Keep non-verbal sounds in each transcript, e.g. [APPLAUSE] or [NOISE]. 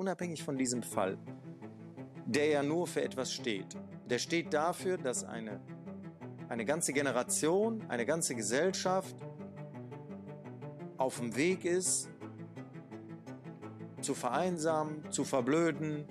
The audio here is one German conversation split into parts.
unabhängig von diesem Fall, der ja nur für etwas steht. Der steht dafür, dass eine, eine ganze Generation, eine ganze Gesellschaft auf dem Weg ist, zu vereinsamen, zu verblöden,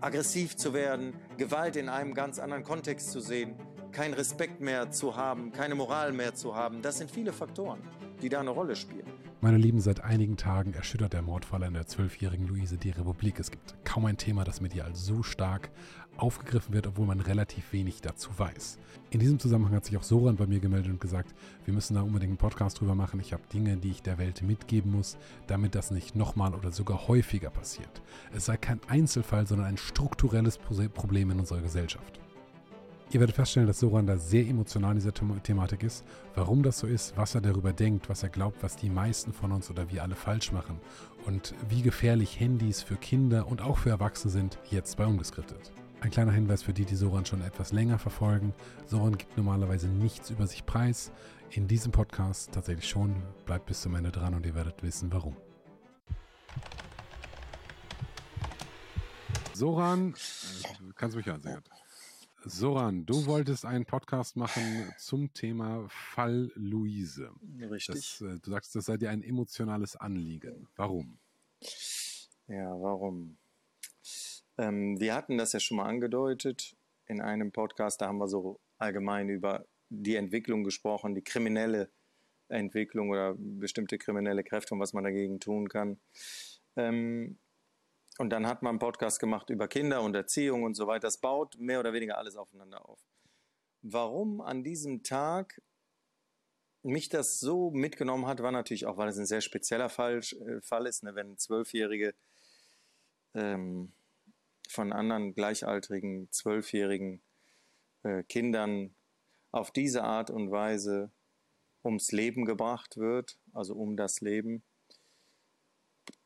aggressiv zu werden, Gewalt in einem ganz anderen Kontext zu sehen, keinen Respekt mehr zu haben, keine Moral mehr zu haben. Das sind viele Faktoren, die da eine Rolle spielen. Meine Lieben, seit einigen Tagen erschüttert der Mordfall an der zwölfjährigen Luise die Republik. Es gibt kaum ein Thema, das medial so stark aufgegriffen wird, obwohl man relativ wenig dazu weiß. In diesem Zusammenhang hat sich auch Soran bei mir gemeldet und gesagt, wir müssen da unbedingt einen Podcast drüber machen. Ich habe Dinge, die ich der Welt mitgeben muss, damit das nicht nochmal oder sogar häufiger passiert. Es sei kein Einzelfall, sondern ein strukturelles Problem in unserer Gesellschaft. Ihr werdet feststellen, dass Soran da sehr emotional in dieser Thematik ist. Warum das so ist, was er darüber denkt, was er glaubt, was die meisten von uns oder wir alle falsch machen und wie gefährlich Handys für Kinder und auch für Erwachsene sind, jetzt bei Ungeskriptet. Ein kleiner Hinweis für die, die Soran schon etwas länger verfolgen. Soran gibt normalerweise nichts über sich preis. In diesem Podcast tatsächlich schon. Bleibt bis zum Ende dran und ihr werdet wissen, warum. Soran, äh, kannst du mich gut. Soran, du wolltest einen Podcast machen zum Thema Fall Luise. Richtig. Das, äh, du sagst, das sei dir ein emotionales Anliegen. Warum? Ja, warum? Ähm, wir hatten das ja schon mal angedeutet in einem Podcast, da haben wir so allgemein über die Entwicklung gesprochen, die kriminelle Entwicklung oder bestimmte kriminelle Kräfte und was man dagegen tun kann. Ähm, und dann hat man einen Podcast gemacht über Kinder und Erziehung und so weiter. Das baut mehr oder weniger alles aufeinander auf. Warum an diesem Tag mich das so mitgenommen hat, war natürlich auch, weil es ein sehr spezieller Fall, äh, Fall ist, ne, wenn Zwölfjährige ähm, von anderen gleichaltrigen Zwölfjährigen äh, Kindern auf diese Art und Weise ums Leben gebracht wird, also um das Leben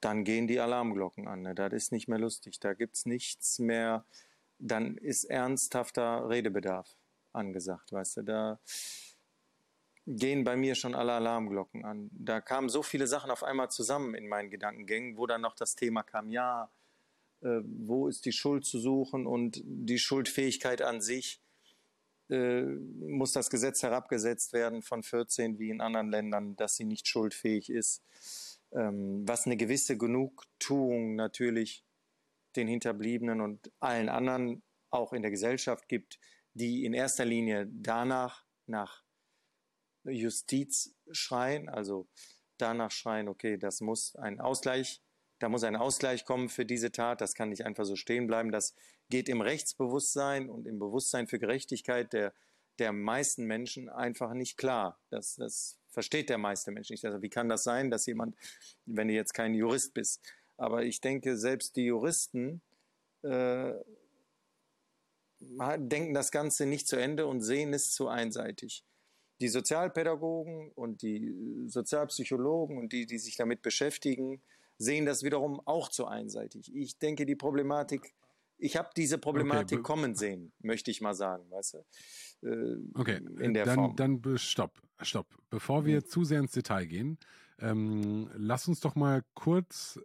dann gehen die Alarmglocken an. Ne? Das ist nicht mehr lustig. Da gibt es nichts mehr. Dann ist ernsthafter Redebedarf angesagt, weißt du. Da gehen bei mir schon alle Alarmglocken an. Da kamen so viele Sachen auf einmal zusammen in meinen Gedankengängen, wo dann noch das Thema kam, ja, äh, wo ist die Schuld zu suchen und die Schuldfähigkeit an sich. Äh, muss das Gesetz herabgesetzt werden von 14 wie in anderen Ländern, dass sie nicht schuldfähig ist was eine gewisse Genugtuung natürlich den Hinterbliebenen und allen anderen auch in der Gesellschaft gibt, die in erster Linie danach nach Justiz schreien, also danach schreien, okay, das muss ein Ausgleich, da muss ein Ausgleich kommen für diese Tat, das kann nicht einfach so stehen bleiben, das geht im Rechtsbewusstsein und im Bewusstsein für Gerechtigkeit der, der meisten Menschen einfach nicht klar. Das, das versteht der meiste Mensch nicht. Also wie kann das sein, dass jemand, wenn du jetzt kein Jurist bist, aber ich denke, selbst die Juristen äh, denken das Ganze nicht zu Ende und sehen es zu einseitig. Die Sozialpädagogen und die Sozialpsychologen und die, die sich damit beschäftigen, sehen das wiederum auch zu einseitig. Ich denke, die Problematik ich habe diese Problematik okay, kommen sehen, möchte ich mal sagen, weißt du? Äh, okay, in der dann, Form. dann stopp, stopp. Bevor wir mhm. zu sehr ins Detail gehen, ähm, lass uns doch mal kurz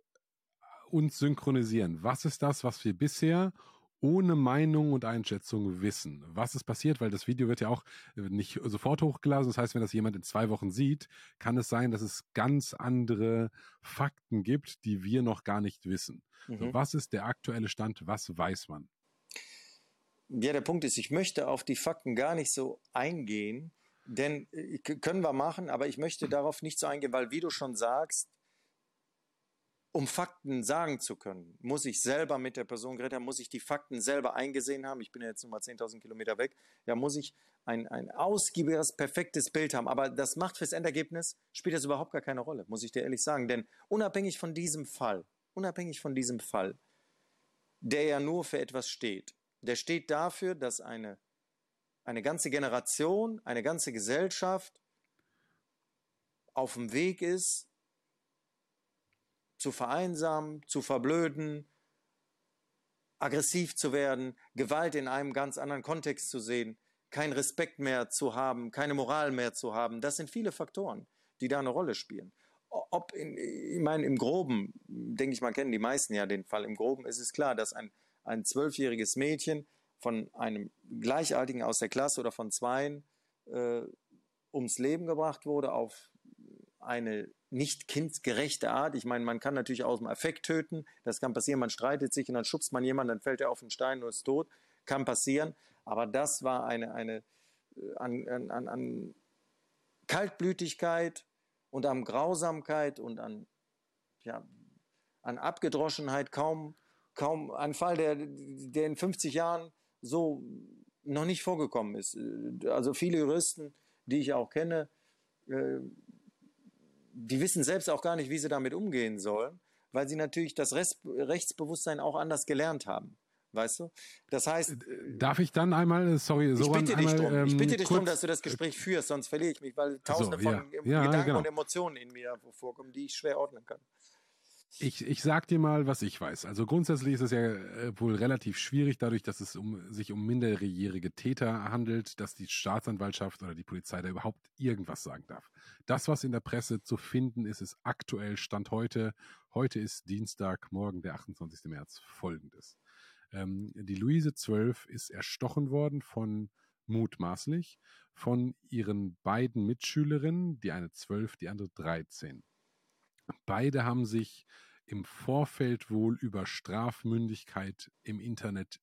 uns synchronisieren. Was ist das, was wir bisher ohne Meinung und Einschätzung wissen, was ist passiert, weil das Video wird ja auch nicht sofort hochgeladen. Das heißt, wenn das jemand in zwei Wochen sieht, kann es sein, dass es ganz andere Fakten gibt, die wir noch gar nicht wissen. Mhm. So, was ist der aktuelle Stand? Was weiß man? Ja, der Punkt ist, ich möchte auf die Fakten gar nicht so eingehen, denn äh, können wir machen, aber ich möchte darauf nicht so eingehen, weil wie du schon sagst, um Fakten sagen zu können, muss ich selber mit der Person geredet haben, muss ich die Fakten selber eingesehen haben. Ich bin ja jetzt nur mal 10.000 Kilometer weg. Ja, muss ich ein, ein ausgiebiges, perfektes Bild haben. Aber das macht fürs Endergebnis, spielt das überhaupt gar keine Rolle, muss ich dir ehrlich sagen. Denn unabhängig von diesem Fall, unabhängig von diesem Fall, der ja nur für etwas steht, der steht dafür, dass eine, eine ganze Generation, eine ganze Gesellschaft auf dem Weg ist, zu vereinsamen, zu verblöden, aggressiv zu werden, Gewalt in einem ganz anderen Kontext zu sehen, keinen Respekt mehr zu haben, keine Moral mehr zu haben. Das sind viele Faktoren, die da eine Rolle spielen. ob, in, ich meine, im Groben, denke ich mal, kennen die meisten ja den Fall, im Groben ist es klar, dass ein, ein zwölfjähriges Mädchen von einem Gleichaltigen aus der Klasse oder von Zweien äh, ums Leben gebracht wurde auf eine nicht kindgerechte Art. Ich meine, man kann natürlich aus dem Affekt töten. Das kann passieren. Man streitet sich und dann schubst man jemanden, dann fällt er auf den Stein und ist tot. Kann passieren. Aber das war eine, eine äh, an, an, an Kaltblütigkeit und an Grausamkeit und an, ja, an Abgedroschenheit kaum, kaum ein Fall, der, der in 50 Jahren so noch nicht vorgekommen ist. Also viele Juristen, die ich auch kenne, äh, die wissen selbst auch gar nicht, wie sie damit umgehen sollen, weil sie natürlich das Rechtsbewusstsein auch anders gelernt haben. Weißt du? Das heißt. Äh, darf ich dann einmal, sorry, so ich bitte dich drum, ähm, ich bitte dich darum, dass du das Gespräch führst, sonst verliere ich mich, weil tausende so, ja. von ja, Gedanken genau. und Emotionen in mir vorkommen, die ich schwer ordnen kann. Ich, ich sag dir mal, was ich weiß. Also grundsätzlich ist es ja äh, wohl relativ schwierig, dadurch, dass es um, sich um minderjährige Täter handelt, dass die Staatsanwaltschaft oder die Polizei da überhaupt irgendwas sagen darf. Das, was in der Presse zu finden ist, ist aktuell Stand heute. Heute ist Dienstag, morgen der 28. März, folgendes. Ähm, die Luise 12 ist erstochen worden von mutmaßlich von ihren beiden Mitschülerinnen, die eine 12, die andere 13. Beide haben sich im Vorfeld wohl über Strafmündigkeit im Internet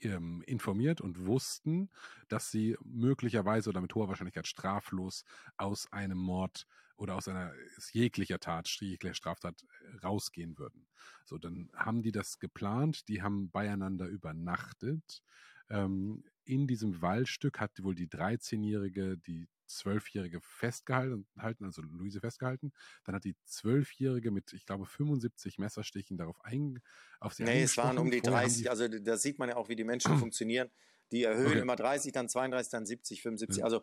ähm, informiert und wussten, dass sie möglicherweise oder mit hoher Wahrscheinlichkeit straflos aus einem Mord oder aus einer jeglicher Tat, jeglicher Straftat äh, rausgehen würden. So, dann haben die das geplant, die haben beieinander übernachtet. Ähm, in diesem Waldstück hat wohl die 13-Jährige die Zwölfjährige festgehalten, also Luise festgehalten. Dann hat die Zwölfjährige mit, ich glaube, 75 Messerstichen darauf ein, auf sie Nee, es waren um die 30. Die, also da sieht man ja auch, wie die Menschen [CLEARS THROAT] funktionieren. Die erhöhen okay. immer 30, dann 32, dann 70, 75. Ja. Also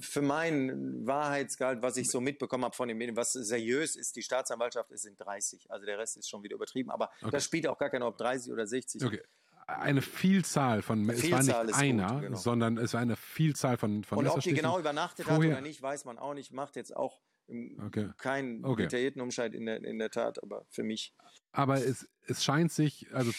für meinen Wahrheitsgehalt, was ich so mitbekommen habe von den Medien, was seriös ist, die Staatsanwaltschaft, es sind 30. Also der Rest ist schon wieder übertrieben. Aber okay. das spielt auch gar keine, ob 30 oder 60. Okay eine Vielzahl von, Vielzahl es war nicht einer, gut, genau. sondern es war eine Vielzahl von, von Und ob die genau übernachtet Vorher, hat oder nicht, weiß man auch nicht. Macht jetzt auch okay. keinen okay. detaillierten Umscheid in der, in der Tat, aber für mich. Aber es, es scheint sich, also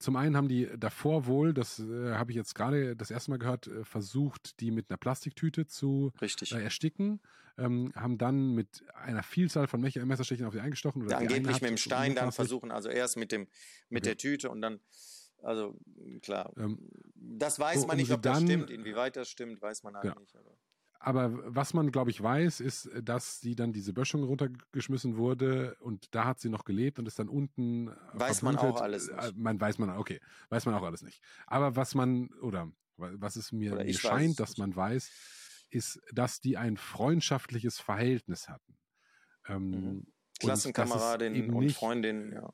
zum einen haben die davor wohl, das äh, habe ich jetzt gerade das erste Mal gehört, äh, versucht, die mit einer Plastiktüte zu äh, ersticken, ähm, haben dann mit einer Vielzahl von Messerstichen auf sie eingestochen. Oder ja, angeblich mit dem Stein dann versuchen, also erst mit, dem, mit okay. der Tüte und dann also klar, ähm, das weiß man nicht, ob das stimmt. Inwieweit das stimmt, weiß man halt ja. nicht. Aber. aber was man, glaube ich, weiß, ist, dass sie dann diese Böschung runtergeschmissen wurde und da hat sie noch gelebt und ist dann unten. Weiß man auch alles nicht. Äh, man weiß man, okay, weiß man auch alles nicht. Aber was man, oder was es mir, mir scheint, dass man weiß, ist, dass die ein freundschaftliches Verhältnis hatten. Ähm, mhm. Klassenkameradin und, und Freundin, ja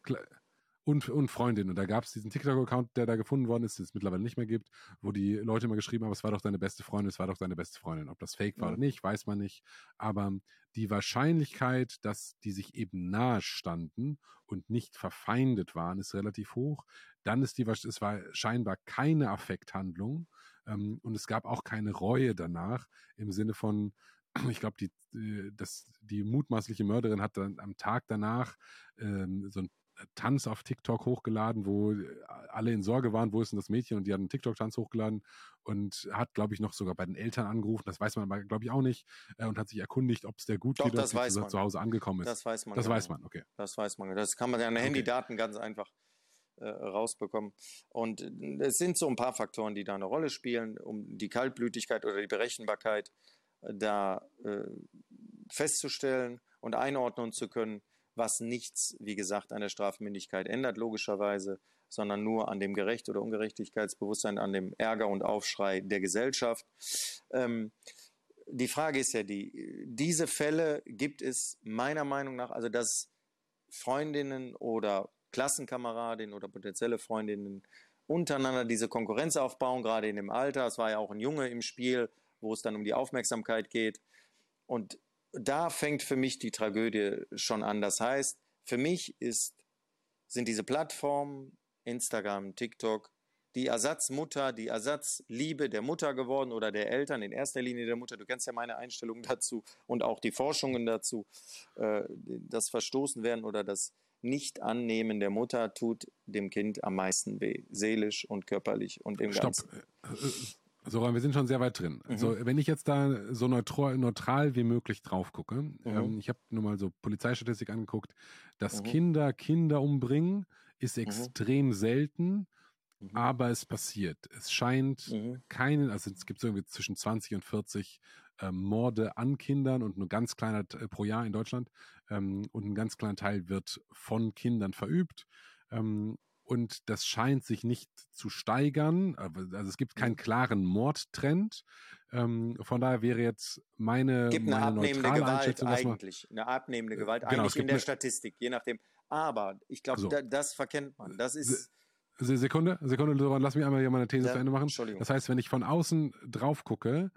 und, und Freundin. Und da gab es diesen TikTok-Account, der da gefunden worden ist, den es mittlerweile nicht mehr gibt, wo die Leute immer geschrieben haben, es war doch deine beste Freundin, es war doch deine beste Freundin. Ob das fake war oder nicht, weiß man nicht. Aber die Wahrscheinlichkeit, dass die sich eben nahe standen und nicht verfeindet waren, ist relativ hoch. Dann ist die, es war scheinbar keine Affekthandlung ähm, und es gab auch keine Reue danach im Sinne von, [CLEARS THROAT] ich glaube, die, äh, das, die mutmaßliche Mörderin hat dann am Tag danach ähm, so ein Tanz auf TikTok hochgeladen, wo äh, alle in Sorge waren, wo ist denn das Mädchen? Und die hat einen TikTok-Tanz hochgeladen und hat, glaube ich, noch sogar bei den Eltern angerufen. Das weiß man aber, glaube ich, auch nicht. Äh, und hat sich erkundigt, ob es der gut Doch, geht, das weiß man. zu Hause angekommen ist. Das weiß man. Das genau. weiß man, okay. Das weiß man. Das kann man ja an okay. Handydaten ganz einfach äh, rausbekommen. Und äh, es sind so ein paar Faktoren, die da eine Rolle spielen, um die Kaltblütigkeit oder die Berechenbarkeit da äh, festzustellen und einordnen zu können was nichts, wie gesagt, an der Strafmündigkeit ändert, logischerweise, sondern nur an dem Gerecht- oder Ungerechtigkeitsbewusstsein, an dem Ärger und Aufschrei der Gesellschaft. Ähm, die Frage ist ja die, diese Fälle gibt es meiner Meinung nach, also dass Freundinnen oder Klassenkameradinnen oder potenzielle Freundinnen untereinander diese Konkurrenz aufbauen, gerade in dem Alter. Es war ja auch ein Junge im Spiel, wo es dann um die Aufmerksamkeit geht. Und da fängt für mich die Tragödie schon an. Das heißt, für mich ist, sind diese Plattformen, Instagram, TikTok, die Ersatzmutter, die Ersatzliebe der Mutter geworden oder der Eltern, in erster Linie der Mutter. Du kennst ja meine Einstellung dazu und auch die Forschungen dazu. Äh, das Verstoßen werden oder das Nicht-Annehmen der Mutter tut dem Kind am meisten weh, seelisch und körperlich und im Stopp. Ganzen. So, wir sind schon sehr weit drin. Mhm. Also, wenn ich jetzt da so neutral, neutral wie möglich drauf gucke, mhm. ähm, ich habe nur mal so Polizeistatistik angeguckt, dass mhm. Kinder Kinder umbringen, ist mhm. extrem selten. Mhm. Aber es passiert. Es scheint mhm. keinen, also es gibt irgendwie zwischen 20 und 40 ähm, Morde an Kindern und nur ganz kleiner äh, pro Jahr in Deutschland. Ähm, und ein ganz kleiner Teil wird von Kindern verübt. Und das scheint sich nicht zu steigern. Also es gibt keinen klaren Mordtrend. Ähm, von daher wäre jetzt meine gibt eine meine abnehmende Gewalt eigentlich, eine abnehmende Gewalt genau, eigentlich in der Statistik, je nachdem. Aber ich glaube, so. da, das verkennt man. Das ist Sekunde, Sekunde, lass mich einmal hier meine These ja, zu Ende machen. Das heißt, wenn ich von außen drauf gucke,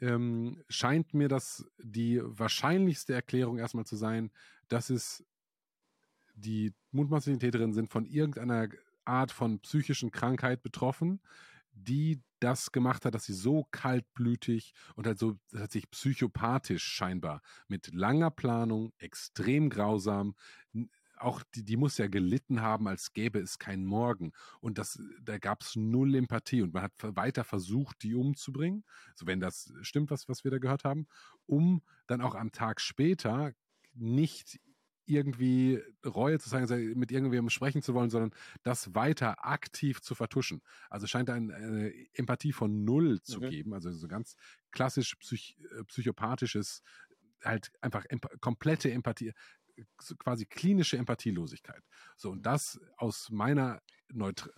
ähm, scheint mir das die wahrscheinlichste Erklärung erstmal zu sein, dass es die mutmaßlichen Täterinnen sind von irgendeiner Art von psychischen Krankheit betroffen, die das gemacht hat, dass sie so kaltblütig und halt so tatsächlich psychopathisch scheinbar mit langer Planung, extrem grausam, auch die, die muss ja gelitten haben, als gäbe es keinen Morgen. Und das, da gab es null Empathie und man hat weiter versucht, die umzubringen, so wenn das stimmt, was, was wir da gehört haben, um dann auch am Tag später nicht irgendwie Reue zu zeigen, mit irgendwem sprechen zu wollen, sondern das weiter aktiv zu vertuschen. Also scheint da eine Empathie von Null zu mhm. geben, also so ganz klassisch psych, äh, psychopathisches, halt einfach emp komplette Empathie, quasi klinische Empathielosigkeit. So, und das aus meiner, Neut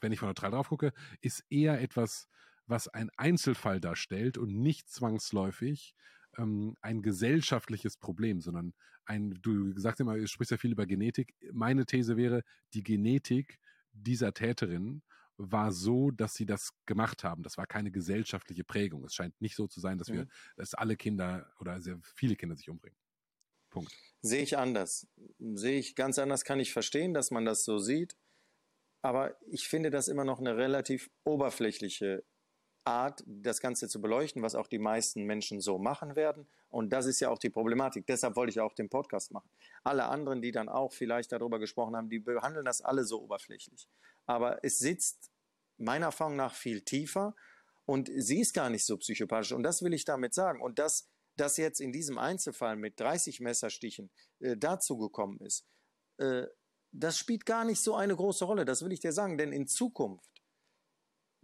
wenn ich von neutral drauf gucke, ist eher etwas, was ein Einzelfall darstellt und nicht zwangsläufig ähm, ein gesellschaftliches Problem, sondern ein, du sagst immer, du sprichst ja viel über Genetik. Meine These wäre, die Genetik dieser Täterin war so, dass sie das gemacht haben. Das war keine gesellschaftliche Prägung. Es scheint nicht so zu sein, dass wir, mhm. dass alle Kinder oder sehr viele Kinder sich umbringen. Punkt. Sehe ich anders. Sehe ich ganz anders, kann ich verstehen, dass man das so sieht. Aber ich finde das immer noch eine relativ oberflächliche Art, das Ganze zu beleuchten, was auch die meisten Menschen so machen werden. Und das ist ja auch die Problematik. Deshalb wollte ich auch den Podcast machen. Alle anderen, die dann auch vielleicht darüber gesprochen haben, die behandeln das alle so oberflächlich. Aber es sitzt meiner Erfahrung nach viel tiefer und sie ist gar nicht so psychopathisch. Und das will ich damit sagen. Und das dass jetzt in diesem Einzelfall mit 30 Messerstichen äh, dazu gekommen ist, äh, das spielt gar nicht so eine große Rolle, das will ich dir sagen, denn in Zukunft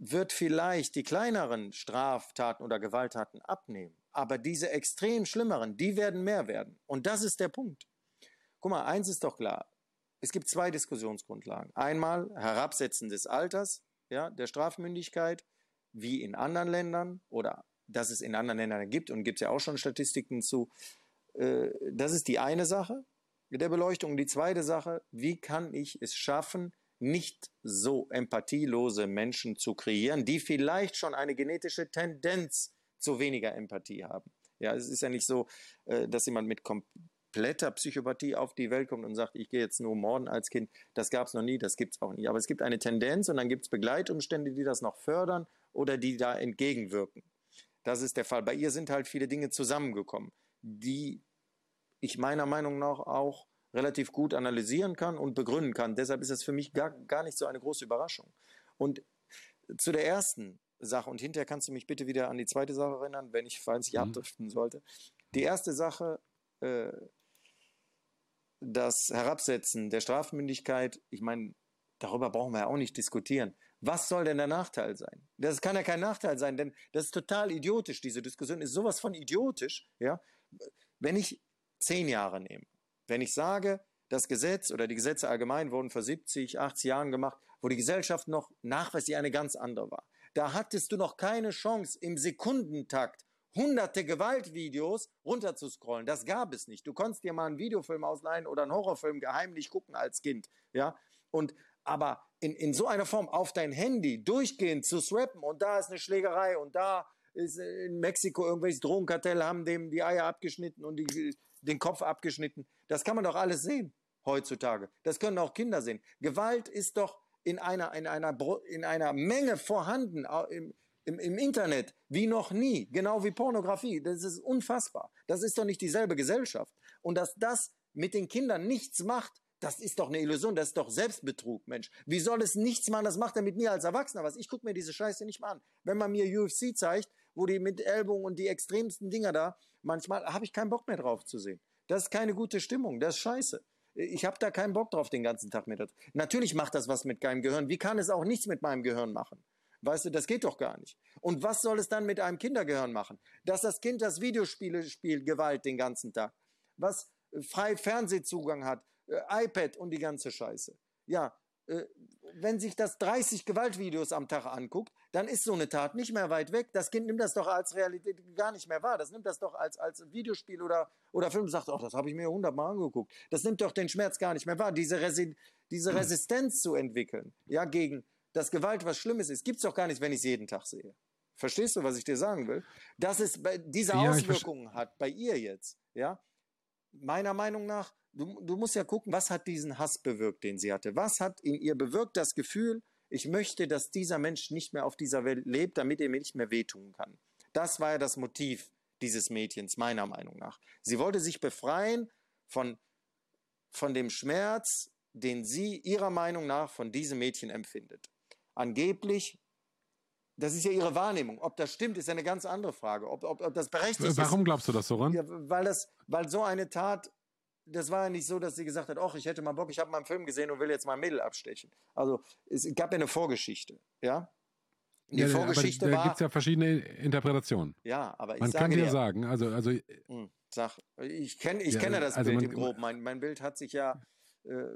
wird vielleicht die kleineren Straftaten oder Gewalttaten abnehmen, aber diese extrem schlimmeren, die werden mehr werden. Und das ist der Punkt. Guck mal, eins ist doch klar. Es gibt zwei Diskussionsgrundlagen. Einmal Herabsetzen des Alters, ja, der Strafmündigkeit, wie in anderen Ländern oder dass es in anderen Ländern gibt und gibt es ja auch schon Statistiken zu. Äh, das ist die eine Sache der Beleuchtung. Die zweite Sache, wie kann ich es schaffen, nicht so empathielose Menschen zu kreieren, die vielleicht schon eine genetische Tendenz zu weniger Empathie haben. Ja, es ist ja nicht so, äh, dass jemand mit kompletter Psychopathie auf die Welt kommt und sagt, ich gehe jetzt nur morden als Kind. Das gab es noch nie, das gibt es auch nie. Aber es gibt eine Tendenz und dann gibt es Begleitumstände, die das noch fördern oder die da entgegenwirken. Das ist der Fall. Bei ihr sind halt viele Dinge zusammengekommen, die ich meiner Meinung nach auch relativ gut analysieren kann und begründen kann. Deshalb ist es für mich gar, gar nicht so eine große Überraschung. Und zu der ersten Sache, und hinterher kannst du mich bitte wieder an die zweite Sache erinnern, wenn ich, falls ich mhm. abdriften sollte. Die erste Sache, äh, das Herabsetzen der Strafmündigkeit, ich meine, darüber brauchen wir ja auch nicht diskutieren. Was soll denn der Nachteil sein? Das kann ja kein Nachteil sein, denn das ist total idiotisch. Diese Diskussion ist sowas von idiotisch. Ja? Wenn ich zehn Jahre nehme, wenn ich sage, das Gesetz oder die Gesetze allgemein wurden vor 70, 80 Jahren gemacht, wo die Gesellschaft noch nachweislich eine ganz andere war. Da hattest du noch keine Chance, im Sekundentakt hunderte Gewaltvideos runterzuscrollen. Das gab es nicht. Du konntest dir mal einen Videofilm ausleihen oder einen Horrorfilm geheimlich gucken als Kind. Ja? Und aber in, in so einer Form auf dein Handy durchgehend zu swappen und da ist eine Schlägerei und da ist in Mexiko irgendwelche Drogenkartelle haben dem die Eier abgeschnitten und die, den Kopf abgeschnitten. Das kann man doch alles sehen heutzutage. Das können auch Kinder sehen. Gewalt ist doch in einer, in einer, in einer Menge vorhanden im, im, im Internet wie noch nie, genau wie Pornografie. Das ist unfassbar. Das ist doch nicht dieselbe Gesellschaft. Und dass das mit den Kindern nichts macht, das ist doch eine Illusion, das ist doch Selbstbetrug, Mensch. Wie soll es nichts machen? Das macht er mit mir als Erwachsener was. Ich gucke mir diese Scheiße nicht mal an. Wenn man mir UFC zeigt, wo die mit Ellbogen und die extremsten Dinger da, manchmal habe ich keinen Bock mehr drauf zu sehen. Das ist keine gute Stimmung, das ist scheiße. Ich habe da keinen Bock drauf den ganzen Tag mit. Natürlich macht das was mit deinem Gehirn. Wie kann es auch nichts mit meinem Gehirn machen? Weißt du, das geht doch gar nicht. Und was soll es dann mit einem Kindergehirn machen? Dass das Kind das Videospiele spielt, Gewalt den ganzen Tag. Was frei Fernsehzugang hat, äh, iPad und die ganze Scheiße. Ja, wenn sich das 30 Gewaltvideos am Tag anguckt, dann ist so eine Tat nicht mehr weit weg. Das Kind nimmt das doch als Realität gar nicht mehr wahr. Das nimmt das doch als, als Videospiel oder, oder Film und sagt, ach, das habe ich mir hundertmal angeguckt. Das nimmt doch den Schmerz gar nicht mehr wahr. Diese, Resi diese Resistenz zu entwickeln, ja, gegen das Gewalt was Schlimmes ist, gibt es doch gar nicht, wenn ich es jeden Tag sehe. Verstehst du, was ich dir sagen will? Dass es diese ja, Auswirkungen hat bei ihr jetzt, ja, meiner Meinung nach du, du musst ja gucken, was hat diesen Hass bewirkt, den sie hatte? Was hat in ihr bewirkt das Gefühl, ich möchte, dass dieser Mensch nicht mehr auf dieser Welt lebt, damit er mir nicht mehr wehtun kann. Das war ja das Motiv dieses Mädchens, meiner Meinung nach. Sie wollte sich befreien von, von dem Schmerz, den sie ihrer Meinung nach von diesem Mädchen empfindet. Angeblich, das ist ja ihre Wahrnehmung. Ob das stimmt, ist eine ganz andere Frage. Ob, ob, ob das berechtigt Warum ist. Warum glaubst du das, Soran? Ja, weil, das, weil so eine Tat das war ja nicht so, dass sie gesagt hat, ach, ich hätte mal Bock, ich habe mal einen Film gesehen und will jetzt mal ein Mädel abstechen. Also es gab ja eine Vorgeschichte, ja. Die ja, Vorgeschichte aber da gibt es ja verschiedene Interpretationen. Ja, aber ich man sage kann dir sagen, also also hm, sag, ich kenne ich ja, kenne das also Bild man, im Grob. Mein, mein Bild hat sich ja äh,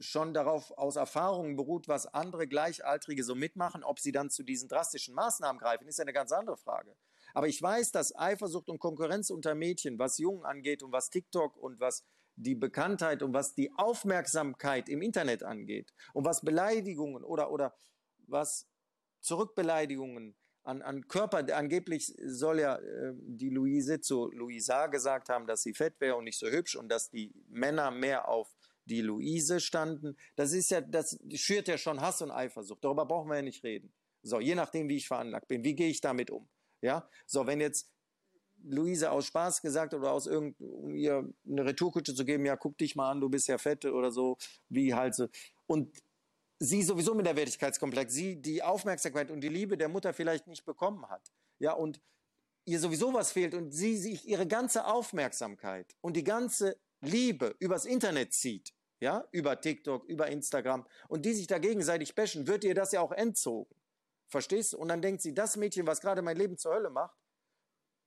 schon darauf aus Erfahrungen beruht, was andere Gleichaltrige so mitmachen. Ob sie dann zu diesen drastischen Maßnahmen greifen, ist ja eine ganz andere Frage. Aber ich weiß, dass Eifersucht und Konkurrenz unter Mädchen, was Jungen angeht und was TikTok und was die Bekanntheit und was die Aufmerksamkeit im Internet angeht und was Beleidigungen oder, oder was Zurückbeleidigungen an, an Körper, angeblich soll ja äh, die Luise zu Luisa gesagt haben, dass sie fett wäre und nicht so hübsch und dass die Männer mehr auf die Luise standen. Das ist ja, das schürt ja schon Hass und Eifersucht. Darüber brauchen wir ja nicht reden. So, je nachdem, wie ich veranlagt bin, wie gehe ich damit um? Ja, so, wenn jetzt Luise aus Spaß gesagt oder aus irgend, um ihr eine Retourkutsche zu geben, ja, guck dich mal an, du bist ja fett oder so, wie halt so. Und sie sowieso mit der Wertigkeitskomplex, sie die Aufmerksamkeit und die Liebe der Mutter vielleicht nicht bekommen hat. Ja, und ihr sowieso was fehlt und sie sich ihre ganze Aufmerksamkeit und die ganze Liebe übers Internet zieht, ja, über TikTok, über Instagram und die sich da gegenseitig bashen, wird ihr das ja auch entzogen. Verstehst du? Und dann denkt sie, das Mädchen, was gerade mein Leben zur Hölle macht,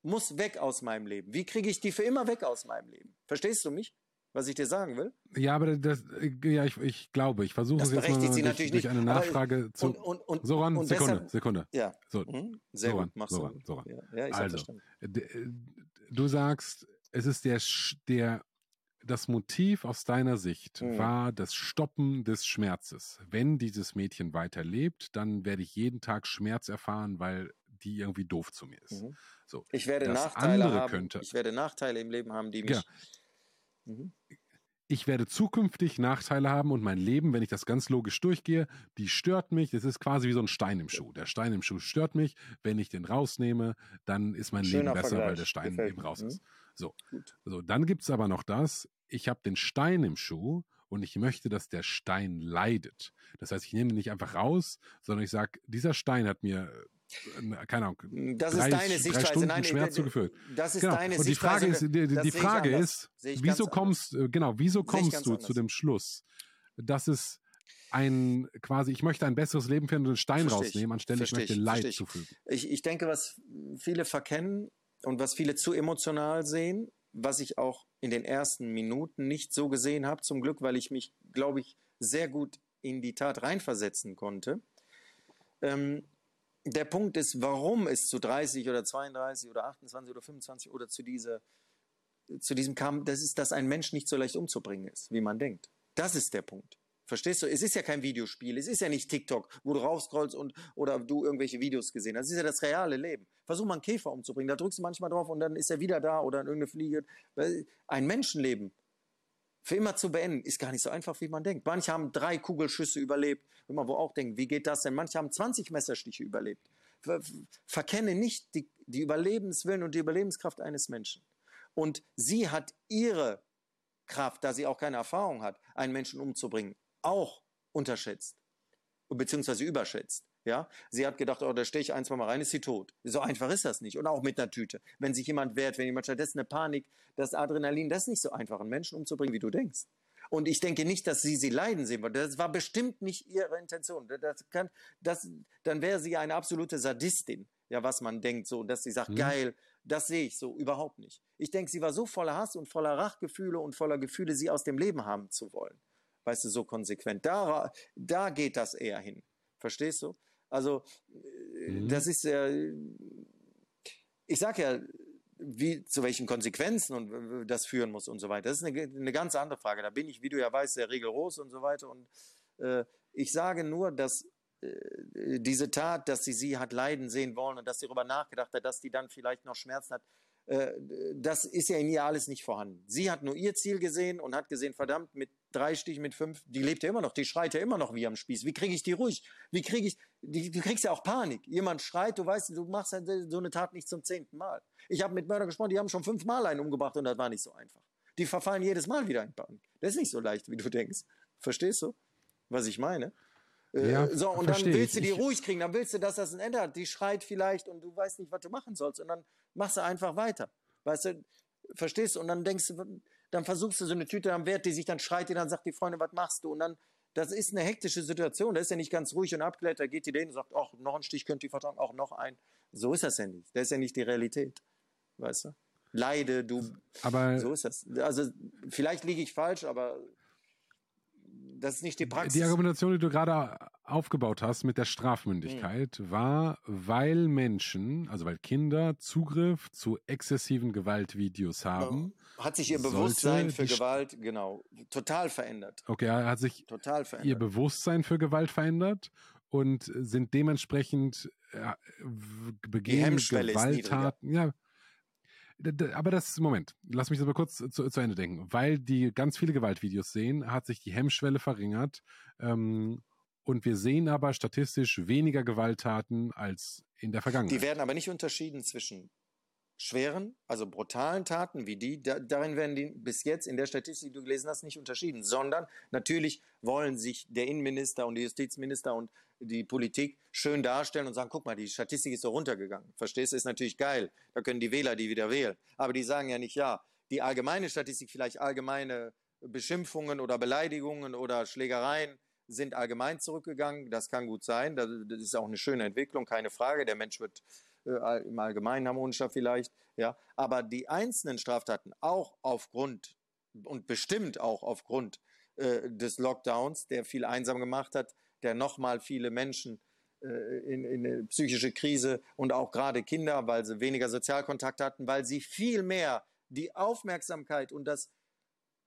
muss weg aus meinem Leben. Wie kriege ich die für immer weg aus meinem Leben? Verstehst du mich? Was ich dir sagen will? Ja, aber das, ja, ich, ich glaube, ich versuche es jetzt mal sie durch, durch eine Nachfrage aber, zu. Und, und, und, Soran, und Sekunde, deshalb, Sekunde. Ja. So, hm, sehr Soran, gut, machst Soran, du. Soran. Ja, ja ich also, du sagst, es ist der, der das Motiv aus deiner Sicht mhm. war das Stoppen des Schmerzes. Wenn dieses Mädchen weiterlebt, dann werde ich jeden Tag Schmerz erfahren, weil die irgendwie doof zu mir ist. Mhm. So, ich werde Nachteile haben. Könnte, ich werde Nachteile im Leben haben, die mich. Ja. Mhm. Ich werde zukünftig Nachteile haben und mein Leben, wenn ich das ganz logisch durchgehe, die stört mich. Das ist quasi wie so ein Stein im Schuh. Der Stein im Schuh stört mich. Wenn ich den rausnehme, dann ist mein Schöner Leben besser, Vergleich. weil der Stein Gefällt. eben raus ist. So, so dann gibt es aber noch das, ich habe den Stein im Schuh und ich möchte, dass der Stein leidet. Das heißt, ich nehme ihn nicht einfach raus, sondern ich sage, dieser Stein hat mir äh, keine Ahnung. Das drei, ist deine Sichtweise. Stunden Nein, Schmerz zugeführt. Das ist genau. deine und die Frage ist, die, die Frage ist, wieso kommst, anders. genau, wieso kommst du anders. zu dem Schluss, dass es ein quasi, ich möchte ein besseres Leben für einen Stein Versteh rausnehmen, anstelle ich möchte Leid zufügen. Ich, ich denke, was viele verkennen und was viele zu emotional sehen, was ich auch in den ersten Minuten nicht so gesehen habe, zum Glück, weil ich mich, glaube ich, sehr gut in die Tat reinversetzen konnte. Ähm, der Punkt ist, warum es zu 30 oder 32 oder 28 oder 25 oder zu, dieser, zu diesem kam, das ist, dass ein Mensch nicht so leicht umzubringen ist, wie man denkt. Das ist der Punkt. Verstehst du? Es ist ja kein Videospiel. Es ist ja nicht TikTok, wo du raufscrollst und oder du irgendwelche Videos gesehen hast. Es ist ja das reale Leben. Versuch mal einen Käfer umzubringen. Da drückst du manchmal drauf und dann ist er wieder da oder in irgendeine Fliege. Ein Menschenleben für immer zu beenden, ist gar nicht so einfach, wie man denkt. Manche haben drei Kugelschüsse überlebt, wenn man wo auch denkt, wie geht das denn? Manche haben 20 Messerstiche überlebt. Ver verkenne nicht die, die Überlebenswillen und die Überlebenskraft eines Menschen. Und sie hat ihre Kraft, da sie auch keine Erfahrung hat, einen Menschen umzubringen, auch unterschätzt, beziehungsweise überschätzt. Ja, sie hat gedacht, oh, da stehe ich ein, zwei Mal rein, ist sie tot. So einfach ist das nicht. Und auch mit einer Tüte. Wenn sich jemand wehrt, wenn jemand stattdessen eine Panik, das Adrenalin, das ist nicht so einfach, einen Menschen umzubringen, wie du denkst. Und ich denke nicht, dass sie sie leiden sehen wollte. Das war bestimmt nicht ihre Intention. Das kann, das, dann wäre sie eine absolute Sadistin, ja, was man denkt, so, dass sie sagt, mhm. geil, das sehe ich so überhaupt nicht. Ich denke, sie war so voller Hass und voller Rachgefühle und voller Gefühle, sie aus dem Leben haben zu wollen. Weißt du, so konsequent. Da, da geht das eher hin. Verstehst du? Also, äh, mhm. das ist, äh, ich sage ja, wie, zu welchen Konsequenzen und das führen muss und so weiter. Das ist eine, eine ganz andere Frage. Da bin ich, wie du ja weißt, sehr rigoros und so weiter. Und äh, ich sage nur, dass äh, diese Tat, dass sie sie hat leiden sehen wollen und dass sie darüber nachgedacht hat, dass die dann vielleicht noch Schmerzen hat, äh, das ist ja in ihr alles nicht vorhanden. Sie hat nur ihr Ziel gesehen und hat gesehen, verdammt, mit drei Stichen, mit fünf, die lebt ja immer noch, die schreit ja immer noch wie am Spieß. Wie kriege ich die ruhig? Wie kriege ich, die, du kriegst ja auch Panik. Jemand schreit, du weißt, du machst halt so eine Tat nicht zum zehnten Mal. Ich habe mit Mörder gesprochen, die haben schon fünfmal einen umgebracht und das war nicht so einfach. Die verfallen jedes Mal wieder in Panik. Das ist nicht so leicht, wie du denkst. Verstehst du, was ich meine? Äh, ja, so, und dann willst du die ich, ruhig kriegen, dann willst du, dass das ein Ende hat. Die schreit vielleicht und du weißt nicht, was du machen sollst. Und dann machst du einfach weiter. Weißt du, verstehst du? Und dann denkst du, dann versuchst du so eine Tüte am Wert, die sich dann schreit, die dann sagt die Freundin, was machst du? Und dann, das ist eine hektische Situation. Da ist ja nicht ganz ruhig und abgeklärt. Da geht die denen und sagt, ach, noch ein Stich könnt ihr vertragen, auch noch ein. So ist das ja nicht. Das ist ja nicht die Realität. Weißt du? Leide, du. Aber so ist das. Also, vielleicht liege ich falsch, aber das ist nicht die Praxis. Die Argumentation, die du gerade aufgebaut hast mit der Strafmündigkeit, mhm. war, weil Menschen, also weil Kinder Zugriff zu exzessiven Gewaltvideos haben. Hat sich ihr Bewusstsein für Gewalt, genau, total verändert. Okay, hat sich total verändert. ihr Bewusstsein für Gewalt verändert und sind dementsprechend äh, begehen Gewalttaten. Ja, aber das Moment, lass mich das mal kurz zu, zu, Ende denken. Weil die ganz viele Gewaltvideos sehen, hat sich die Hemmschwelle verringert. Ähm, und wir sehen aber statistisch weniger Gewalttaten als in der Vergangenheit. Die werden aber nicht unterschieden zwischen schweren, also brutalen Taten wie die, da, darin werden die bis jetzt in der Statistik, die du gelesen hast, nicht unterschieden, sondern natürlich wollen sich der Innenminister und die Justizminister und die Politik schön darstellen und sagen, guck mal, die Statistik ist so runtergegangen. Verstehst du, ist natürlich geil. Da können die Wähler die wieder wählen. Aber die sagen ja nicht, ja, die allgemeine Statistik, vielleicht allgemeine Beschimpfungen oder Beleidigungen oder Schlägereien sind allgemein zurückgegangen. Das kann gut sein. Das ist auch eine schöne Entwicklung, keine Frage. Der Mensch wird äh, im Allgemeinen harmonischer vielleicht, ja. Aber die einzelnen Straftaten auch aufgrund und bestimmt auch aufgrund äh, des Lockdowns, der viel einsam gemacht hat, der nochmal viele Menschen äh, in, in eine psychische Krise und auch gerade Kinder, weil sie weniger Sozialkontakt hatten, weil sie viel mehr die Aufmerksamkeit und das,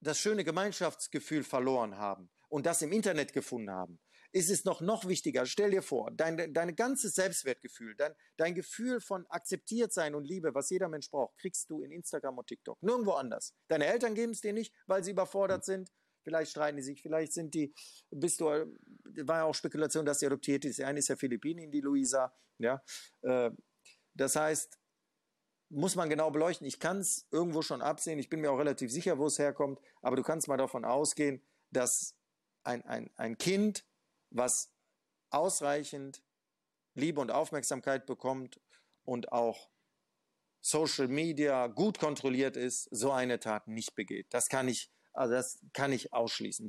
das schöne Gemeinschaftsgefühl verloren haben und das im Internet gefunden haben ist es noch, noch wichtiger. Stell dir vor, dein, dein ganzes Selbstwertgefühl, dein, dein Gefühl von akzeptiert sein und Liebe, was jeder Mensch braucht, kriegst du in Instagram und TikTok. Nirgendwo anders. Deine Eltern geben es dir nicht, weil sie überfordert sind. Vielleicht streiten die sich, vielleicht sind die, bist du, war ja auch Spekulation, dass sie adoptiert ist. Die eine ist ja Philippinin, die Luisa. Ja, äh, das heißt, muss man genau beleuchten. Ich kann es irgendwo schon absehen. Ich bin mir auch relativ sicher, wo es herkommt. Aber du kannst mal davon ausgehen, dass ein, ein, ein Kind was ausreichend Liebe und Aufmerksamkeit bekommt und auch Social Media gut kontrolliert ist, so eine Tat nicht begeht. Das kann ich, also das kann ich ausschließen.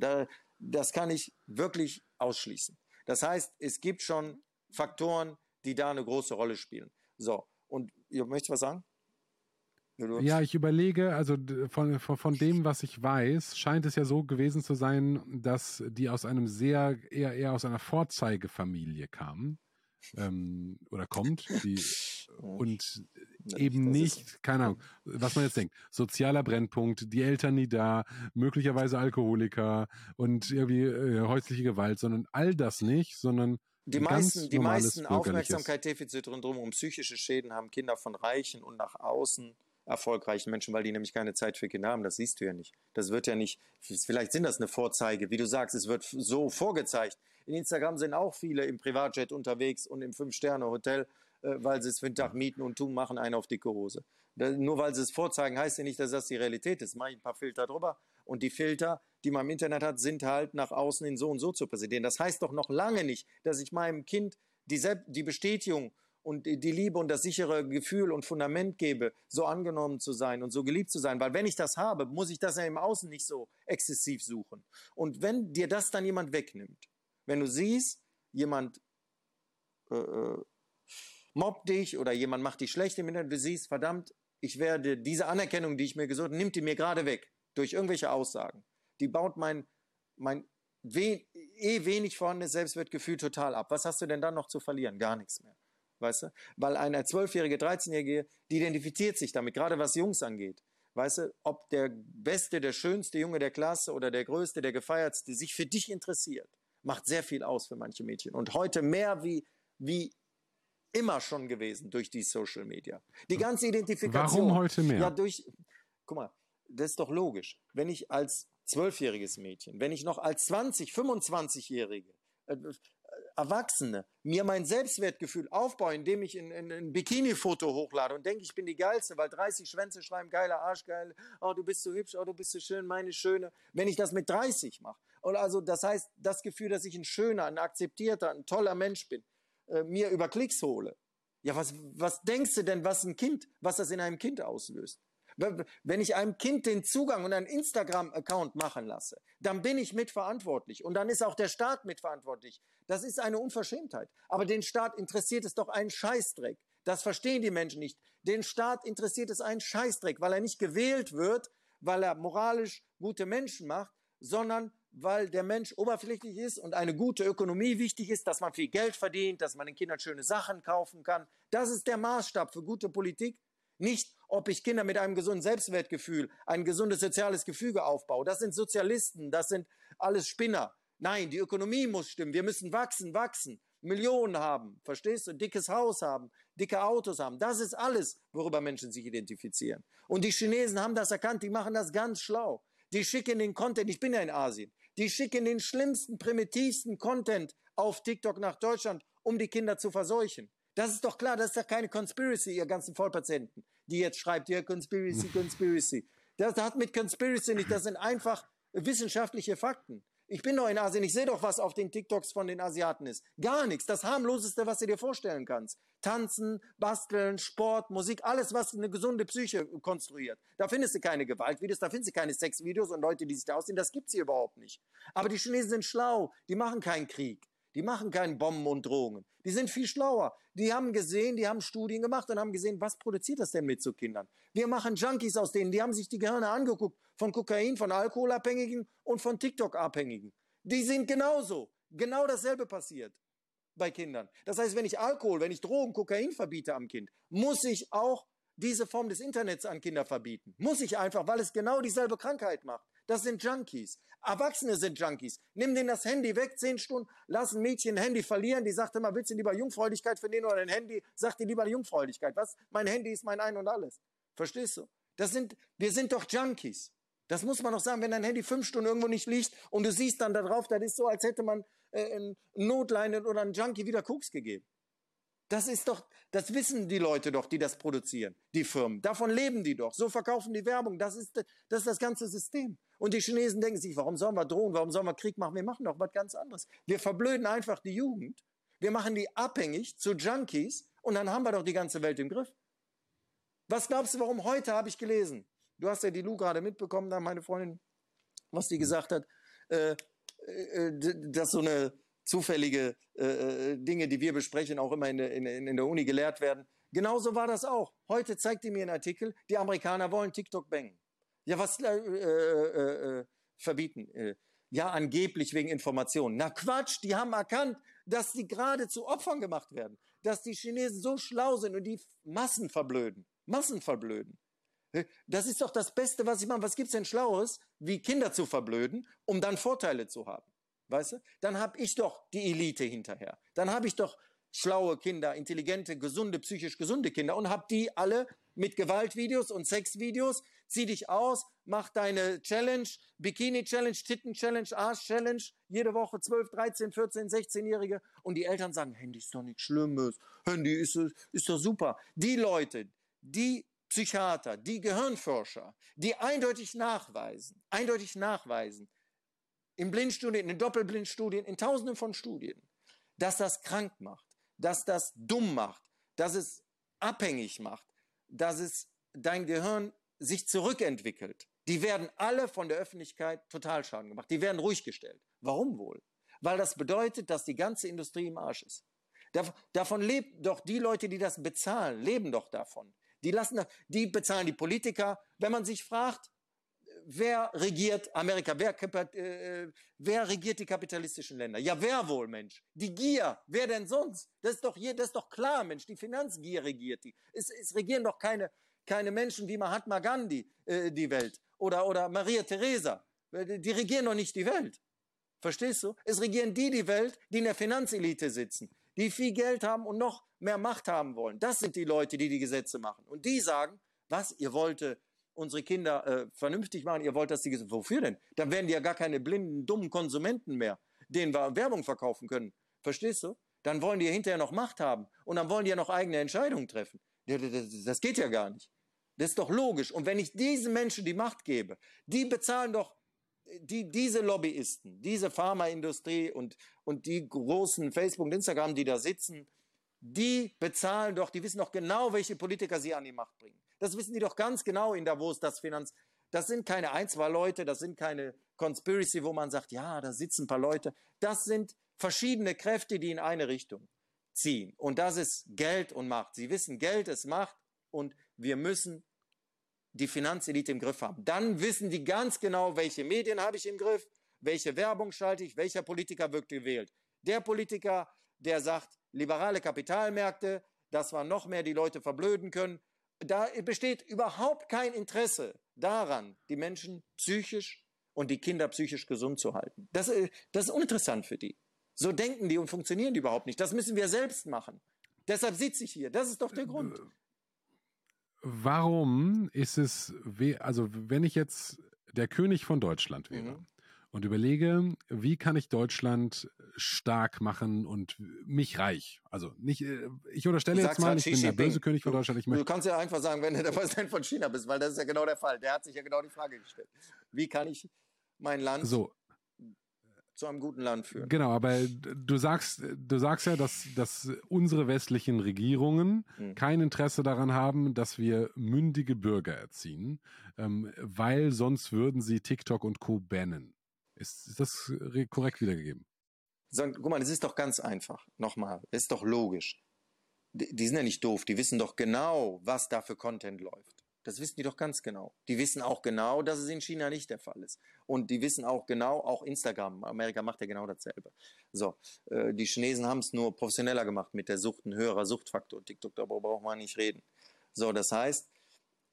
das kann ich wirklich ausschließen. Das heißt, es gibt schon Faktoren, die da eine große Rolle spielen. So, und ihr möchtet was sagen? Ja, ich überlege, also von, von, von dem, was ich weiß, scheint es ja so gewesen zu sein, dass die aus einem sehr, eher, eher aus einer Vorzeigefamilie kamen. Ähm, oder kommt, die, und ja, eben nicht, keine Ahnung, was man jetzt denkt, sozialer Brennpunkt, die Eltern nie da, möglicherweise Alkoholiker und irgendwie äh, häusliche Gewalt, sondern all das nicht, sondern die meisten, die meisten Aufmerksamkeit, Defizite rundherum um psychische Schäden haben Kinder von Reichen und nach außen erfolgreichen Menschen, weil die nämlich keine Zeit für Kinder haben. Das siehst du ja nicht. Das wird ja nicht, vielleicht sind das eine Vorzeige, wie du sagst, es wird so vorgezeigt. In Instagram sind auch viele im Privatjet unterwegs und im Fünf-Sterne-Hotel, äh, weil sie es für den Tag mieten und tun, machen einen auf dicke Hose. nur weil sie es vorzeigen, heißt ja nicht, dass das die Realität ist. Mach ich ein paar Filter drüber und die Filter, die man im Internet hat, sind halt nach außen in so und so zu präsentieren. Das heißt doch noch lange nicht, dass ich meinem Kind die, die Bestätigung und die Liebe und das sichere Gefühl und Fundament gebe, so angenommen zu sein und so geliebt zu sein. Weil wenn ich das habe, muss ich das ja im Außen nicht so exzessiv suchen. Und wenn dir das dann jemand wegnimmt, wenn du siehst, jemand äh, äh mobbt dich oder jemand macht dich schlecht im Internet, du siehst, verdammt, ich werde diese Anerkennung, die ich mir gesucht habe, nimmt die mir gerade weg durch irgendwelche Aussagen. Die baut mein, mein we eh wenig vorhandenes Selbstwertgefühl total ab. Was hast du denn dann noch zu verlieren? Gar nichts mehr weißt du? Weil eine zwölfjährige, 13-jährige, die identifiziert sich damit, gerade was Jungs angeht. Weißt du, ob der beste, der schönste Junge der Klasse oder der größte, der gefeiertste sich für dich interessiert, macht sehr viel aus für manche Mädchen. Und heute mehr wie, wie immer schon gewesen durch die Social Media. Die ganze Identifikation. Warum heute mehr? Ja, durch, guck mal, das ist doch logisch. Wenn ich als zwölfjähriges Mädchen, wenn ich noch als 20, 25-Jährige äh, Erwachsene mir mein Selbstwertgefühl aufbaue, indem ich ein, ein, ein Bikini-Foto hochlade und denke, ich bin die Geilste, weil 30 Schwänze schreiben, geiler Arsch, geil, oh, du bist so hübsch, oh, du bist so schön, meine Schöne. Wenn ich das mit 30 mache, und also das heißt, das Gefühl, dass ich ein schöner, ein akzeptierter, ein toller Mensch bin, äh, mir über Klicks hole. Ja, was, was denkst du denn, was ein Kind, was das in einem Kind auslöst? Wenn ich einem Kind den Zugang und einen Instagram-Account machen lasse, dann bin ich mitverantwortlich und dann ist auch der Staat mitverantwortlich. Das ist eine Unverschämtheit. Aber den Staat interessiert es doch einen Scheißdreck. Das verstehen die Menschen nicht. Den Staat interessiert es einen Scheißdreck, weil er nicht gewählt wird, weil er moralisch gute Menschen macht, sondern weil der Mensch oberflächlich ist und eine gute Ökonomie wichtig ist, dass man viel Geld verdient, dass man den Kindern schöne Sachen kaufen kann. Das ist der Maßstab für gute Politik. Nicht, ob ich Kinder mit einem gesunden Selbstwertgefühl, ein gesundes soziales Gefüge aufbaue. Das sind Sozialisten, das sind alles Spinner. Nein, die Ökonomie muss stimmen. Wir müssen wachsen, wachsen. Millionen haben, verstehst du? Dickes Haus haben, dicke Autos haben. Das ist alles, worüber Menschen sich identifizieren. Und die Chinesen haben das erkannt, die machen das ganz schlau. Die schicken den Content, ich bin ja in Asien, die schicken den schlimmsten, primitivsten Content auf TikTok nach Deutschland, um die Kinder zu verseuchen. Das ist doch klar, das ist doch keine Conspiracy, ihr ganzen Vollpatienten, die jetzt schreibt, ja, Conspiracy, Conspiracy. Das hat mit Conspiracy nicht, das sind einfach wissenschaftliche Fakten. Ich bin doch in Asien, ich sehe doch, was auf den TikToks von den Asiaten ist. Gar nichts. Das harmloseste, was du dir vorstellen kannst. Tanzen, basteln, Sport, Musik, alles, was eine gesunde Psyche konstruiert. Da findest du keine Gewaltvideos, da findest du keine Sexvideos und Leute, die sich da aussehen. Das gibt's hier überhaupt nicht. Aber die Chinesen sind schlau. Die machen keinen Krieg. Die machen keine Bomben und Drohungen. Die sind viel schlauer. Die haben gesehen, die haben Studien gemacht und haben gesehen, was produziert das denn mit so Kindern? Wir machen Junkies aus denen. Die haben sich die Gehirne angeguckt von Kokain, von Alkoholabhängigen und von TikTok-Abhängigen. Die sind genauso. Genau dasselbe passiert bei Kindern. Das heißt, wenn ich Alkohol, wenn ich Drogen, Kokain verbiete am Kind, muss ich auch diese Form des Internets an Kinder verbieten. Muss ich einfach, weil es genau dieselbe Krankheit macht. Das sind Junkies. Erwachsene sind Junkies. Nimm denen das Handy weg, zehn Stunden, lass ein Mädchen ein Handy verlieren. Die sagt immer, willst du lieber Jungfräulichkeit verlieren oder ein Handy? Sagt dir lieber Jungfräulichkeit. Was? Mein Handy ist mein Ein und Alles. Verstehst du? Das sind, wir sind doch Junkies. Das muss man doch sagen, wenn dein Handy fünf Stunden irgendwo nicht liegt und du siehst dann da drauf, das ist so, als hätte man äh, einen Notleinen oder einen Junkie wieder Koks gegeben. Das ist doch, das wissen die Leute doch, die das produzieren, die Firmen. Davon leben die doch. So verkaufen die Werbung. Das ist das, ist das ganze System. Und die Chinesen denken sich, warum sollen wir drohen? Warum sollen wir Krieg machen? Wir machen doch was ganz anderes. Wir verblöden einfach die Jugend. Wir machen die abhängig zu Junkies und dann haben wir doch die ganze Welt im Griff. Was glaubst du, warum heute habe ich gelesen? Du hast ja die Lu gerade mitbekommen, da meine Freundin, was die gesagt hat, äh, äh, dass so eine zufällige äh, äh, Dinge, die wir besprechen, auch immer in, in, in der Uni gelehrt werden. Genauso war das auch. Heute zeigt ihr mir einen Artikel, die Amerikaner wollen TikTok bangen. Ja, was äh, äh, äh, verbieten? Äh, ja, angeblich wegen Informationen. Na Quatsch, die haben erkannt, dass die gerade zu Opfern gemacht werden. Dass die Chinesen so schlau sind und die Massen verblöden. Massen verblöden. Das ist doch das Beste, was ich mache. Was gibt's denn Schlaues, wie Kinder zu verblöden, um dann Vorteile zu haben? Weißt du? Dann habe ich doch die Elite hinterher. Dann habe ich doch schlaue Kinder, intelligente, gesunde, psychisch gesunde Kinder und habe die alle mit Gewaltvideos und Sexvideos. Zieh dich aus, mach deine Challenge, Bikini-Challenge, Titten-Challenge, Arsch-Challenge, jede Woche 12, 13, 14, 16-Jährige. Und die Eltern sagen, Handy ist doch nichts Schlimmes, Handy ist, ist doch super. Die Leute, die Psychiater, die Gehirnforscher, die eindeutig nachweisen, eindeutig nachweisen, in Blindstudien, in Doppelblindstudien, in tausenden von Studien, dass das krank macht, dass das dumm macht, dass es abhängig macht, dass es dein Gehirn sich zurückentwickelt. Die werden alle von der Öffentlichkeit total Schaden gemacht. Die werden ruhig gestellt. Warum wohl? Weil das bedeutet, dass die ganze Industrie im Arsch ist. Davon leben doch die Leute, die das bezahlen, leben doch davon. Die lassen, die bezahlen die Politiker. Wenn man sich fragt, wer regiert Amerika? Wer, äh, wer, regiert die kapitalistischen Länder? Ja, wer wohl, Mensch? Die Gier. Wer denn sonst? Das ist doch, hier, das ist doch klar, Mensch. Die Finanzgier regiert die. Es, es regieren doch keine, keine Menschen wie Mahatma Gandhi äh, die Welt oder, oder Maria Theresa. Die regieren doch nicht die Welt. Verstehst du? Es regieren die die Welt, die in der Finanzelite sitzen, die viel Geld haben und noch mehr Macht haben wollen. Das sind die Leute, die die Gesetze machen. Und die sagen, was, ihr wollt unsere Kinder äh, vernünftig machen, ihr wollt, dass die, wofür denn? Dann werden die ja gar keine blinden, dummen Konsumenten mehr, denen wir Werbung verkaufen können. Verstehst du? Dann wollen die ja hinterher noch Macht haben und dann wollen die ja noch eigene Entscheidungen treffen. Das geht ja gar nicht. Das ist doch logisch. Und wenn ich diesen Menschen die Macht gebe, die bezahlen doch die, diese Lobbyisten, diese Pharmaindustrie und, und die großen Facebook und Instagram, die da sitzen, die bezahlen doch, die wissen doch genau, welche Politiker sie an die Macht bringen. Das wissen die doch ganz genau in Davos, das Finanz. Das sind keine ein, zwei Leute, das sind keine Conspiracy, wo man sagt, ja, da sitzen ein paar Leute. Das sind verschiedene Kräfte, die in eine Richtung ziehen. Und das ist Geld und Macht. Sie wissen, Geld ist Macht und wir müssen die Finanzelite im Griff haben. Dann wissen die ganz genau, welche Medien habe ich im Griff, welche Werbung schalte ich, welcher Politiker wird gewählt. Der Politiker, der sagt, liberale Kapitalmärkte, dass wir noch mehr die Leute verblöden können. Da besteht überhaupt kein Interesse daran, die Menschen psychisch und die Kinder psychisch gesund zu halten. Das, äh, das ist uninteressant für die. So denken die und funktionieren die überhaupt nicht. Das müssen wir selbst machen. Deshalb sitze ich hier. Das ist doch der Grund. Warum ist es, also wenn ich jetzt der König von Deutschland wäre, mhm und überlege, wie kann ich Deutschland stark machen und mich reich. Also nicht, äh, ich unterstelle jetzt mal, halt ich bin der böse König von Deutschland. Ich du kannst ja einfach sagen, wenn du der Präsident von China bist, weil das ist ja genau der Fall. Der hat sich ja genau die Frage gestellt. Wie kann ich mein Land so zu einem guten Land führen. Genau, aber du sagst, du sagst ja, dass, dass unsere westlichen Regierungen mhm. kein Interesse daran haben, dass wir mündige Bürger erziehen, ähm, weil sonst würden sie TikTok und Co. bannen. Ist, ist das korrekt wiedergegeben? Sagen, guck mal, das ist doch ganz einfach. Nochmal, das ist doch logisch. Die, die sind ja nicht doof, die wissen doch genau, was da für Content läuft. Das wissen die doch ganz genau. Die wissen auch genau, dass es in China nicht der Fall ist. Und die wissen auch genau, auch Instagram, Amerika macht ja genau dasselbe. So, äh, die Chinesen haben es nur professioneller gemacht mit der Sucht, ein höherer Suchtfaktor. TikTok, darüber braucht man nicht reden. So, das heißt,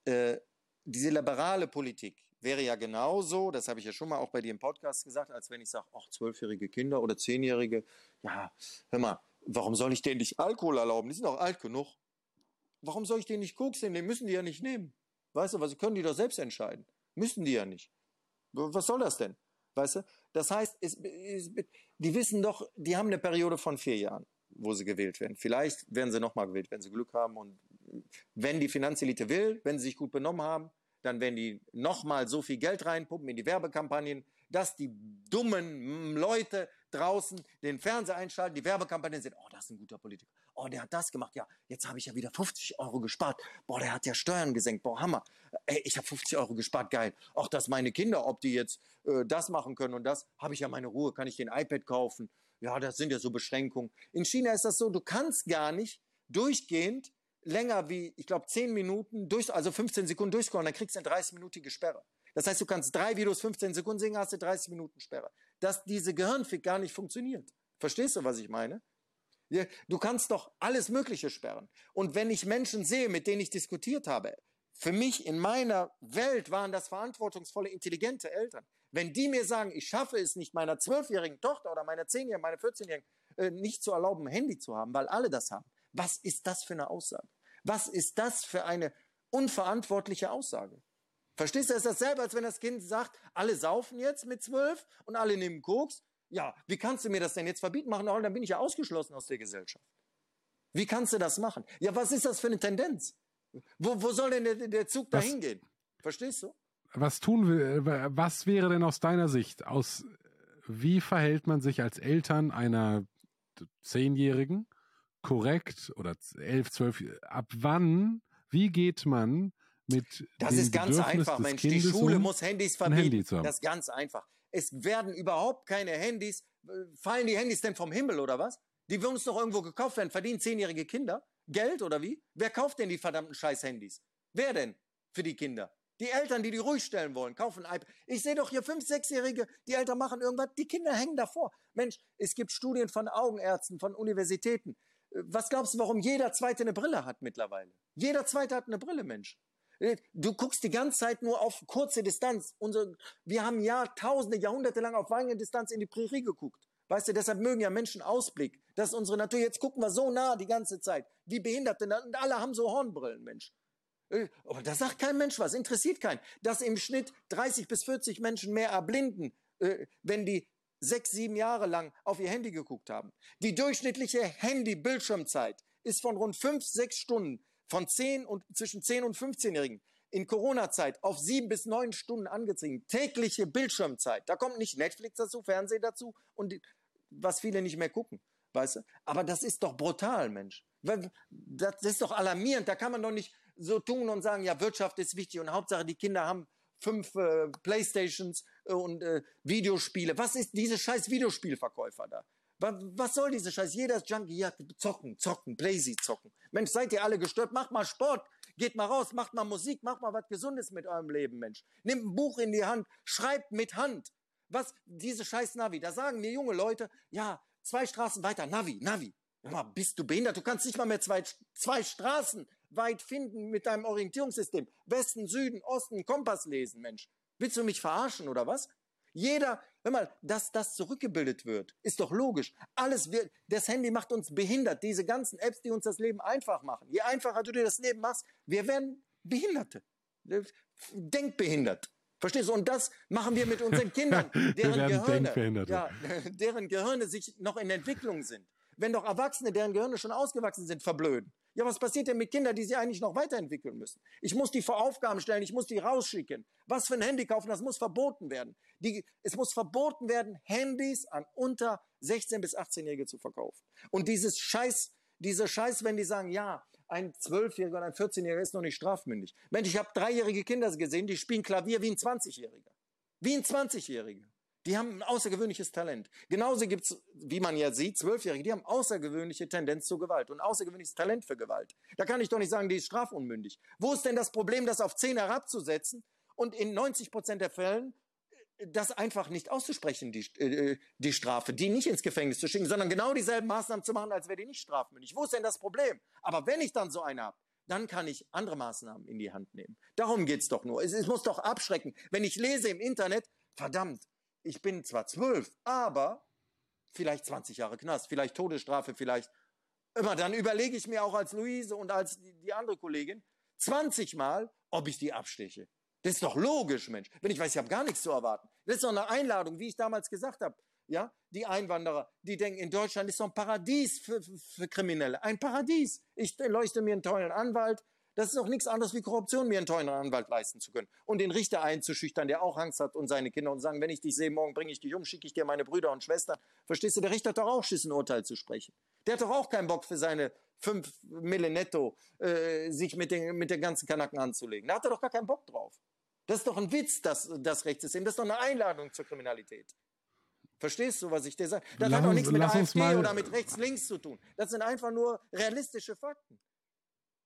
äh, diese liberale Politik, wäre ja genauso, das habe ich ja schon mal auch bei dir im Podcast gesagt, als wenn ich sage, ach, zwölfjährige Kinder oder zehnjährige, ja, hör mal, warum soll ich denen nicht Alkohol erlauben? Die sind doch alt genug. Warum soll ich denen nicht Koks nehmen? Den müssen die ja nicht nehmen. Weißt du, was können die doch selbst entscheiden. Müssen die ja nicht. Was soll das denn? Weißt du? Das heißt, es, es, die wissen doch, die haben eine Periode von vier Jahren, wo sie gewählt werden. Vielleicht werden sie nochmal gewählt, wenn sie Glück haben und wenn die Finanzelite will, wenn sie sich gut benommen haben, dann werden die nochmal so viel Geld reinpumpen in die Werbekampagnen, dass die dummen Leute draußen den Fernseher einschalten, die Werbekampagnen sehen, oh, das ist ein guter Politiker. Oh, der hat das gemacht. Ja, jetzt habe ich ja wieder 50 Euro gespart. Boah, der hat ja Steuern gesenkt. Boah, Hammer. Ey, ich habe 50 Euro gespart. Geil. Auch dass meine Kinder, ob die jetzt äh, das machen können und das, habe ich ja meine Ruhe. Kann ich den iPad kaufen? Ja, das sind ja so Beschränkungen. In China ist das so, du kannst gar nicht durchgehend länger wie, ich glaube, 10 Minuten, durch, also 15 Sekunden durchscrollen, dann kriegst du eine 30-minütige Sperre. Das heißt, du kannst drei Videos 15 Sekunden sehen, hast du 30 Minuten Sperre. Dass diese Gehirnfick gar nicht funktioniert. Verstehst du, was ich meine? Du kannst doch alles Mögliche sperren. Und wenn ich Menschen sehe, mit denen ich diskutiert habe, für mich in meiner Welt waren das verantwortungsvolle, intelligente Eltern. Wenn die mir sagen, ich schaffe es nicht, meiner zwölfjährigen Tochter oder meiner zehnjährigen, meiner 14-jährigen äh, nicht zu erlauben, ein Handy zu haben, weil alle das haben, was ist das für eine Aussage? Was ist das für eine unverantwortliche Aussage. Verstehst du, das ist dasselbe, als wenn das Kind sagt, alle saufen jetzt mit zwölf und alle nehmen Koks. Ja, wie kannst du mir das denn jetzt verbieten machen? Dann bin ich ja ausgeschlossen aus der Gesellschaft. Wie kannst du das machen? Ja, was ist das für eine Tendenz? Wo, wo soll denn der, der Zug da hingehen? Verstehst du? Was tun wir, was wäre denn aus deiner Sicht, aus, wie verhält man sich als Eltern einer Zehnjährigen korrekt oder elf, zwölf, ab wann, wie geht man mit Das ist ganz einfach, Mensch. Die Schule muss Handys verbieten. Handy das ist ganz einfach. Es werden überhaupt keine Handys. Fallen die Handys denn vom Himmel oder was? Die würden uns doch irgendwo gekauft werden. Verdienen zehnjährige Kinder Geld oder wie? Wer kauft denn die verdammten Scheiß-Handys? Wer denn für die Kinder? Die Eltern, die die ruhig stellen wollen, kaufen ein iPad. Ich sehe doch hier fünf, sechsjährige, die Eltern machen irgendwas, die Kinder hängen davor. Mensch, es gibt Studien von Augenärzten, von Universitäten. Was glaubst du, warum jeder Zweite eine Brille hat mittlerweile? Jeder Zweite hat eine Brille, Mensch. Du guckst die ganze Zeit nur auf kurze Distanz. Unsere, wir haben Jahrtausende, Jahrhunderte lang auf lange Distanz in die Prärie geguckt. Weißt du, deshalb mögen ja Menschen Ausblick. Das ist unsere Natur. Jetzt gucken wir so nah die ganze Zeit. Wie Behinderte. Und alle haben so Hornbrillen, Mensch. Äh, aber da sagt kein Mensch was, interessiert keinen. Dass im Schnitt 30 bis 40 Menschen mehr erblinden, äh, wenn die sechs, sieben Jahre lang auf ihr Handy geguckt haben. Die durchschnittliche Handy-Bildschirmzeit ist von rund fünf, sechs Stunden von 10 und zwischen 10 und 15-Jährigen in Corona-Zeit auf sieben bis neun Stunden angezogen. Tägliche Bildschirmzeit. Da kommt nicht Netflix dazu, Fernsehen dazu und die, was viele nicht mehr gucken. Weißt du? Aber das ist doch brutal, Mensch. Das ist doch alarmierend. Da kann man doch nicht so tun und sagen, ja, Wirtschaft ist wichtig und Hauptsache die Kinder haben fünf äh, Playstations äh, und äh, Videospiele. Was ist diese scheiß Videospielverkäufer da? Was soll diese Scheiß? Jeder ist Junkie, ja, zocken, zocken, Blazy zocken. Mensch, seid ihr alle gestört? Macht mal Sport, geht mal raus, macht mal Musik, macht mal was Gesundes mit eurem Leben, Mensch. Nehmt ein Buch in die Hand, schreibt mit Hand. Was, diese scheiß Navi, da sagen mir junge Leute, ja, zwei Straßen weiter, Navi, Navi. Mal, bist du behindert? Du kannst nicht mal mehr zwei, zwei Straßen weit finden mit deinem Orientierungssystem. Westen, Süden, Osten, Kompass lesen, Mensch. Willst du mich verarschen oder was? Jeder, hör mal, dass das zurückgebildet wird, ist doch logisch. Alles wird, das Handy macht uns behindert. Diese ganzen Apps, die uns das Leben einfach machen. Je einfacher du dir das Leben machst, wir werden Behinderte. Denkbehindert. Verstehst du? Und das machen wir mit unseren Kindern, [LAUGHS] deren Gehirne, ja, deren Gehirne sich noch in Entwicklung sind. Wenn doch Erwachsene, deren Gehirne schon ausgewachsen sind, verblöden. Ja, was passiert denn mit Kindern, die sie eigentlich noch weiterentwickeln müssen? Ich muss die vor Aufgaben stellen, ich muss die rausschicken. Was für ein Handy kaufen, das muss verboten werden. Die, es muss verboten werden, Handys an unter 16 bis 18-Jährige zu verkaufen. Und dieses Scheiß, diese Scheiß, wenn die sagen, ja, ein Zwölfjähriger oder ein 14-Jähriger ist noch nicht strafmündig. Mensch, ich habe dreijährige Kinder gesehen, die spielen Klavier wie ein 20-Jähriger. Wie ein 20-Jähriger. Die haben ein außergewöhnliches Talent. Genauso gibt's, wie man ja sieht, Zwölfjährige, die haben außergewöhnliche Tendenz zur Gewalt und außergewöhnliches Talent für Gewalt. Da kann ich doch nicht sagen, die ist strafunmündig. Wo ist denn das Problem, das auf zehn herabzusetzen und in 90 Prozent der Fällen äh, das einfach nicht auszusprechen, die, äh, die Strafe, die nicht ins Gefängnis zu schicken, sondern genau dieselben Maßnahmen zu machen, als wäre die nicht strafmündig. Wo ist denn das Problem? Aber wenn ich dann so eine habe, dann kann ich andere Maßnahmen in die Hand nehmen. Darum geht's doch nur. Es, es muss doch abschrecken. Wenn ich lese im Internet, verdammt, ich bin zwar zwölf, aber vielleicht 20 Jahre Knast, vielleicht Todesstrafe, vielleicht immer. Dann überlege ich mir auch als Luise und als die, andere Kollegin 20 Mal, ob ich die absteche. Das ist doch logisch, Mensch. Wenn ich weiß, ich habe gar nichts zu erwarten. Das ist doch eine Einladung, wie ich damals gesagt habe. Ja, die Einwanderer, die denken, in Deutschland ist doch ein Paradies für, für, für Kriminelle. Ein Paradies. Ich leuchte mir einen tollen Anwalt, das ist auch nichts anderes wie Korruption, mir einen teuren Anwalt leisten zu können. Und den Richter einzuschüchtern, der auch Angst hat und seine Kinder und sagen, wenn ich dich sehe, morgen bringe ich dich um, schicke ich dir meine Brüder und Schwestern. Verstehst du, der Richter hat doch auch Schiss, ein Urteil zu sprechen. Der hat doch auch keinen Bock für seine fünf Mille netto, äh, sich mit den, mit den ganzen Kanaken anzulegen. Da hat er doch gar keinen Bock drauf. Das ist doch ein Witz, das, das Rechtssystem. Das ist doch eine Einladung zur Kriminalität. Verstehst du, was ich dir sage? Das lass hat doch nichts mit AfD oder mit rechts-links zu tun. Das sind einfach nur realistische Fakten.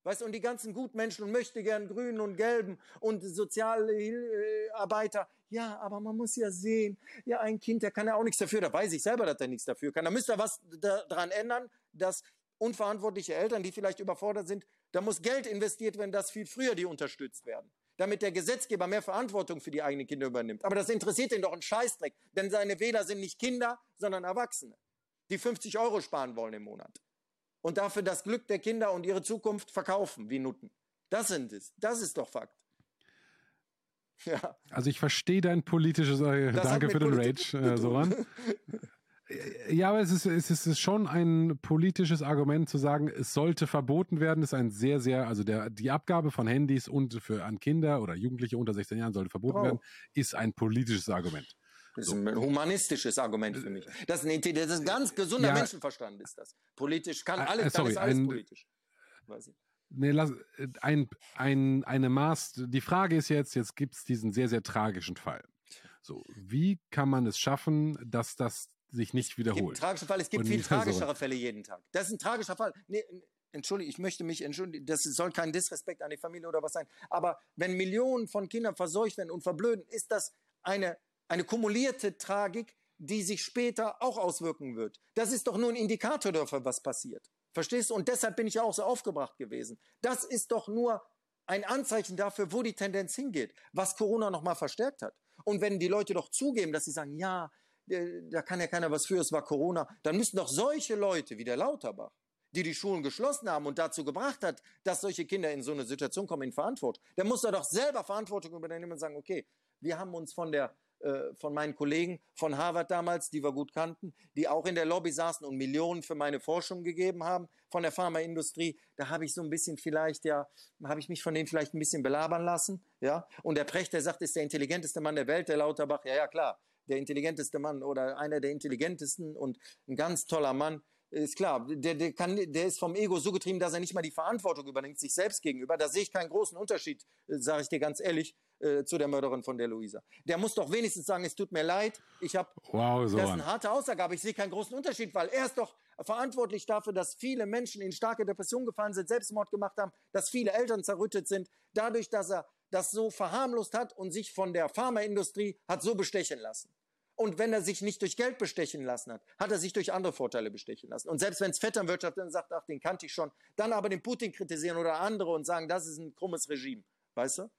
Weißt du, und die ganzen Gutmenschen und möchte gern Grünen und Gelben und Sozialarbeiter. Ja, aber man muss ja sehen, ja, ein Kind, der kann ja auch nichts dafür, da weiß ich selber, dass er nichts dafür kann. Da müsste er was daran ändern, dass unverantwortliche Eltern, die vielleicht überfordert sind, da muss Geld investiert werden, dass viel früher die unterstützt werden. Damit der Gesetzgeber mehr Verantwortung für die eigenen Kinder übernimmt. Aber das interessiert ihn doch einen Scheißdreck, denn seine Wähler sind nicht Kinder, sondern Erwachsene, die 50 Euro sparen wollen im Monat und dafür das Glück der Kinder und ihre Zukunft verkaufen wie Nutten. Das sind es. Das ist doch Fakt. [LAUGHS] Ja. Also ich verstehe dein politisches, äh, danke für den Rage, äh, Soran. [LAUGHS] Ja, aber es ist, es ist schon ein politisches Argument zu sagen, es sollte verboten werden. Ist ein sehr, sehr, also der, die Abgabe von Handys und für an Kinder oder Jugendliche unter 16 Jahren sollte verboten oh. werden, ist ein politisches Argument. Das ist ein humanistisches Argument für mich. Das ist ein, das ist ein ganz gesunder ja, Menschenverstand, ist das. Politisch kann alles, äh, sorry, kann alles ein, politisch. Nee, lass, ein, ein, eine Maß. Die Frage ist jetzt, jetzt gibt es diesen sehr, sehr tragischen Fall. So, wie kann man es schaffen, dass das sich nicht wiederholt? Es gibt tragischen Fall, es gibt Und viel [LAUGHS] tragischere so. Fälle jeden Tag. Das ist ein tragischer Fall. Nee, Entschuldigung, ich möchte mich entschuldigen, das soll kein Disrespekt an die Familie oder was sein. Aber wenn Millionen von Kindern verseucht werden und verblöden, ist das eine, eine kumulierte Tragik, die sich später auch auswirken wird. Das ist doch nur ein Indikator dafür, was passiert. Verstehst du? Und deshalb bin ich auch so aufgebracht gewesen. Das ist doch nur ein Anzeichen dafür, wo die Tendenz hingeht, was Corona nochmal verstärkt hat. Und wenn die Leute doch zugeben, dass sie sagen, ja, äh, da kann ja keiner was für, es war Corona, dann müssen doch solche Leute wie der Lauterbach, die die Schulen geschlossen haben und dazu gebracht hat, dass solche Kinder in so eine Situation kommen, in Verantwortung, der muss da doch selber Verantwortung übernehmen und sagen, okay, wir haben uns von der äh, von meinen Kollegen von Harvard damals, die wir gut kannten, die auch in der Lobby saßen und Millionen für meine Forschung gegeben haben von der Pharmaindustrie. Da habe ich so ein bisschen vielleicht, ja, habe ich mich von denen vielleicht ein bisschen belabern lassen, ja. Und der Precht, der sagt, ist der intelligenteste Mann der Welt, der Lauterbach. Ja, ja, klar, der intelligenteste Mann oder einer der intelligentesten und ein ganz toller Mann ist klar, der, der, kann, der ist vom Ego so getrieben, dass er nicht mal die Verantwortung übernimmt, sich selbst gegenüber. Da sehe ich keinen großen Unterschied, äh, sage ich dir ganz ehrlich, äh, zu der Mörderin von der Luisa. Der muss doch wenigstens sagen, es tut mir leid, ich habe, wow, so das ist eine harte Aussage, aber ich sehe keinen großen Unterschied, weil er ist doch verantwortlich dafür, dass viele Menschen in starke Depression gefallen sind, Selbstmord gemacht haben, dass viele Eltern zerrüttet sind, dadurch, dass er das so verharmlost hat und sich von der Pharmaindustrie hat so bestechen lassen. Und wenn er sich nicht durch Geld bestechen lassen hat, hat er sich durch andere Vorteile bestechen lassen. Und selbst wenn es Vetternwirtschaft dann sagt, ach, den kannte ich schon, dann aber den Putin kritisieren oder andere und sagen, das ist ein krummes Regime. Weißt du?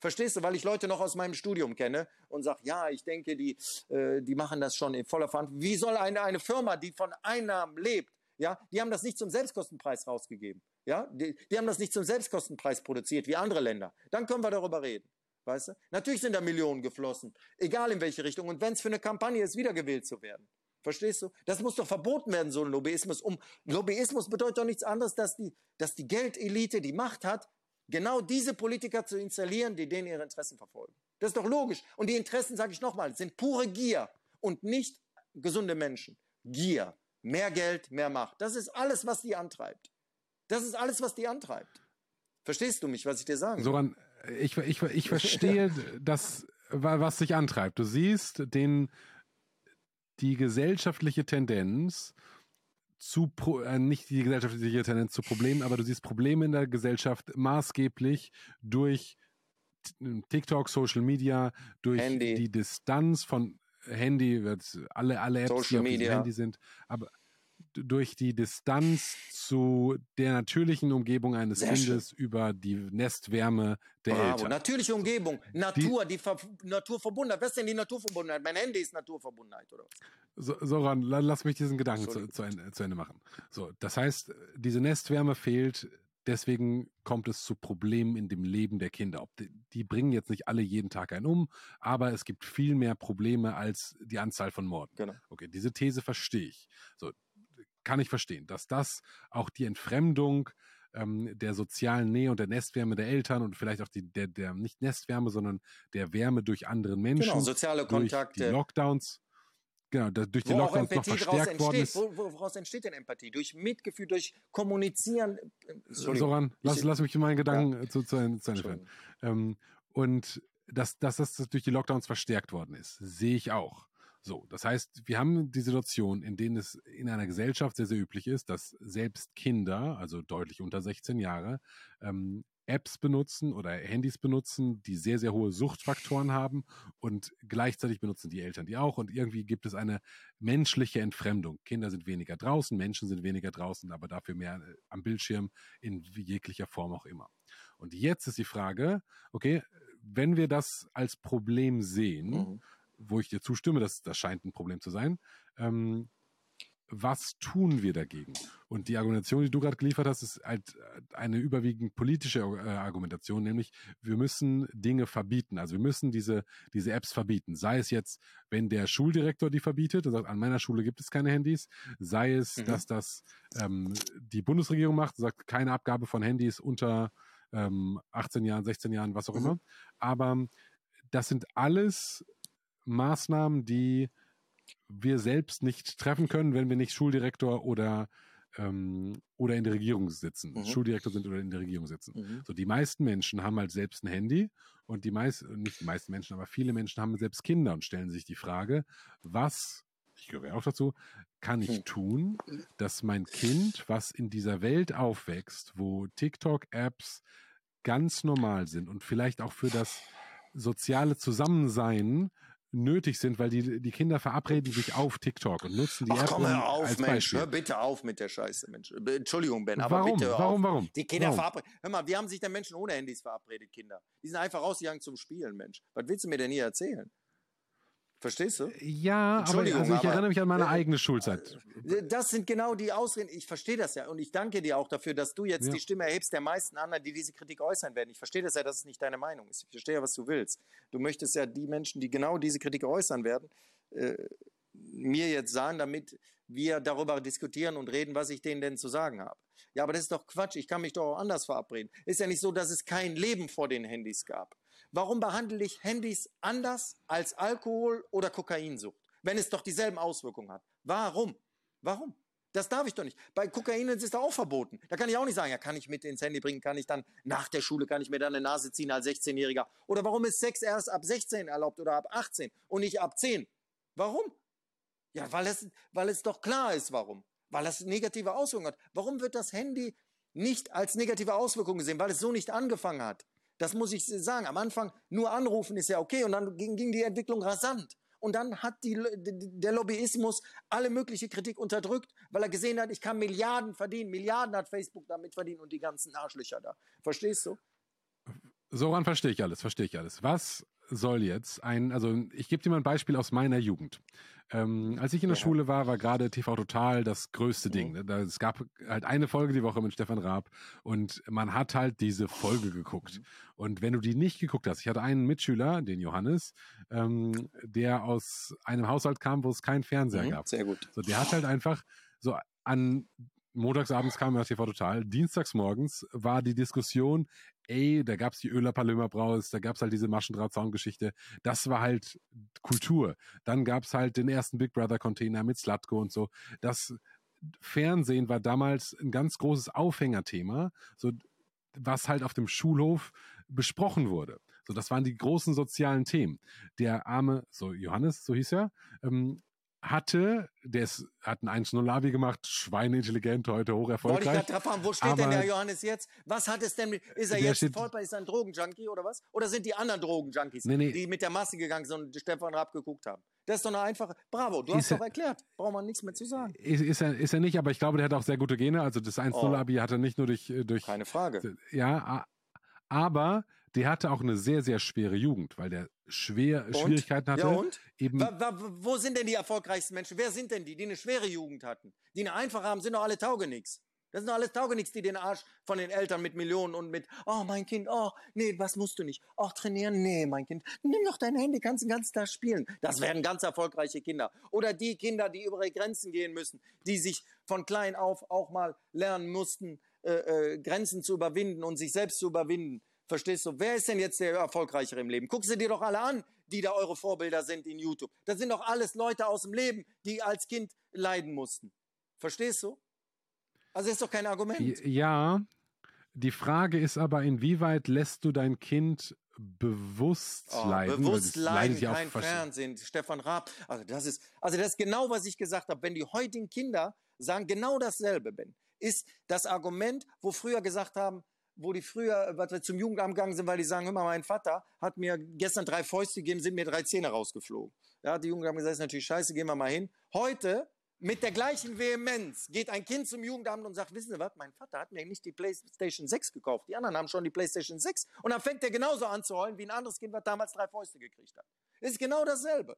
Verstehst du? Weil ich Leute noch aus meinem Studium kenne und sage, ja, ich denke, die, äh, die machen das schon in voller Verantwortung. Wie soll eine, eine Firma, die von Einnahmen lebt, ja, die haben das nicht zum Selbstkostenpreis rausgegeben. Ja, die, die haben das nicht zum Selbstkostenpreis produziert wie andere Länder. Dann können wir darüber reden. Weißt du? Natürlich sind da Millionen geflossen, egal in welche Richtung. Und wenn es für eine Kampagne ist, wiedergewählt zu werden. Verstehst du? Das muss doch verboten werden, so ein Lobbyismus. Um, Lobbyismus bedeutet doch nichts anderes, dass die, dass die Geldelite die Macht hat, genau diese Politiker zu installieren, die denen ihre Interessen verfolgen. Das ist doch logisch. Und die Interessen, sage ich nochmal, sind pure Gier und nicht gesunde Menschen. Gier. Mehr Geld, mehr Macht. Das ist alles, was die antreibt. Das ist alles, was die antreibt. Verstehst du mich, was ich dir sagen Soran, ich, ich, ich verstehe [LAUGHS] das, was sich antreibt. Du siehst den, die gesellschaftliche Tendenz zu, äh, nicht die gesellschaftliche Tendenz zu Problemen, aber du siehst Probleme in der Gesellschaft maßgeblich durch TikTok, Social Media, durch Handy. die Distanz von Handy, alle, alle Apps, Social die auf Media. Handy sind, aber durch die Distanz zu der natürlichen Umgebung eines Sehr Kindes schön. über die Nestwärme der Bravo. Eltern. Natürliche Umgebung, Natur, die, die Ver Naturverbundenheit. Was ist denn die Naturverbundenheit? Mein Handy ist Naturverbundenheit, oder was? So, Soran, lass mich diesen Gedanken zu, zu, Ende, zu Ende machen. So, das heißt, diese Nestwärme fehlt, deswegen kommt es zu Problemen in dem Leben der Kinder. Die, die, bringen jetzt nicht alle jeden Tag einen um, aber es gibt viel mehr Probleme als die Anzahl von Morden. Genau. Okay, diese These verstehe ich. So, kann ich verstehen, dass das auch die Entfremdung ähm, der sozialen Nähe und der Nestwärme der Eltern und vielleicht auch die, der, der nicht Nestwärme, sondern der Wärme durch andere Menschen. Genau, soziale Kontakte. Die Lockdowns. Genau, da, durch die Wo Lockdowns noch verstärkt worden ist. Wo, woraus entsteht denn Empathie? Durch Mitgefühl, durch Kommunizieren. Soran, lass, lass mich meinen Gedanken ja. zu, zu, Ende führen. Ähm, und dass, dass das durch die Lockdowns verstärkt worden ist, sehe ich auch. So, das heißt, wir haben die Situation, in denen es in einer Gesellschaft sehr, sehr üblich ist, dass selbst Kinder, also deutlich unter 16 Jahre, ähm, Apps benutzen oder Handys benutzen, die sehr, sehr hohe Suchtfaktoren haben und gleichzeitig benutzen die Eltern die auch und irgendwie gibt es eine menschliche Entfremdung. Kinder sind weniger draußen, Menschen sind weniger draußen, aber dafür mehr äh, am Bildschirm in jeglicher Form auch immer. Und jetzt ist die Frage, okay, wenn wir das als Problem sehen, mhm wo ich dir zustimme, das, das scheint ein Problem zu sein. Ähm, was tun wir dagegen? Und die Argumentation, die du gerade geliefert hast, ist halt eine überwiegend politische äh, Argumentation, nämlich wir müssen Dinge verbieten. Also wir müssen diese, diese Apps verbieten. Sei es jetzt, wenn der Schuldirektor die verbietet und sagt, an meiner Schule gibt es keine Handys, sei es, mhm. dass das ähm, die Bundesregierung macht, sagt keine Abgabe von Handys unter ähm, 18 Jahren, 16 Jahren, was auch mhm. immer. Aber das sind alles Maßnahmen, die wir selbst nicht treffen können, wenn wir nicht Schuldirektor oder ähm, oder in der Regierung sitzen, mhm. Schuldirektor sind oder in der Regierung sitzen. Mhm. So die meisten Menschen haben halt selbst ein Handy und die meisten, nicht die meisten Menschen, aber viele Menschen haben selbst Kinder und stellen sich die Frage, was, ich gehöre auch dazu, kann ich hm. tun, dass mein Kind, was in dieser Welt aufwächst, wo TikTok-Apps ganz normal sind und vielleicht auch für das soziale Zusammensein nötig sind, weil die, die Kinder verabreden sich auf TikTok und nutzen die Ach, App komm, hör auf, Mensch, Beispiel. hör bitte auf mit der Scheiße, Mensch. Entschuldigung, Ben, aber warum? bitte hör warum, auf. Warum, Die Kinder verabreden. Hör mal, wie haben sich denn Menschen ohne Handys verabredet, Kinder? Die sind einfach rausgegangen zum Spielen, Mensch. Was willst du mir denn hier erzählen? Verstehst du? Ja, aber also ich erinnere mich an meine äh, eigene Schulzeit. Äh, das sind genau die Ausreden. Ich verstehe das ja und ich danke dir auch dafür, dass du jetzt ja. die Stimme erhebst der meisten anderen, die diese Kritik äußern werden. Ich verstehe das ja, dass es nicht deine Meinung ist. Ich verstehe ja, was du willst. Du möchtest ja die Menschen, die genau diese Kritik äußern werden, äh, mir jetzt sagen, damit wir darüber diskutieren und reden, was ich denen denn zu sagen habe. Ja, aber das ist doch Quatsch. Ich kann mich doch auch anders verabreden. Ist ja nicht so, dass es kein Leben vor den Handys gab. Warum behandle ich Handys anders als Alkohol oder Kokainsucht, wenn es doch dieselben Auswirkungen hat? Warum? Warum? Das darf ich doch nicht. Bei Kokain ist es auch verboten. Da kann ich auch nicht sagen, ja, kann ich mit ins Handy bringen, kann ich dann nach der Schule, kann ich mir dann eine Nase ziehen als 16-Jähriger. Oder warum ist Sex erst ab 16 erlaubt oder ab 18 und nicht ab 10? Warum? Ja, weil es, weil es doch klar ist, warum. Weil es negative Auswirkungen hat. Warum wird das Handy nicht als negative Auswirkung gesehen? Weil es so nicht angefangen hat. Das muss ich sagen. Am Anfang nur anrufen ist ja okay und dann ging, ging die Entwicklung rasant. Und dann hat die, der Lobbyismus alle mögliche Kritik unterdrückt, weil er gesehen hat, ich kann Milliarden verdienen. Milliarden hat Facebook damit verdient und die ganzen Arschlöcher da. Verstehst du? Soran verstehe ich alles, verstehe ich alles. Was soll jetzt ein, also ich gebe dir mal ein Beispiel aus meiner Jugend. Ähm, als ich in der ja. Schule war, war gerade TV Total das größte Ding. Mhm. Da, es gab halt eine Folge die Woche mit Stefan Raab und man hat halt diese Folge geguckt. Mhm. Und wenn du die nicht geguckt hast, ich hatte einen Mitschüler, den Johannes, ähm, der aus einem Haushalt kam, wo es keinen Fernseher mhm, gab. Sehr gut. So, der hat halt einfach so an montagsabends kam er TV Total, dienstags morgens war die Diskussion, ey, da gab's die Öler Palömer Braus, da gab's halt diese Maschendrahtzaungeschichte. Das war halt Kultur. Dann gab's halt den ersten Big Brother Container mit Slatko und so. Das Fernsehen war damals ein ganz großes Aufhängerthema, so was halt auf dem Schulhof besprochen wurde. So, das waren die großen sozialen Themen. Der arme, so Johannes, so hieß er, ähm, hatte, der ist, hat ein 1-0-Abi gemacht, schweineintelligent, heute hoch erfolgreich. Wollte ich gerade fragen, wo steht denn der Johannes jetzt? Was hat es denn mit, ist er jetzt steht, Vollpreis, ist er ein Drogenjunkie oder was? Oder sind die anderen Drogenjunkies, nee, nee. die mit der Masse gegangen sind und Stefan Raab geguckt haben? Das ist doch eine einfache, bravo, du hast er, doch erklärt, braucht man nichts mehr zu sagen. Ist, ist, er, ist er nicht, aber ich glaube, der hat auch sehr gute Gene, also das 1-0-Abi oh. hat er nicht nur durch, äh, durch... Keine Frage. Ja, aber der hatte auch eine sehr, sehr schwere Jugend, weil der schwer und? Schwierigkeiten hatte. Ja, und? Eben wo sind denn die erfolgreichsten Menschen? Wer sind denn die, die eine schwere Jugend hatten? Die eine einfache haben, sind doch alle Taugenix. Das sind doch alles Taugenix, die den Arsch von den Eltern mit Millionen und mit, oh mein Kind, oh, nee, was musst du nicht? Ach, trainieren, nee, mein Kind, nimm doch dein Handy, kannst den ganzen Tag spielen. Das werden ganz erfolgreiche Kinder. Oder die Kinder, die über ihre Grenzen gehen müssen, die sich von klein auf auch mal lernen mussten, äh, äh, Grenzen zu überwinden und sich selbst zu überwinden. Verstehst du? Wer ist denn jetzt der Erfolgreichere im Leben? Gucken Sie dir doch alle an, die da eure Vorbilder sind in YouTube. Das sind doch alles Leute aus dem Leben, die als Kind leiden mussten. Verstehst du? Also ist doch kein Argument. Ja, die Frage ist aber, inwieweit lässt du dein Kind bewusst oh, leiden? Bewusst leiden, ja kein Fernsehen. Stefan Raab. Also das ist, also das ist genau, was ich gesagt habe. Wenn die heutigen Kinder sagen genau dasselbe, Ben, ist das Argument, wo früher gesagt haben, wo die früher, was wir zum Jugendamt gegangen sind, weil die sagen, hör mal, mein Vater hat mir gestern drei Fäuste gegeben, sind mir drei Zähne rausgeflogen. Ja, die Jugendamt gesagt, ist natürlich scheiße, gehen wir mal hin. Heute, mit der gleichen Vehemenz, geht ein Kind zum Jugendamt und sagt, wissen Sie was, mein Vater hat mir nicht die Playstation 6 gekauft. Die anderen haben schon die Playstation 6. Und dann fängt er genauso an zu heulen, wie ein anderes Kind, was damals drei Fäuste gekriegt hat. ist genau dasselbe.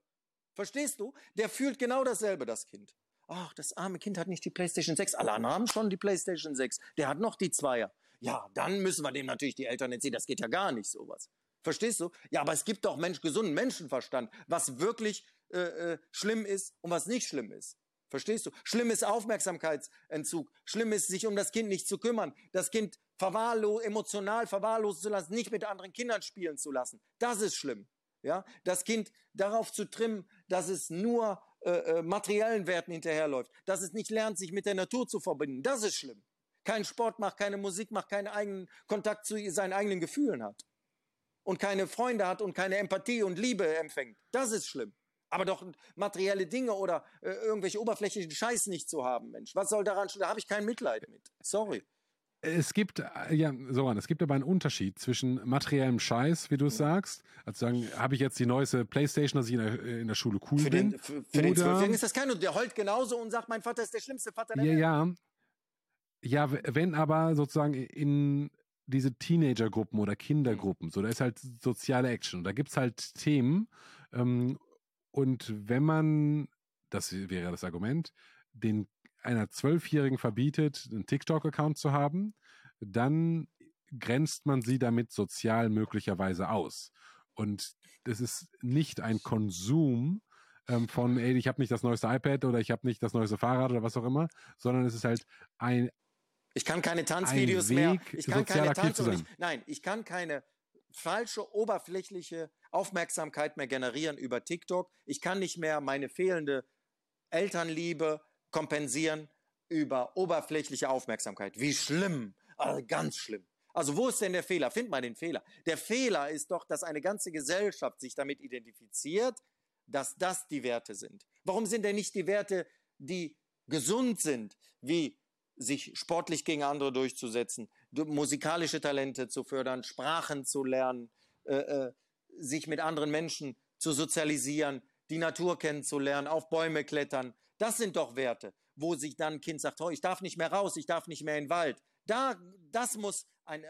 Verstehst du? Der fühlt genau dasselbe, das Kind. ach, das arme Kind hat nicht die PlayStation 6. Alle anderen haben schon die PlayStation 6. Der hat noch die Zweier. Ja, dann müssen wir dem natürlich die Eltern erzählen. Das geht ja gar nicht, sowas. Verstehst du? Ja, aber es gibt doch Mensch, gesunden Menschenverstand, was wirklich äh, äh, schlimm ist und was nicht schlimm ist. Verstehst du? Schlimm ist Aufmerksamkeitsentzug. Schlimm ist, sich um das Kind nicht zu kümmern. Das Kind verwahrlos, emotional verwahrlosen zu lassen, nicht mit anderen Kindern spielen zu lassen. Das ist schlimm. Ja, das Kind darauf zu trimmen, dass es nur äh, äh, materiellen Werten hinterherläuft, dass es nicht lernt, sich mit der Natur zu verbinden. Das ist schlimm. Keinen Sport macht, keine Musik macht, keinen eigenen Kontakt zu seinen eigenen Gefühlen hat und keine Freunde hat und keine Empathie und Liebe empfängt. Das ist schlimm. Aber doch materielle Dinge oder äh, irgendwelche oberflächlichen Scheiß nicht zu haben, Mensch. Was soll daran stehen? Da habe ich kein Mitleid mit. Sorry. Es gibt, äh, ja, so es gibt aber einen Unterschied zwischen materiellem Scheiß, wie du es sagst, also sagen, habe ich jetzt die neueste Playstation, dass ich in der, in der Schule cool für bin. Den, für, für den Zwölfjährigen ist das kein, der heult genauso und sagt, mein Vater ist der schlimmste Vater der ja, Welt. Ja, ja, wenn aber sozusagen in diese Teenagergruppen oder Kindergruppen, so, da ist halt soziale Action da gibt's halt Themen, ähm, und wenn man, das wäre das Argument, den einer Zwölfjährigen verbietet, einen TikTok-Account zu haben, dann grenzt man sie damit sozial möglicherweise aus. Und das ist nicht ein Konsum ähm, von, ey, ich habe nicht das neueste iPad oder ich habe nicht das neueste Fahrrad oder was auch immer, sondern es ist halt ein ich kann keine Tanzvideos mehr. Ich kann keine Tanz ich, nein, ich kann keine falsche, oberflächliche Aufmerksamkeit mehr generieren über TikTok. Ich kann nicht mehr meine fehlende Elternliebe kompensieren über oberflächliche Aufmerksamkeit. Wie schlimm, also ganz schlimm. Also wo ist denn der Fehler? Find mal den Fehler. Der Fehler ist doch, dass eine ganze Gesellschaft sich damit identifiziert, dass das die Werte sind. Warum sind denn nicht die Werte, die gesund sind, wie sich sportlich gegen andere durchzusetzen, musikalische Talente zu fördern, Sprachen zu lernen, äh, äh, sich mit anderen Menschen zu sozialisieren, die Natur kennenzulernen, auf Bäume klettern. Das sind doch Werte, wo sich dann ein Kind sagt, oh, ich darf nicht mehr raus, ich darf nicht mehr in den Wald. Da, das muss ein,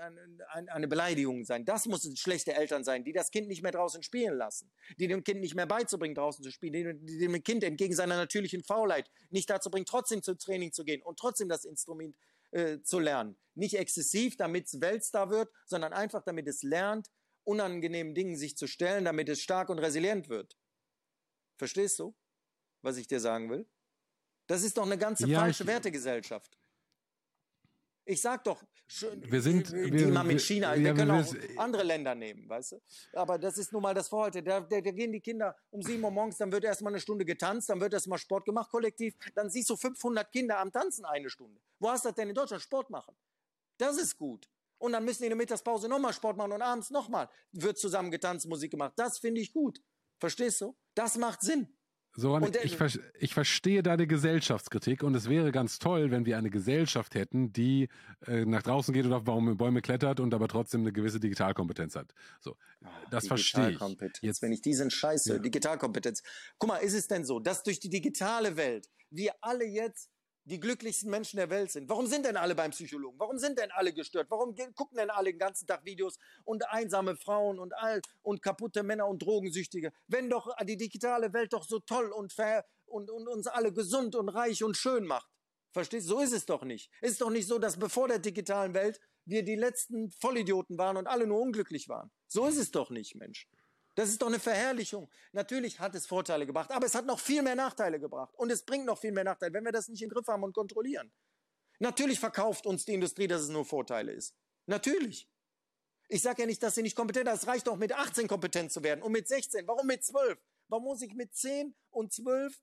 ein, eine Beleidigung sein. Das muss schlechte Eltern sein, die das Kind nicht mehr draußen spielen lassen, die dem Kind nicht mehr beizubringen, draußen zu spielen, die dem Kind entgegen seiner natürlichen Faulheit nicht dazu bringen, trotzdem zum Training zu gehen und trotzdem das Instrument äh, zu lernen. Nicht exzessiv, damit es Weltstar wird, sondern einfach, damit es lernt, unangenehmen Dingen sich zu stellen, damit es stark und resilient wird. Verstehst du, was ich dir sagen will? Das ist doch eine ganze ja, falsche Wertegesellschaft. Ich sag doch, wir sind, die wir, mal mit China, wir, wir können wir, auch andere Länder nehmen, weißt du? Aber das ist nun mal das Vorhalte. Da, da, da, gehen die Kinder um sieben Uhr morgens, dann wird erstmal eine Stunde getanzt, dann wird erstmal Sport gemacht, kollektiv. Dann siehst du 500 Kinder am Tanzen eine Stunde. Wo hast du das denn in Deutschland? Sport machen. Das ist gut. Und dann müssen die in der Mittagspause nochmal Sport machen und abends nochmal wird zusammen getanzt, Musik gemacht. Das finde ich gut. Verstehst du? Das macht Sinn. So, ich, ver ich verstehe deine Gesellschaftskritik und es wäre ganz toll, wenn wir eine Gesellschaft hätten, die äh, nach draußen geht und auf Bäume, Bäume klettert und aber trotzdem eine gewisse Digitalkompetenz hat. So, ah, das verstehe ich. Jetzt, wenn ich diesen Scheiß ja. Digitalkompetenz. Guck mal, ist es denn so, dass durch die digitale Welt wir alle jetzt die glücklichsten Menschen der Welt sind. Warum sind denn alle beim Psychologen? Warum sind denn alle gestört? Warum gucken denn alle den ganzen Tag Videos und einsame Frauen und all und kaputte Männer und Drogensüchtige? Wenn doch die digitale Welt doch so toll und fair und, und uns alle gesund und reich und schön macht. Verstehst du? So ist es doch nicht. Ist doch nicht so, dass bevor der digitalen Welt wir die letzten Vollidioten waren und alle nur unglücklich waren. So ist es doch nicht, Mensch. Das ist doch eine Verherrlichung. Natürlich hat es Vorteile gebracht, aber es hat noch viel mehr Nachteile gebracht. Und es bringt noch viel mehr Nachteile, wenn wir das nicht im Griff haben und kontrollieren. Natürlich verkauft uns die Industrie, dass es nur Vorteile ist. Natürlich. Ich sage ja nicht, dass sie nicht kompetent ist. Es reicht doch mit 18 kompetent zu werden und mit 16. Warum mit 12? Warum muss ich mit 10 und 12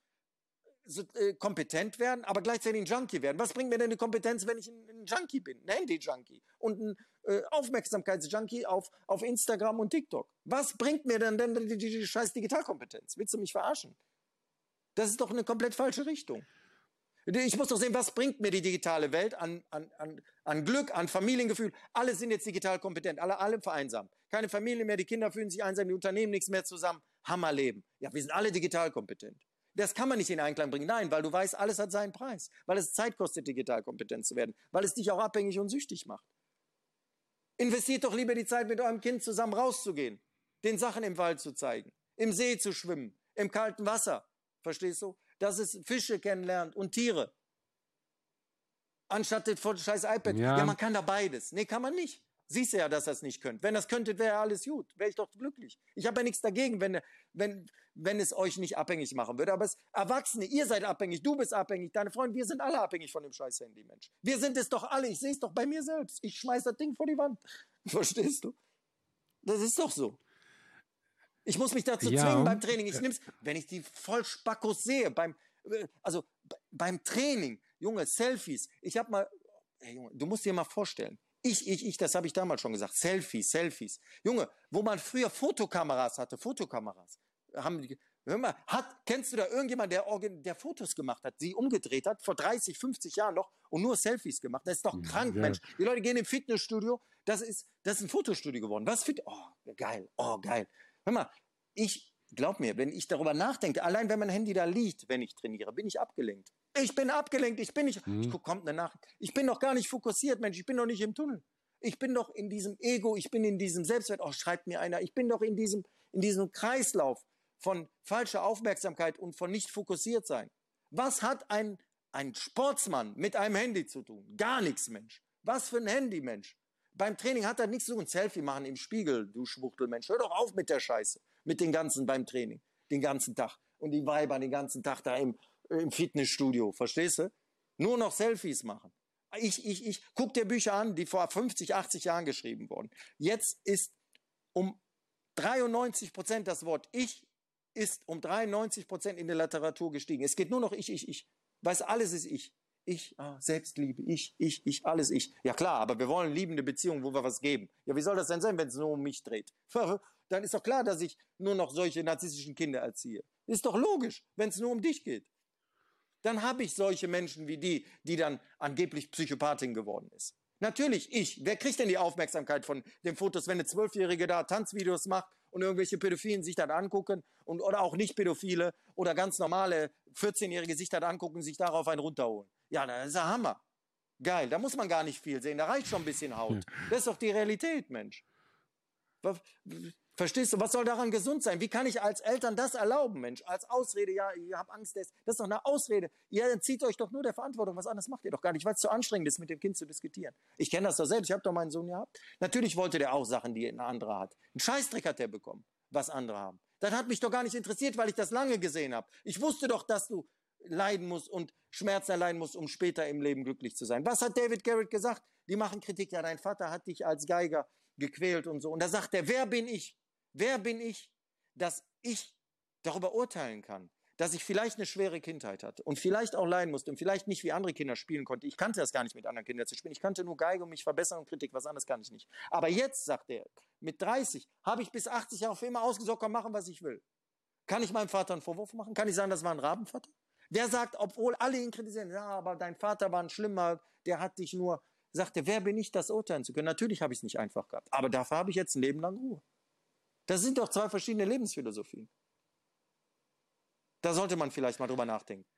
so, äh, kompetent werden, aber gleichzeitig ein Junkie werden. Was bringt mir denn die Kompetenz, wenn ich ein, ein Junkie bin, ein Handy-Junkie und ein äh, Aufmerksamkeits-Junkie auf, auf Instagram und TikTok? Was bringt mir denn denn die, die, die scheiß Digitalkompetenz? Willst du mich verarschen? Das ist doch eine komplett falsche Richtung. Ich muss doch sehen, was bringt mir die digitale Welt an, an, an, an Glück, an Familiengefühl. Alle sind jetzt digital kompetent, alle, alle vereinsamt. Keine Familie mehr, die Kinder fühlen sich einsam, die Unternehmen nichts mehr zusammen. Hammerleben. Ja, wir sind alle digital kompetent. Das kann man nicht in Einklang bringen. Nein, weil du weißt, alles hat seinen Preis. Weil es Zeit kostet, digital kompetent zu werden. Weil es dich auch abhängig und süchtig macht. Investiert doch lieber die Zeit, mit eurem Kind zusammen rauszugehen, den Sachen im Wald zu zeigen, im See zu schwimmen, im kalten Wasser. Verstehst du? dass es Fische kennenlernt und Tiere. Anstatt von scheiß iPad. Ja. ja, man kann da beides. Nee, kann man nicht. Siehst du ja, dass er es nicht könnt. Wenn das könntet, wäre alles gut. Wäre ich doch glücklich. Ich habe ja nichts dagegen, wenn, wenn, wenn es euch nicht abhängig machen würde. Aber es, Erwachsene, ihr seid abhängig, du bist abhängig, deine Freunde, wir sind alle abhängig von dem scheiß Handy, Mensch. Wir sind es doch alle. Ich sehe es doch bei mir selbst. Ich schmeiß das Ding vor die Wand. [LAUGHS] Verstehst du? Das ist doch so. Ich muss mich dazu Ja. zwingen beim Training. Ich nimm's, wenn ich die Vollspackos sehe, beim, äh, also beim Training, Junge, Selfies. Ich habe mal, hey Junge, du musst dir mal vorstellen, ich, ich, ich, das habe ich damals schon gesagt, Selfies, Selfies. Junge, wo man früher Fotokameras hatte, Fotokameras, haben hör mal, hat, kennst du da irgendjemand, der, der Fotos gemacht hat, sie umgedreht hat, vor 30, 50 Jahren noch und nur Selfies gemacht? Das ist doch krank, ja. Mensch. Die Leute gehen im Fitnessstudio, das ist, das ist ein Fotostudio geworden. Was für, oh, geil, oh, geil. Hör mal, ich, glaub mir, wenn ich darüber nachdenke, allein wenn mein Handy da liegt, wenn ich trainiere, bin ich abgelenkt. Ich bin abgelenkt, ich bin nicht, ich guck, kommt eine Nachricht. Ich bin doch gar nicht fokussiert, Mensch, ich bin doch nicht im Tunnel. Ich bin doch in diesem Ego, ich bin in diesem Selbstwert, oh, schreibt mir einer, ich bin doch in diesem, in diesem Kreislauf von falscher Aufmerksamkeit und von nicht fokussiert sein. Was hat ein, ein Sportsmann mit einem Handy zu tun? Gar nichts, Mensch. Was für ein Handy, Mensch. Beim Training hat er nichts zu tun. Selfie machen im Spiegel, du Schwuchtelmensch. Hör doch auf mit der Scheiße. Mit den ganzen beim Training. Den ganzen Tag. Und die Weiber den ganzen Tag da im, im Fitnessstudio. Verstehst du? Nur noch Selfies machen. Ich, ich, ich guck dir Bücher an, die vor 50, 80 Jahren geschrieben wurden. Jetzt ist um 93 Prozent das Wort Ich ist um 93 Prozent in der Literatur gestiegen. Es geht nur noch Ich, Ich, Ich. Weiß, alles ist Ich. Ich, ah, Selbstliebe, ich, ich, ich, alles ich. Ja klar, aber wir wollen liebende Beziehungen, wo wir was geben. Ja, wie soll das denn sein, wenn es nur um mich dreht? [LAUGHS] Dann ist doch klar, dass ich nur noch solche narzisstischen Kinder erziehe. Ist doch logisch, wenn es nur um dich geht. Dann habe ich solche Menschen wie die, die dann angeblich Psychopathin geworden ist. Natürlich ich. Wer kriegt denn die Aufmerksamkeit von den Fotos, wenn eine Zwölfjährige da Tanzvideos macht und irgendwelche Pädophilen sich das angucken und, oder auch nicht Pädophile oder ganz normale 14-Jährige sich das angucken und sich darauf einen runterholen. Ja, das ist der Hammer. Geil, da muss man gar nicht viel sehen, da reicht schon ein bisschen Haut. Das ist doch die Realität, Mensch. Verstehst du, was soll daran gesund sein? Wie kann ich als Eltern das erlauben, Mensch? Als Ausrede, ja, ihr habt Angst, das das ist doch eine Ausrede. Ihr entzieht euch doch nur der Verantwortung, was anderes macht ihr doch gar nicht, weil es zu anstrengend ist, mit dem Kind zu diskutieren. Ich kenne das doch selbst, ich habe doch meinen Sohn gehabt. Natürlich wollte der auch Sachen, die ein anderer hat. Einen Scheißdreck hat der bekommen, was andere haben. Das hat mich doch gar nicht interessiert, weil ich das lange gesehen habe. Ich wusste doch, dass du leiden musst und Schmerzen erleiden musst, um später im Leben glücklich zu sein. Was hat David Garrett gesagt? Die machen Kritik, ja, dein Vater hat dich als Geiger gequält und so. Und da sagt er, wer bin ich? Wer bin ich, dass ich darüber urteilen kann, dass ich vielleicht eine schwere Kindheit hatte und vielleicht auch leiden musste und vielleicht nicht wie andere Kinder spielen konnte. Ich kannte das gar nicht mit anderen Kindern zu spielen. Ich kannte nur Geige und mich verbessern und Kritik, was anderes kann ich nicht. Aber jetzt, sagt er, mit 30 habe ich bis 80 Jahre für immer ausgesorgt, kann machen, was ich will. Kann ich meinem Vater einen Vorwurf machen? Kann ich sagen, das war ein Rabenvater? Der sagt, obwohl alle ihn kritisieren, ja, aber dein Vater war ein Schlimmer, der hat dich nur, sagt er, wer bin ich, das urteilen zu können? Natürlich habe ich es nicht einfach gehabt, aber dafür habe ich jetzt ein Leben lang Ruhe. Das sind doch zwei verschiedene Lebensphilosophien. Da sollte man vielleicht mal drüber nachdenken.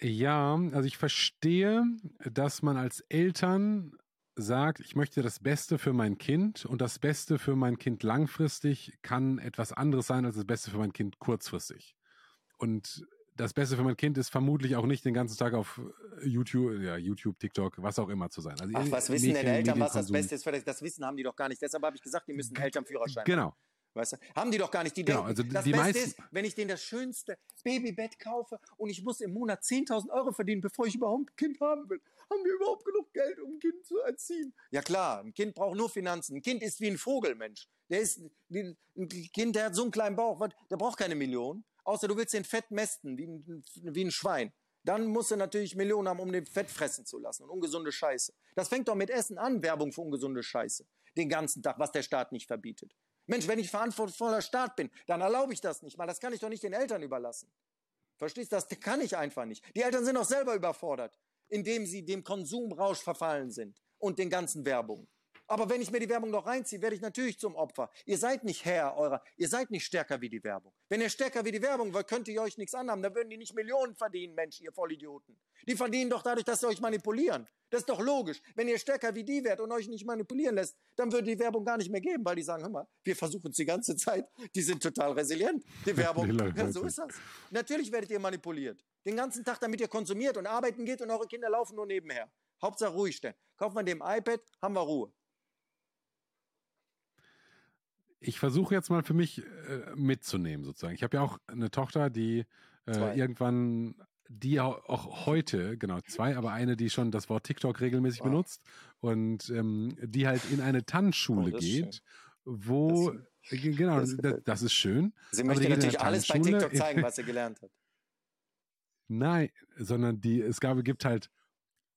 Ja, also ich verstehe, dass man als Eltern sagt, ich möchte das Beste für mein Kind und das Beste für mein Kind langfristig kann etwas anderes sein als das Beste für mein Kind kurzfristig. Und das Beste für mein Kind ist vermutlich auch nicht den ganzen Tag auf YouTube, ja, YouTube, TikTok, was auch immer zu sein. Also Ach, was wissen denn Medien- Eltern, was das. Beste ist? für das- Das Wissen haben die doch gar nicht. Deshalb habe ich gesagt, die müssen Elternführerschein Genau. machen. Weißt du? Haben die doch gar nicht. Die Genau, denken, also die- das die Beste meisten- ist, wenn ich denen das schönste Babybett kaufe und ich muss im Monat 10.000 Euro verdienen, bevor ich überhaupt ein Kind haben will. Haben wir überhaupt genug Geld, um ein Kind zu erziehen? Ja klar, ein Kind braucht nur Finanzen. Ein Kind ist wie ein Vogel, Mensch. Der ist ein Kind, der hat so einen kleinen Bauch, der braucht keine Millionen. Außer du willst den Fett mästen, wie ein, wie ein Schwein. Dann musst du natürlich Millionen haben, um den Fett fressen zu lassen und ungesunde Scheiße. Das fängt doch mit Essen an, Werbung für ungesunde Scheiße. Den ganzen Tag, was der Staat nicht verbietet. Mensch, wenn ich verantwortungsvoller Staat bin, dann erlaube ich das nicht mal. Das kann ich doch nicht den Eltern überlassen. Verstehst du? Das kann ich einfach nicht. Die Eltern sind doch selber überfordert, indem sie dem Konsumrausch verfallen sind und den ganzen Werbungen. Aber wenn ich mir die Werbung noch reinziehe, werde ich natürlich zum Opfer. Ihr seid nicht Herr eurer, ihr seid nicht stärker wie die Werbung. Wenn ihr stärker wie die Werbung wollt, könnt ihr euch nichts anhaben. Da würden die nicht Millionen verdienen, Mensch, ihr Vollidioten. Die verdienen doch dadurch, dass sie euch manipulieren. Das ist doch logisch. Wenn ihr stärker wie die werdet und euch nicht manipulieren lässt, dann würde die Werbung gar nicht mehr geben, weil die sagen, hör mal, wir versuchen es die ganze Zeit. Die sind total resilient. Die [LAUGHS] Werbung, ja, [LAUGHS] so ist das. Natürlich werdet ihr manipuliert. Den ganzen Tag, damit ihr konsumiert und arbeiten geht und eure Kinder laufen nur nebenher. Hauptsache ruhig stellen. Kauft man dem iPad, haben wir Ruhe. Ich versuche jetzt mal für mich äh, mitzunehmen, sozusagen. Ich habe ja auch eine Tochter, die äh, irgendwann, die auch heute, genau, zwei, aber eine, die schon das Wort TikTok regelmäßig wow. benutzt und ähm, die halt in eine Tanzschule oh, geht, wo, das, genau, das, das, das, ist schön. Sie möchte natürlich alles bei TikTok zeigen, [LAUGHS] was sie gelernt hat. Nein, sondern die, es gab, gibt halt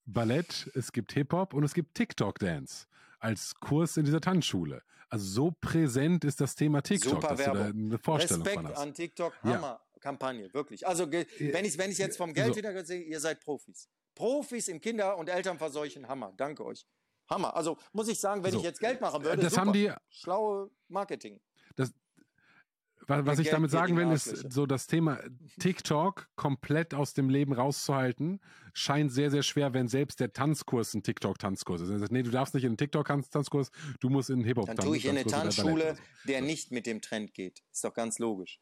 Ballett, es gibt Hip-Hop und es gibt TikTok-Dance als Kurs in dieser Tanzschule. Also so präsent ist das Thema TikTok, Super Werbung. Respekt an TikTok, Hammer. Ja. Kampagne, wirklich. Also wenn ich wenn ich jetzt vom Geld so. hintergrund sehe, ihr seid Profis. Profis im Kinder- und Elternverseuchen, Hammer. Danke euch. Hammer. Also muss ich sagen, wenn so. ich jetzt Geld machen würde, das super. haben die schlaue Marketing. Was, was ich damit sagen will, ist so das Thema TikTok komplett aus dem Leben rauszuhalten, scheint sehr, sehr schwer, wenn selbst der Tanzkurs ein TikTok-Tanzkurs ist. Also, nee, du darfst nicht in einen TikTok-Tanzkurs, du musst in einen Hip-Hop-Tanzkurs. Dann tue ich in eine Tanzschule, der nicht mit dem Trend geht. Ist doch ganz logisch.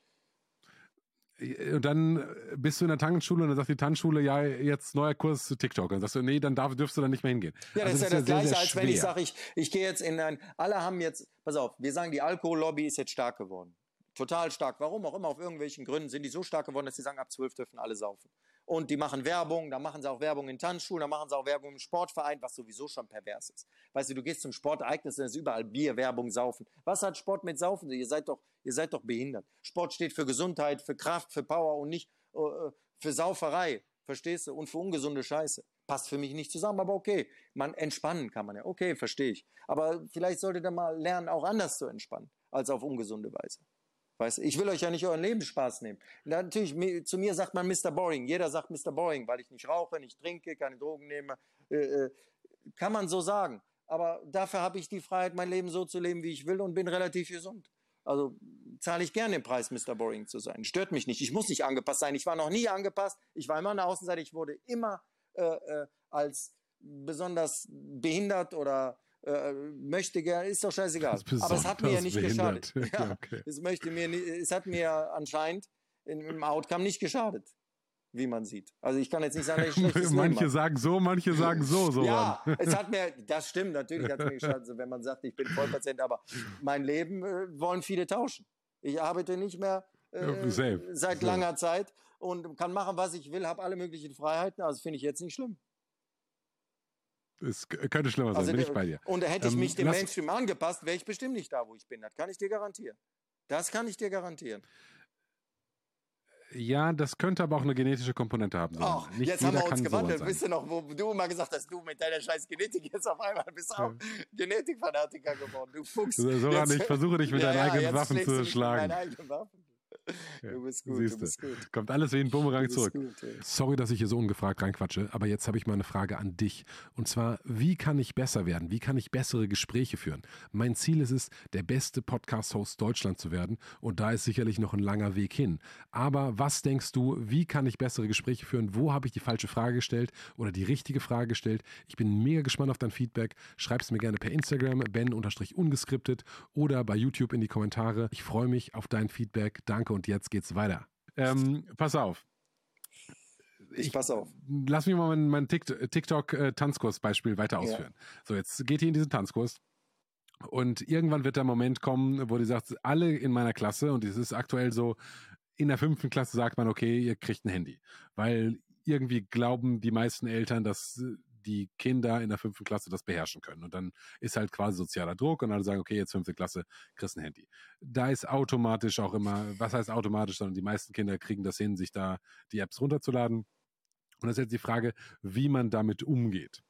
Und dann bist du in der Tanzschule und dann sagt die Tanzschule, ja, jetzt neuer Kurs zu TikTok. Und dann sagst du, nee, dann darf, dürfst du da nicht mehr hingehen. Ja, das also ist ja das, das Gleiche, als wenn ich sage, ich, ich gehe jetzt in ein, alle haben jetzt, pass auf, wir sagen, die Alkohollobby ist jetzt stark geworden total stark. Warum auch immer, auf irgendwelchen Gründen sind die so stark geworden, dass sie sagen, ab zwölf dürfen alle saufen. Und die machen Werbung, da machen sie auch Werbung in Tanzschulen, da machen sie auch Werbung im Sportverein, was sowieso schon pervers ist. Weißt du, du gehst zum Sportereignis, da ist überall Bier, Werbung, Saufen. Was hat Sport mit Saufen? Ihr seid doch, ihr seid doch behindert. Sport steht für Gesundheit, für Kraft, für Power und nicht äh, für Sauferei. Verstehst du? Und für ungesunde Scheiße. Passt für mich nicht zusammen, aber okay. Man entspannen kann man ja. Okay, verstehe ich. Aber vielleicht solltet ihr mal lernen, auch anders zu entspannen, als auf ungesunde Weise. Weißt, ich will euch ja nicht euren Lebensspaß nehmen. Natürlich, zu mir sagt man Mr. Boring. Jeder sagt Mr. Boring, weil ich nicht rauche, nicht trinke, keine Drogen nehme. Äh, äh, kann man so sagen. Aber dafür habe ich die Freiheit, mein Leben so zu leben, wie ich will und bin relativ gesund. Also zahle ich gerne den Preis, Mr. Boring zu sein. Stört mich nicht. Ich muss nicht angepasst sein. Ich war noch nie angepasst. Ich war immer der Außenseite. Ich wurde immer äh, äh als besonders behindert oder äh, möchte gerne, ist doch scheißegal. Aber es hat mir ja nicht geschadet. [LAUGHS] Ja, [LAUGHS] okay. es, möchte mir, es hat mir anscheinend im Outcome nicht geschadet wie man sieht. Also ich kann jetzt nicht sagen, dass ich schlechtes Manche sagen so, manche sagen so, so. ja, [LAUGHS] es hat mir, das stimmt, natürlich hat es mir geschadet, wenn man sagt, ich bin Vollpatient, aber mein Leben äh, wollen viele tauschen. Ich arbeite nicht mehr äh, seit langer Zeit und kann machen, was ich will, habe alle möglichen Freiheiten, also finde ich jetzt nicht schlimm. Es könnte schlimmer sein, also, bin ich bei dir. Und hätte ich ähm, mich dem Mainstream angepasst, wäre ich bestimmt nicht da, wo ich bin. Das kann ich dir garantieren. Das kann ich dir garantieren. Ja, das könnte aber auch eine genetische Komponente haben. Ach, Nicht jetzt haben wir uns gewandelt. So Wisst ihr noch, wo du immer gesagt hast, du mit deiner scheiß Genetik jetzt auf einmal bist auch ja. Genetikfanatiker geworden. Du [LAUGHS] Fuchs. So, so ich versuche dich mit ja, deinen eigenen Waffen zu schlagen. Mit deinen eigenen Waffen. Du bist gut, Siehste. du bist gut. Kommt alles wie ein Bumerang zurück. Gut, Sorry, dass ich hier so ungefragt reinquatsche, aber jetzt habe ich mal eine Frage an dich. Und zwar, wie kann ich besser werden? Wie kann ich bessere Gespräche führen? Mein Ziel ist es, der beste Podcast-Host Deutschland zu werden. Und da ist sicherlich noch ein langer Weg hin. Aber was denkst du, wie kann ich bessere Gespräche führen? Wo habe ich die falsche Frage gestellt oder die richtige Frage gestellt? Ich bin mega gespannt auf dein Feedback. Schreib es mir gerne per Instagram, ben-ungeskriptet oder bei YouTube in die Kommentare. Ich freue mich auf dein Feedback. Danke und jetzt geht's weiter. Ähm, pass auf. Ich, ich pass auf. Lass mich mal mein, mein TikTok-Tanzkurs-Beispiel äh, weiter ausführen. Ja. So, jetzt geht ihr in diesen Tanzkurs. Und irgendwann wird der Moment kommen, wo die sagt, alle in meiner Klasse, und es ist aktuell so, in der fünften Klasse sagt man, okay, ihr kriegt ein Handy. Weil irgendwie glauben die meisten Eltern, dass die Kinder in der fünften Klasse das beherrschen können. Und dann ist halt quasi sozialer Druck und alle sagen, okay, jetzt fünfte Klasse, kriegst ein Handy. Da ist automatisch auch immer, was heißt automatisch, sondern die meisten Kinder kriegen das hin, sich da die Apps runterzuladen. Und das ist jetzt die Frage, wie man damit umgeht.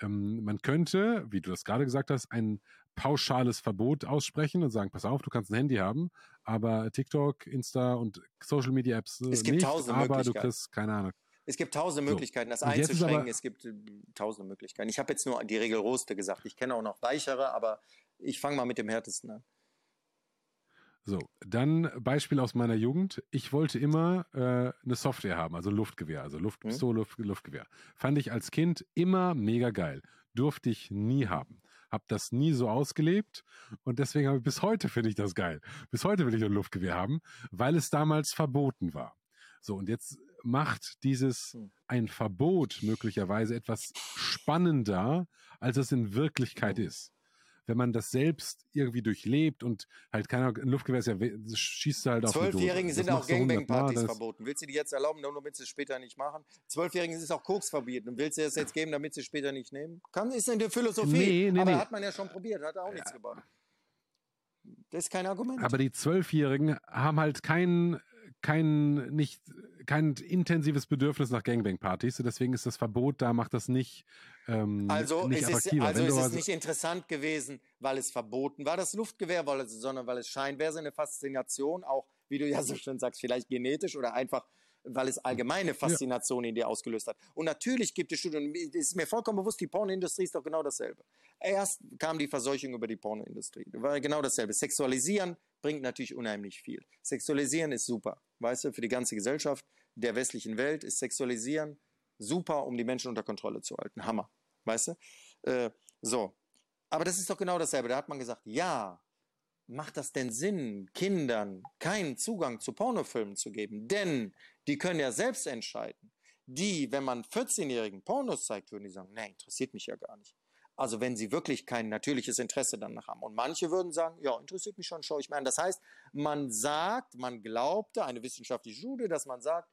Ähm, man könnte, wie du das gerade gesagt hast, ein pauschales Verbot aussprechen und sagen, pass auf, du kannst ein Handy haben, aber TikTok, Insta und Social Media Apps es gibt nicht, tausend aber du kriegst, keine Ahnung, Es gibt tausende Möglichkeiten, das einzuschränken. Es gibt äh, tausende Möglichkeiten. Ich habe jetzt nur die rigorosste gesagt. Ich kenne auch noch weichere, aber ich fange mal mit dem härtesten an. So, dann Beispiel aus meiner Jugend. Ich wollte immer äh, eine Software haben, also Luftgewehr, also Luftpistole, Luft, Luftgewehr. Fand ich als Kind immer mega geil. Durfte ich nie haben. Hab das nie so ausgelebt und deswegen habe ich bis heute finde ich das geil. Bis heute will ich ein Luftgewehr haben, weil es damals verboten war. So, und jetzt macht dieses hm. ein Verbot möglicherweise etwas spannender, als es in Wirklichkeit hm. ist wenn man das selbst irgendwie durchlebt und halt keiner ein Luftgewehr ist ja, schießt du halt auf Zwölfjährigen sind auch Gangbang-Partys verboten. Willst du die jetzt erlauben, nur damit sie es später nicht machen? Zwölfjährigen ist auch Koks verbieten. Und willst du das jetzt geben, damit sie es später nicht nehmen? Kann, ist eine Philosophie. Nee, nee, aber nee. hat man ja schon probiert, hat auch nichts gebracht. Das ist kein Argument. Aber die Zwölfjährigen haben halt keinen kein nicht kein intensives Bedürfnis nach Gangbang-Partys. Deswegen ist das Verbot da, macht das nicht. Ähm, also nicht es ist, also ist es nicht interessant gewesen, weil es verboten war, das Luftgewehr, weil es, sondern weil es scheinbar eine Faszination, auch wie du ja so schön sagst, vielleicht genetisch oder einfach weil es allgemeine Faszination ja. in dir ausgelöst hat. Und natürlich gibt es Studien, es ist mir vollkommen bewusst, die Pornoindustrie ist doch genau dasselbe. Erst kam die Verseuchung über die Pornoindustrie. Das war genau dasselbe. Sexualisieren bringt natürlich unheimlich viel. Sexualisieren ist super, weißt du, für die ganze Gesellschaft der westlichen Welt ist Sexualisieren super, um die Menschen unter Kontrolle zu halten. Hammer, weißt du? Äh, so. Aber das ist doch genau dasselbe. Da hat man gesagt, ja, macht das denn Sinn, Kindern keinen Zugang zu Pornofilmen zu geben? Denn die können ja selbst entscheiden. Die, wenn man 14-Jährigen Pornos zeigt, würden die sagen, nee, interessiert mich ja gar nicht. Also wenn sie wirklich kein natürliches Interesse danach haben. Und manche würden sagen, ja, interessiert mich schon, schaue ich mir an. Das heißt, man sagt, man glaubte, eine wissenschaftliche Studie, dass man sagt,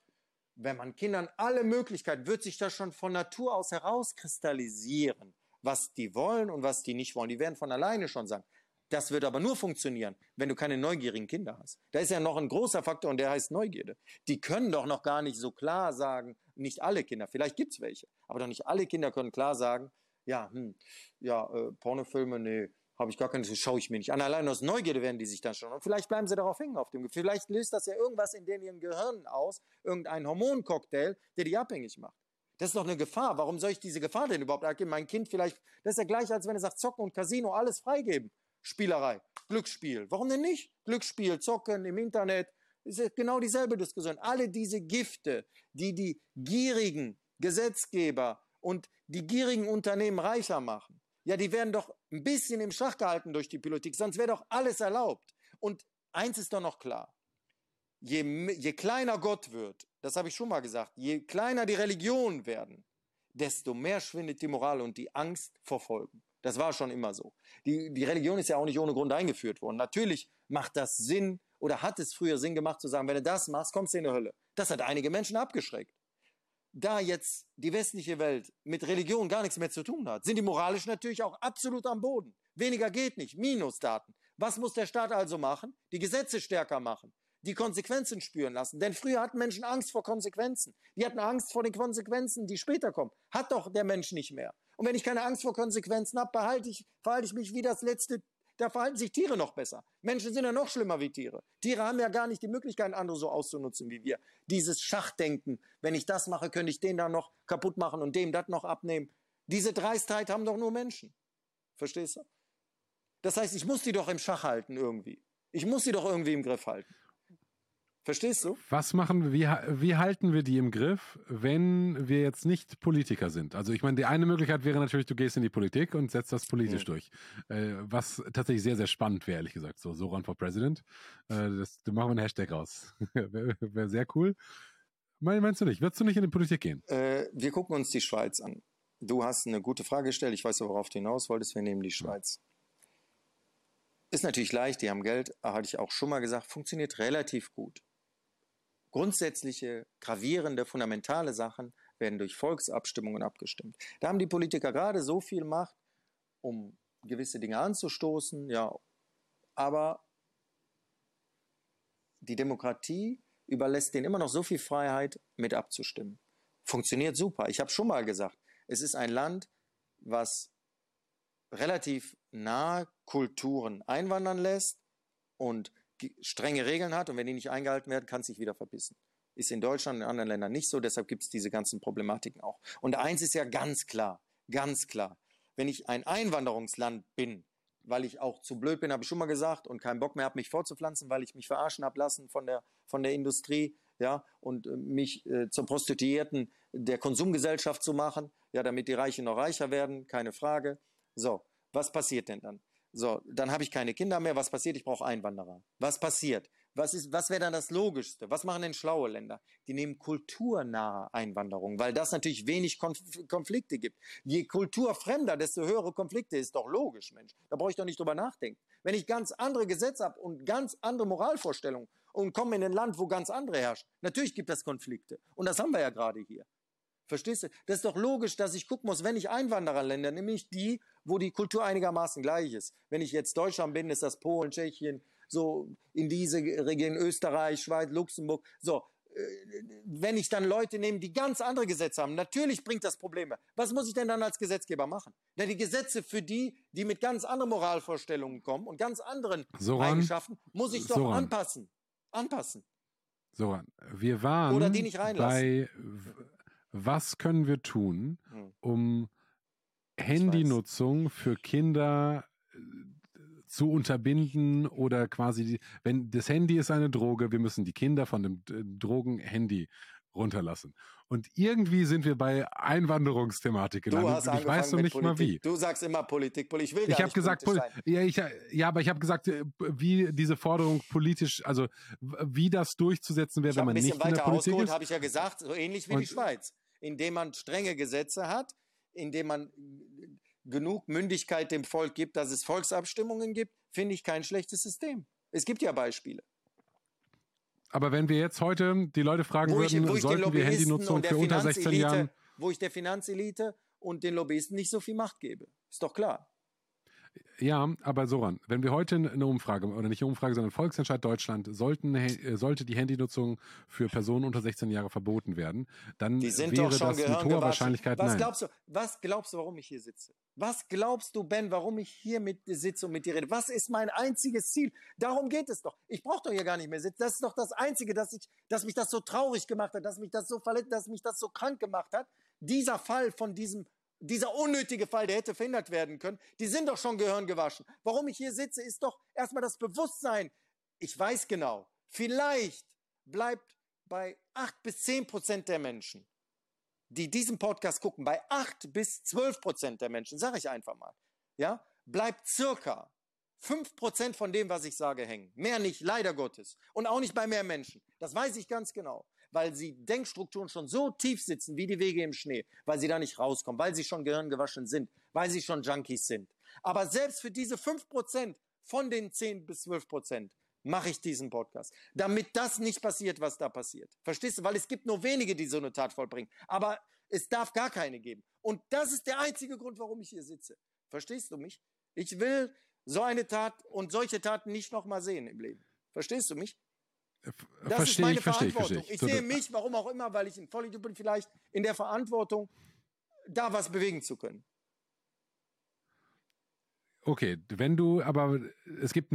wenn man Kindern alle Möglichkeiten, wird sich das schon von Natur aus herauskristallisieren, was die wollen und was die nicht wollen. Die werden von alleine schon sagen, das wird aber nur funktionieren, wenn du keine neugierigen Kinder hast. Da ist ja noch ein großer Faktor und der heißt Neugierde. Die können doch noch gar nicht so klar sagen, nicht alle Kinder, vielleicht gibt es welche, aber doch nicht alle Kinder können klar sagen, ja, hm, ja, äh, Pornofilme, nee, habe ich gar keine, schaue ich mir nicht an. Allein aus Neugierde werden die sich dann schon. Und vielleicht bleiben sie darauf hängen auf dem Vielleicht löst das ja irgendwas in den ihren Gehirnen aus, irgendein Hormoncocktail, der die abhängig macht. Das ist doch eine Gefahr. Warum soll ich diese Gefahr denn überhaupt erkennen? Mein Kind vielleicht, das ist ja gleich, als wenn er sagt, Zocken und Casino, alles freigeben. Spielerei, Glücksspiel. Warum denn nicht? Glücksspiel, Zocken im Internet, ist genau dieselbe Diskussion. Alle diese Gifte, die die gierigen Gesetzgeber und die gierigen Unternehmen reicher machen, ja, die werden doch ein bisschen im Schach gehalten durch die Politik, sonst wäre doch alles erlaubt. Und eins ist doch noch klar. Je, je kleiner Gott wird, das habe ich schon mal gesagt, je kleiner die Religionen werden, desto mehr schwindet die Moral und die Angst vor Folgen. Das war schon immer so. Die, die Religion ist ja auch nicht ohne Grund eingeführt worden. Natürlich macht das Sinn oder hat es früher Sinn gemacht zu sagen, wenn du das machst, kommst du in die Hölle. Das hat einige Menschen abgeschreckt. Da jetzt die westliche Welt mit Religion gar nichts mehr zu tun hat, sind die moralisch natürlich auch absolut am Boden. Weniger geht nicht. Minusdaten. Was muss der Staat also machen? Die Gesetze stärker machen die Konsequenzen spüren lassen. Denn früher hatten Menschen Angst vor Konsequenzen. Die hatten Angst vor den Konsequenzen, die später kommen. Hat doch der Mensch nicht mehr. Und wenn ich keine Angst vor Konsequenzen habe, behalte ich, verhalte ich mich wie das letzte. Da verhalten sich Tiere noch besser. Menschen sind ja noch schlimmer wie Tiere. Tiere haben ja gar nicht die Möglichkeit, andere so auszunutzen wie wir. Dieses Schachdenken, wenn ich das mache, könnte ich den dann noch kaputt machen und dem das noch abnehmen. Diese Dreistheit haben doch nur Menschen. Verstehst du? Das heißt, ich muss die doch im Schach halten irgendwie. Ich muss sie doch irgendwie im Griff halten. Verstehst du? Was machen wir, wie, wie halten wir die im Griff, wenn wir jetzt nicht Politiker sind? Also ich meine, die eine Möglichkeit wäre natürlich, du gehst in die Politik und setzt das politisch mhm. durch. Äh, was tatsächlich sehr, sehr spannend wäre, ehrlich gesagt. So, Soran for President. Äh, das, da machen wir einen Hashtag raus. [LAUGHS] wäre wär sehr cool. Meinst du nicht? Würdest du nicht in die Politik gehen? Äh, wir gucken uns die Schweiz an. Du hast eine gute Frage gestellt. Ich weiß, worauf du hinaus wolltest. Wir nehmen die Schweiz. Ist natürlich leicht, die haben Geld, hatte ich auch schon mal gesagt, funktioniert relativ gut. Grundsätzliche, gravierende, fundamentale Sachen werden durch Volksabstimmungen abgestimmt. Da haben die Politiker gerade so viel Macht, um gewisse Dinge anzustoßen, ja, aber die Demokratie überlässt denen immer noch so viel Freiheit, mit abzustimmen. Funktioniert super. Ich habe schon mal gesagt, es ist ein Land, was relativ nahe Kulturen einwandern lässt und strenge Regeln hat und wenn die nicht eingehalten werden, kann es sich wieder verbissen. Ist in Deutschland und in anderen Ländern nicht so, deshalb gibt es diese ganzen Problematiken auch. Und eins ist ja ganz klar, ganz klar. Wenn ich ein Einwanderungsland bin, weil ich auch zu blöd bin, habe ich schon mal gesagt, und keinen Bock mehr habe, mich vorzupflanzen, weil ich mich verarschen habe lassen von der, von der Industrie, ja, und äh, mich äh, zur Prostituierten der Konsumgesellschaft zu machen, ja, damit die Reichen noch reicher werden, keine Frage. So, was passiert denn dann? So, dann habe ich keine Kinder mehr. Was passiert? Ich brauche Einwanderer. Was passiert? Was, was wäre dann das Logischste? Was machen denn schlaue Länder? Die nehmen kulturnahe Einwanderung, weil das natürlich wenig Konf Konflikte gibt. Je kulturfremder, desto höhere Konflikte ist doch logisch, Mensch. Da brauche ich doch nicht drüber nachdenken. Wenn ich ganz andere Gesetze habe und ganz andere Moralvorstellungen und komme in ein Land, wo ganz andere herrschen, natürlich gibt es Konflikte. Und das haben wir ja gerade hier. Verstehst du? Das ist doch logisch, dass ich gucken muss, wenn ich Einwandererländer, nämlich die, wo die Kultur einigermaßen gleich ist. Wenn ich jetzt Deutschland bin, ist das Polen, Tschechien, so in diese Region Österreich, Schweiz, Luxemburg. So, äh, wenn ich dann Leute nehme, die ganz andere Gesetze haben, natürlich bringt das Probleme. Was muss ich denn dann als Gesetzgeber machen? Denn die Gesetze für die, die mit ganz anderen Moralvorstellungen kommen und ganz anderen Soran, Eigenschaften, muss ich doch Soran. anpassen. Anpassen. Soran, wir waren Oder die nicht bei was können wir tun, hm. um Handynutzung für Kinder äh, zu unterbinden oder quasi, die, wenn das Handy ist eine Droge, wir müssen die Kinder von dem äh, Drogen-Handy runterlassen. Und irgendwie sind wir bei Einwanderungsthematik gelandet. Ich weiß noch nicht Politik. mal wie. Du sagst immer Politik, Politik. Ich will gar ich habe gesagt, Poli ja, ich, ja, aber ich habe gesagt, äh, wie diese Forderung politisch, also wie das durchzusetzen wäre, wenn man nicht in der Politik ist. habe ich ja gesagt, so ähnlich wie Und, die Schweiz, indem man strenge Gesetze hat, indem man genug Mündigkeit dem Volk gibt, dass es Volksabstimmungen gibt, finde ich kein schlechtes System. Es gibt ja Beispiele. Aber wenn wir jetzt heute die Leute fragen wo würden, ich, sollten wir Handynutzung für unter 16 Jahren... Wo ich der Finanzelite und den Lobbyisten nicht so viel Macht gebe. Ist doch klar. Ja, aber Soran, wenn wir heute eine Umfrage, oder nicht eine Umfrage, sondern Volksentscheid Deutschland, sollten, äh, sollte die Handynutzung für Personen unter 16 Jahre verboten werden, dann wäre das mit hoher Wahrscheinlichkeit was nein. Glaubst du, was glaubst du, warum ich hier sitze? Was glaubst du, Ben, warum ich hier mit sitze und mit dir rede? Was ist mein einziges Ziel? Darum geht es doch. Ich brauche doch hier gar nicht mehr sitzen. Das ist doch das Einzige, dass, ich, dass mich das so traurig gemacht hat, dass mich das so verletzt, dass mich das so krank gemacht hat. Dieser Fall von diesem dieser unnötige Fall, der hätte verhindert werden können, die sind doch schon Gehirn gewaschen. Warum ich hier sitze, ist doch erstmal das Bewusstsein. Ich weiß genau, vielleicht bleibt bei acht bis zehn Prozent der Menschen, die diesen Podcast gucken, bei acht bis zwölf Prozent der Menschen, sage ich einfach mal, ja, bleibt circa fünf Prozent von dem, was ich sage, hängen. Mehr nicht, leider Gottes. Und auch nicht bei mehr Menschen. Das weiß ich ganz genau weil sie Denkstrukturen schon so tief sitzen wie die Wege im Schnee, weil sie da nicht rauskommen, weil sie schon gehirngewaschen sind, weil sie schon Junkies sind. Aber selbst für diese fünf Prozent von den zehn bis zwölf Prozent mache ich diesen Podcast, damit das nicht passiert, was da passiert. Verstehst du? Weil es gibt nur wenige, die so eine Tat vollbringen. Aber es darf gar keine geben. Und das ist der einzige Grund, warum ich hier sitze. Verstehst du mich? Ich will so eine Tat und solche Taten nicht nochmal sehen im Leben. Verstehst du mich? Das verstehe ist meine ich, verstehe Verantwortung. Ich, verstehe ich. ich sehe mich, warum auch immer, weil ich ein Vollidiot bin, vielleicht in der Verantwortung, da was bewegen zu können. Okay, wenn du, aber es gibt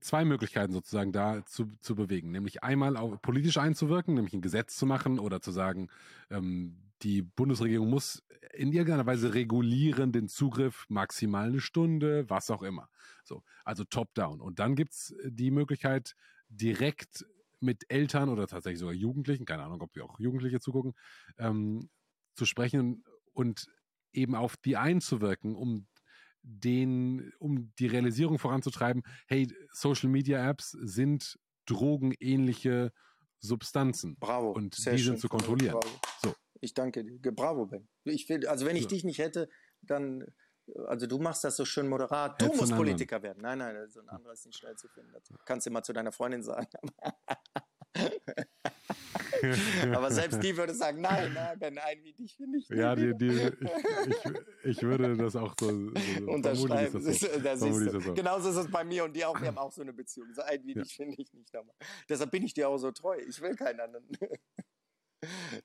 zwei Möglichkeiten sozusagen da zu, zu bewegen. Nämlich einmal auch politisch einzuwirken, nämlich ein Gesetz zu machen oder zu sagen, ähm, die Bundesregierung muss in irgendeiner Weise regulieren den Zugriff maximal eine Stunde, was auch immer. So, also top-down. Und dann gibt's die Möglichkeit, direkt mit Eltern oder tatsächlich sogar Jugendlichen, keine Ahnung, ob wir auch Jugendliche zugucken, ähm, zu sprechen und eben auf die einzuwirken, um den, um die Realisierung voranzutreiben, hey, Social Media Apps sind drogenähnliche Substanzen. Bravo. Und die sind zu kontrollieren. Bravo. So. Ich danke dir. Bravo, Ben. Ich will, also wenn ich so. dich nicht hätte, dann also du machst das so schön moderat. Du Jetzt musst Politiker werden. Nein, nein, so ein anderer ist nicht schnell zu finden. Das kannst du immer zu deiner Freundin sagen. [LAUGHS] Aber selbst die würde sagen, nein, nein, Ben, ein wie dich finde ich nicht. Ja, die, die, ich, ich, ich, würde das auch so, so unterschreiben. Das so. das ist, das Genauso ist es bei mir und dir auch. Wir haben auch so eine Beziehung. So ein wie ja. dich finde ich nicht nochmal. Deshalb bin ich dir auch so treu. Ich will keinen anderen.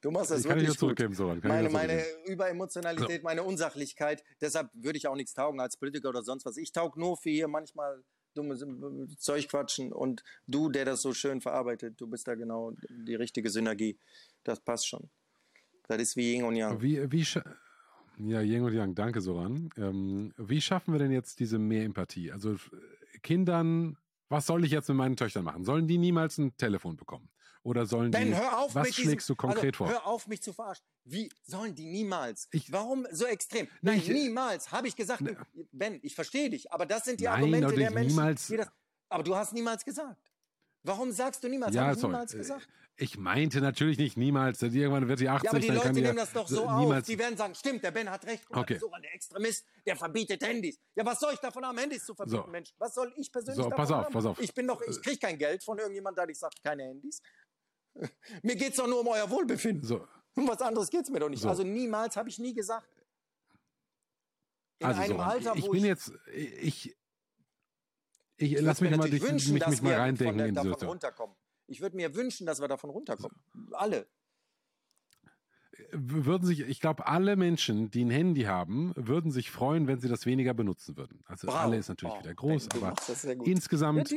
Du machst das ich wirklich kann zurückgeben, gut. Soran. Meine, meine Überemotionalität, so. meine Unsachlichkeit. Deshalb würde ich auch nichts taugen als Politiker oder sonst was. Ich taug nur für hier manchmal dummes Zeug quatschen und du, der das so schön verarbeitet, du bist da genau die richtige Synergie. Das passt schon. Das ist wie Yin und Yang. Wie, wie ja, Yin und Yang, danke Soran. Ähm, wie schaffen wir denn jetzt diese mehr Empathie? Also Kindern, was soll ich jetzt mit meinen Töchtern machen? Sollen die niemals ein Telefon bekommen? Oder sollen ben, die, hör auf was mit schlägst diesem, du konkret also, vor? Hör auf, mich zu verarschen. Wie sollen die niemals? Ich, Warum so extrem? Nein, ich, niemals. Habe ich gesagt, ne, Ben, ich verstehe dich, aber das sind die nein, Argumente der Menschen. Niemals, das, aber du hast niemals gesagt. Warum sagst du niemals? Ja, Habe ich sorry. niemals gesagt? Ich meinte natürlich nicht niemals. Irgendwann wird die 80. Ja, aber die Leute nehmen das doch so niemals, auf. Die werden sagen, stimmt, der Ben hat recht. Okay. So der Extremist, der verbietet Handys. Ja, was soll ich davon haben, Handys zu verbieten, So. Mensch? Was soll ich persönlich So, davon pass auf, haben? pass auf. Ich bin doch, ich kriege kein Geld von irgendjemandem, der ich sage, keine Handys. [LAUGHS] mir geht's doch nur um euer Wohlbefinden. So. Um was anderes geht's mir doch nicht. So. Also niemals habe ich nie gesagt. In Also, einem so, Alter, ich wo bin ich, jetzt, ich, ich, ich lass mich mal, natürlich wünschen, mich, mich mal wir reindenken von, in davon Situation. runterkommen. Ich würde mir wünschen, dass wir davon runterkommen. Alle. Würden sich, ich glaube, alle Menschen, die ein Handy haben, würden sich freuen, wenn sie das weniger benutzen würden. Also Bravo. alle ist natürlich Oh, wieder groß, aber insgesamt,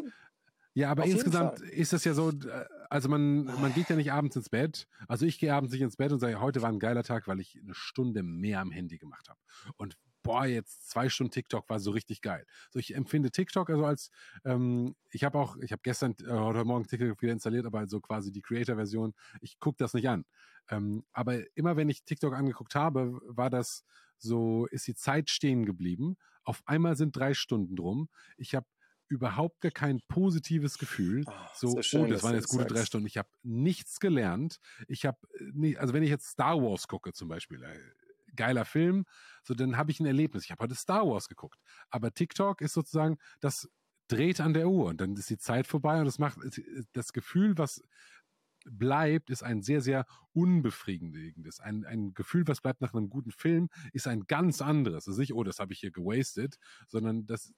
Ja, aber Auf insgesamt ist das ja so, äh, also man, man geht ja nicht abends ins Bett. Also ich gehe abends nicht ins Bett und sage, heute war ein geiler Tag, weil ich eine Stunde mehr am Handy gemacht habe. Und boah, jetzt zwei Stunden TikTok war so richtig geil. So, ich empfinde TikTok also als, ähm, ich habe auch, ich habe gestern äh, heute Morgen TikTok wieder installiert, aber so quasi die Creator-Version, ich gucke das nicht an. Ähm, aber immer wenn ich TikTok angeguckt habe, war das so, ist die Zeit stehen geblieben. Auf einmal sind drei Stunden drum. Ich habe überhaupt gar kein positives Gefühl. Ah, so, so schön, oh, das waren jetzt gute drei sagst. Stunden. Ich habe nichts gelernt. Ich habe nicht, also wenn ich jetzt Star Wars gucke zum Beispiel, äh, geiler Film, so dann habe ich ein Erlebnis. Ich habe heute Star Wars geguckt. Aber TikTok ist sozusagen, das dreht an der Uhr und dann ist die Zeit vorbei und das macht das Gefühl, was bleibt, ist ein sehr, sehr unbefriedigendes. Ein, ein Gefühl, was bleibt nach einem guten Film, ist ein ganz anderes. Also nicht, oh, das habe ich hier gewastet, sondern das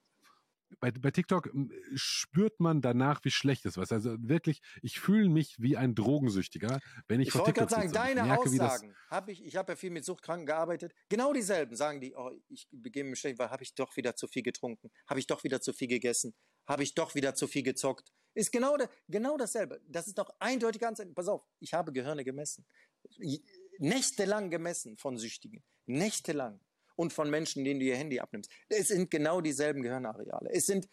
bei, bei TikTok m, spürt man danach, wie schlecht es war. Also wirklich, ich fühle mich wie ein Drogensüchtiger, wenn ich, Ich vor wollte TikTok gerade sagen, sitze. Deine merke, Aussagen habe ich, ich habe ja viel mit Suchtkranken gearbeitet, genau dieselben sagen die, oh, ich begebe mich schlecht, weil habe ich doch wieder zu viel getrunken, habe ich doch wieder zu viel gegessen, habe ich doch wieder zu viel gezockt. Ist genau, da, genau dasselbe. Das ist doch eindeutig ganz, pass auf, ich habe Gehirne gemessen. Nächtelang gemessen von Süchtigen. Nächtelang. Und von Menschen, denen du ihr Handy abnimmst. Es sind genau dieselben Gehirnareale. Es sind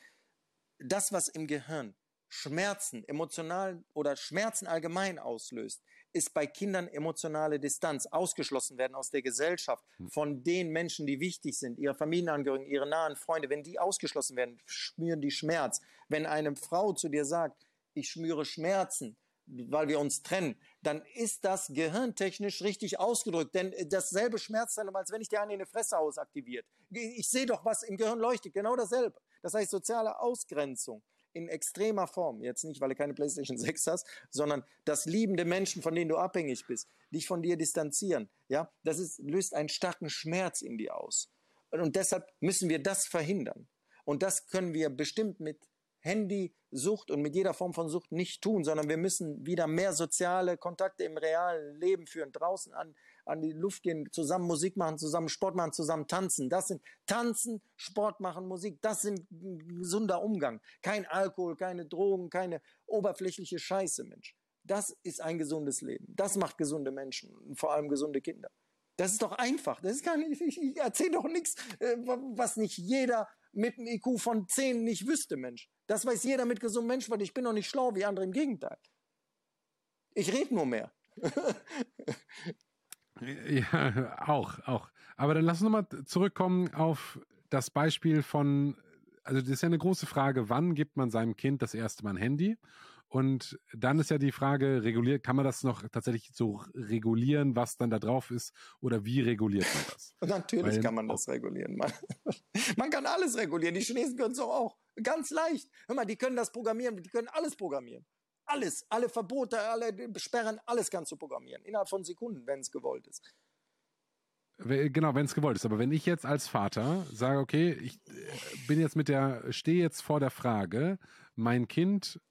das, was im Gehirn Schmerzen, emotional oder Schmerzen allgemein auslöst, ist bei Kindern emotionale Distanz, ausgeschlossen werden aus der Gesellschaft von den Menschen, die wichtig sind, ihre Familienangehörigen, ihre nahen Freunde. Wenn die ausgeschlossen werden, spüren die Schmerz. Wenn eine Frau zu dir sagt, ich schmüre Schmerzen, weil wir uns trennen, dann ist das gehirntechnisch richtig ausgedrückt. Denn dasselbe Schmerzzentrum, als wenn ich dir eine in die Fresse ausaktiviert. Ich sehe doch, was im Gehirn leuchtet. Genau dasselbe. Das heißt, soziale Ausgrenzung in extremer Form. Jetzt nicht, weil du keine PlayStation [LAUGHS] 6 hast, sondern das liebende Menschen, von denen du abhängig bist, dich von dir distanzieren. Ja, das ist, löst einen starken Schmerz in dir aus. Und deshalb müssen wir das verhindern. Und das können wir bestimmt mit Handysucht und mit jeder Form von Sucht nicht tun, sondern wir müssen wieder mehr soziale Kontakte im realen Leben führen, draußen an, an die Luft gehen, zusammen Musik machen, zusammen Sport machen, zusammen tanzen. Das sind Tanzen, Sport machen, Musik, das sind gesunder Umgang. Kein Alkohol, keine Drogen, keine oberflächliche Scheiße, Mensch. Das ist ein gesundes Leben. Das macht gesunde Menschen und vor allem gesunde Kinder. Das ist doch einfach. Das ist gar nicht, ich erzähle doch nichts, äh, was nicht jeder mit einem IQ von 10 nicht wüsste, Mensch. Das weiß jeder mit gesundem Menschenverstand. Ich bin doch nicht schlau wie andere, im Gegenteil. Ich rede nur mehr. [LAUGHS] Ja, auch, auch. Aber dann lass uns nochmal zurückkommen auf das Beispiel von, also das ist ja eine große Frage, wann gibt man seinem Kind das erste Mal ein Handy? Und dann ist ja die Frage, reguliert, kann man das noch tatsächlich so regulieren, was dann da drauf ist? Oder wie reguliert man das? [LAUGHS] Natürlich Weil, kann man das regulieren. Man, [LAUGHS] man kann alles regulieren. Die Chinesen können es doch auch. Ganz leicht. Hör mal, die können das programmieren, die können alles programmieren. Alles, alle Verbote, alle Sperren, alles kannst du programmieren. Innerhalb von Sekunden, wenn es gewollt ist. Genau, wenn es gewollt ist. Aber wenn ich jetzt als Vater sage, okay, ich bin jetzt mit der, stehe jetzt vor der Frage, mein Kind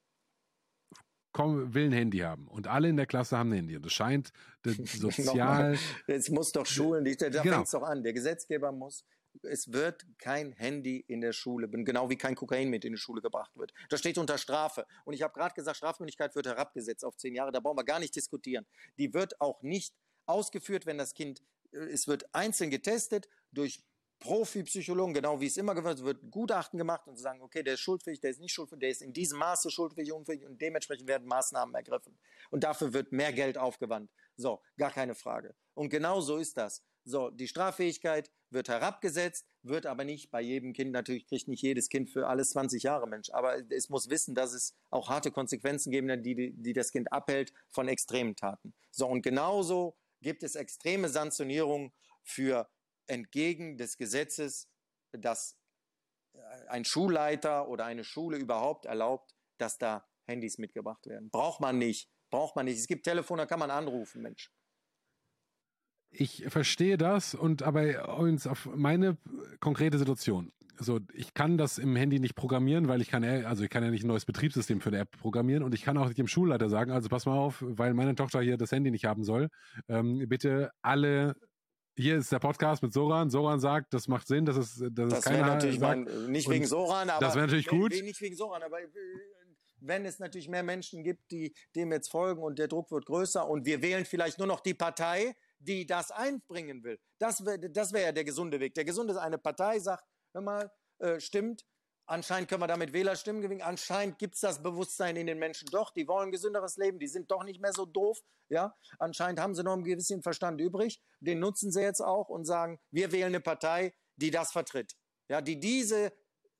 komm, will ein Handy haben und alle in der Klasse haben ein Handy und es scheint [LAUGHS] sozial. Jetzt muss doch Schulen, da genau. fängt es doch an. Der Gesetzgeber muss es wird kein Handy in der Schule, genau wie kein Kokain mit in die Schule gebracht wird. Das steht unter Strafe. Und ich habe gerade gesagt, Strafmündigkeit wird herabgesetzt auf zehn Jahre. Da brauchen wir gar nicht diskutieren. Die wird auch nicht ausgeführt, wenn das Kind, äh, es wird einzeln getestet durch Profi-Psychologen, genau wie es immer ist, wird Gutachten gemacht und sagen, okay, der ist schuldfähig, der ist nicht schuldfähig, der ist in diesem Maße schuldfähig, unfähig und dementsprechend werden Maßnahmen ergriffen. Und dafür wird mehr Geld aufgewandt. So, gar keine Frage. Und genau so ist das. So, die Straffähigkeit wird herabgesetzt, wird aber nicht bei jedem Kind, natürlich kriegt nicht jedes Kind für alles 20 Jahre Mensch, aber es muss wissen, dass es auch harte Konsequenzen geben, die, die das Kind abhält von extremen Taten. So, und genauso gibt es extreme Sanktionierungen für entgegen des Gesetzes, dass ein Schulleiter oder eine Schule überhaupt erlaubt, dass da Handys mitgebracht werden. Braucht man nicht. Braucht man nicht. Es gibt Telefon, da kann man anrufen, Mensch. Ich verstehe das und aber übrigens auf meine konkrete Situation. So, ich kann das im Handy nicht programmieren, weil ich kann, also ich kann ja nicht ein neues Betriebssystem für eine App programmieren und ich kann auch nicht dem Schulleiter sagen, also pass mal auf, weil meine Tochter hier das Handy nicht haben soll, ähm, bitte alle hier ist der Podcast mit Soran. Soran sagt, das macht Sinn, dass es, dass das es keiner natürlich sagt. Mein, nicht wegen Soran, aber das wäre natürlich gut. Nicht wegen Soran, aber äh, wenn es natürlich mehr Menschen gibt, die dem jetzt folgen und der Druck wird größer und wir wählen vielleicht nur noch die Partei, die das einbringen will. Das wäre das wär ja der gesunde Weg. Der gesunde ist eine Partei, sagt, hör mal, äh, stimmt, Anscheinend können wir damit Wählerstimmen gewinnen. Anscheinend gibt es das Bewusstsein in den Menschen doch. Die wollen gesünderes Leben. Die sind doch nicht mehr so doof. Ja, anscheinend haben sie noch ein gewissen Verstand übrig. Den nutzen sie jetzt auch und sagen, wir wählen eine Partei, die das vertritt. Ja, die diese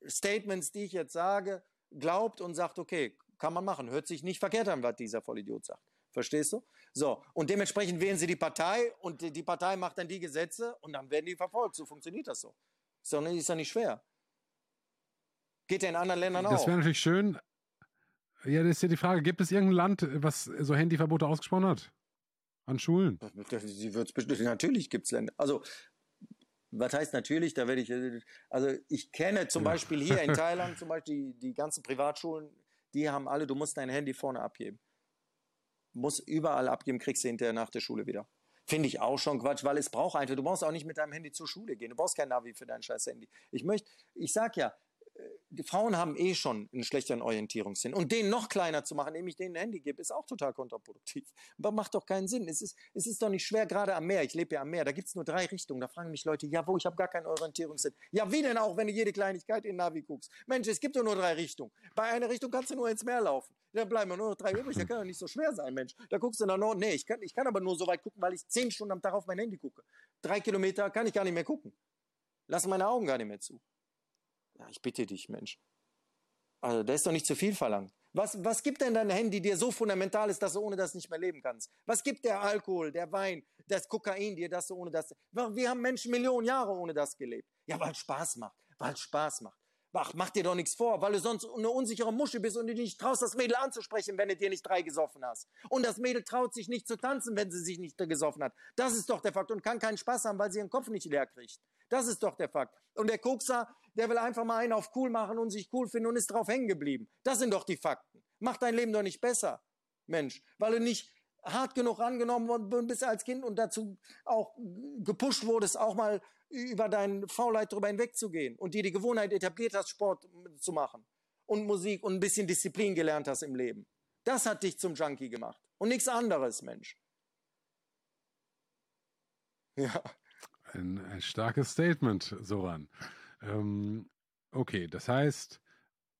Statements, die ich jetzt sage, glaubt und sagt, okay, kann man machen. Hört sich nicht verkehrt an, was dieser Vollidiot sagt. Verstehst du? So, und dementsprechend wählen sie die Partei und die Partei macht dann die Gesetze und dann werden die verfolgt. So funktioniert das so. Nicht, ist doch nicht schwer. Geht ja in anderen Ländern auch. Das wäre natürlich schön. Ja, das ist ja die Frage, gibt es irgendein Land, was so Handyverbote ausgesprochen hat? An Schulen? Sie wird's natürlich gibt es Länder. Also, was heißt natürlich? Da werde ich, also ich kenne zum ja. Beispiel hier in [LAUGHS] Thailand zum Beispiel die, die ganzen Privatschulen, die haben alle, du musst dein Handy vorne abheben. Muss überall abgeben, kriegst du hinterher nach der Schule wieder. Finde ich auch schon Quatsch, weil es braucht einfach, du brauchst auch nicht mit deinem Handy zur Schule gehen. Du brauchst kein Navi für dein scheiß Handy. Ich möchte, ich sag ja, die Frauen haben eh schon einen schlechteren Orientierungssinn. Und den noch kleiner zu machen, indem ich denen ein Handy gebe, ist auch total kontraproduktiv. Aber macht doch keinen Sinn. Es ist, es ist doch nicht schwer, gerade am Meer. Ich lebe ja am Meer. Da gibt es nur drei Richtungen. Da fragen mich Leute, ja, wo? Ich habe gar keinen Orientierungssinn. Ja, wie denn auch, wenn du jede Kleinigkeit in Navi guckst? Mensch, es gibt doch nur drei Richtungen. Bei einer Richtung kannst du nur ins Meer laufen. Da bleiben nur noch drei übrig. Da kann doch nicht so schwer sein, Mensch. Da guckst du nach Norden. Nee, ich kann, ich kann aber nur so weit gucken, weil ich zehn Stunden am Tag auf mein Handy gucke. Drei Kilometer kann ich gar nicht mehr gucken. Lassen meine Augen gar nicht mehr zu. Ja, ich bitte dich, Mensch. Also, da ist doch nicht zu viel verlangt. Was, was gibt denn dein Handy dir so fundamental ist, dass du ohne das nicht mehr leben kannst? Was gibt der Alkohol, der Wein, das Kokain dir, dass du ohne das. Wir haben Menschen Millionen Jahre ohne das gelebt. Ja, weil es Spaß macht. Weil es Spaß macht. Ach, mach dir doch nichts vor, weil du sonst eine unsichere Musche bist und du dich traust, das Mädel anzusprechen, wenn du dir nicht drei gesoffen hast. Und das Mädel traut sich nicht zu tanzen, wenn sie sich nicht gesoffen hat. Das ist doch der Fakt und kann keinen Spaß haben, weil sie ihren Kopf nicht leer kriegt. Das ist doch der Fakt. Und der Kokser, der will einfach mal einen auf cool machen und sich cool finden und ist drauf hängen geblieben. Das sind doch die Fakten. Mach dein Leben doch nicht besser, Mensch, weil du nicht hart genug angenommen worden bist als Kind und dazu auch gepusht wurdest, auch mal über deine Faulheit drüber hinwegzugehen und dir die Gewohnheit etabliert hast, Sport zu machen und Musik und ein bisschen Disziplin gelernt hast im Leben. Das hat dich zum Junkie gemacht und nichts anderes, Mensch. Ja. Ein, ein starkes Statement, Soran. Ähm, okay, das heißt,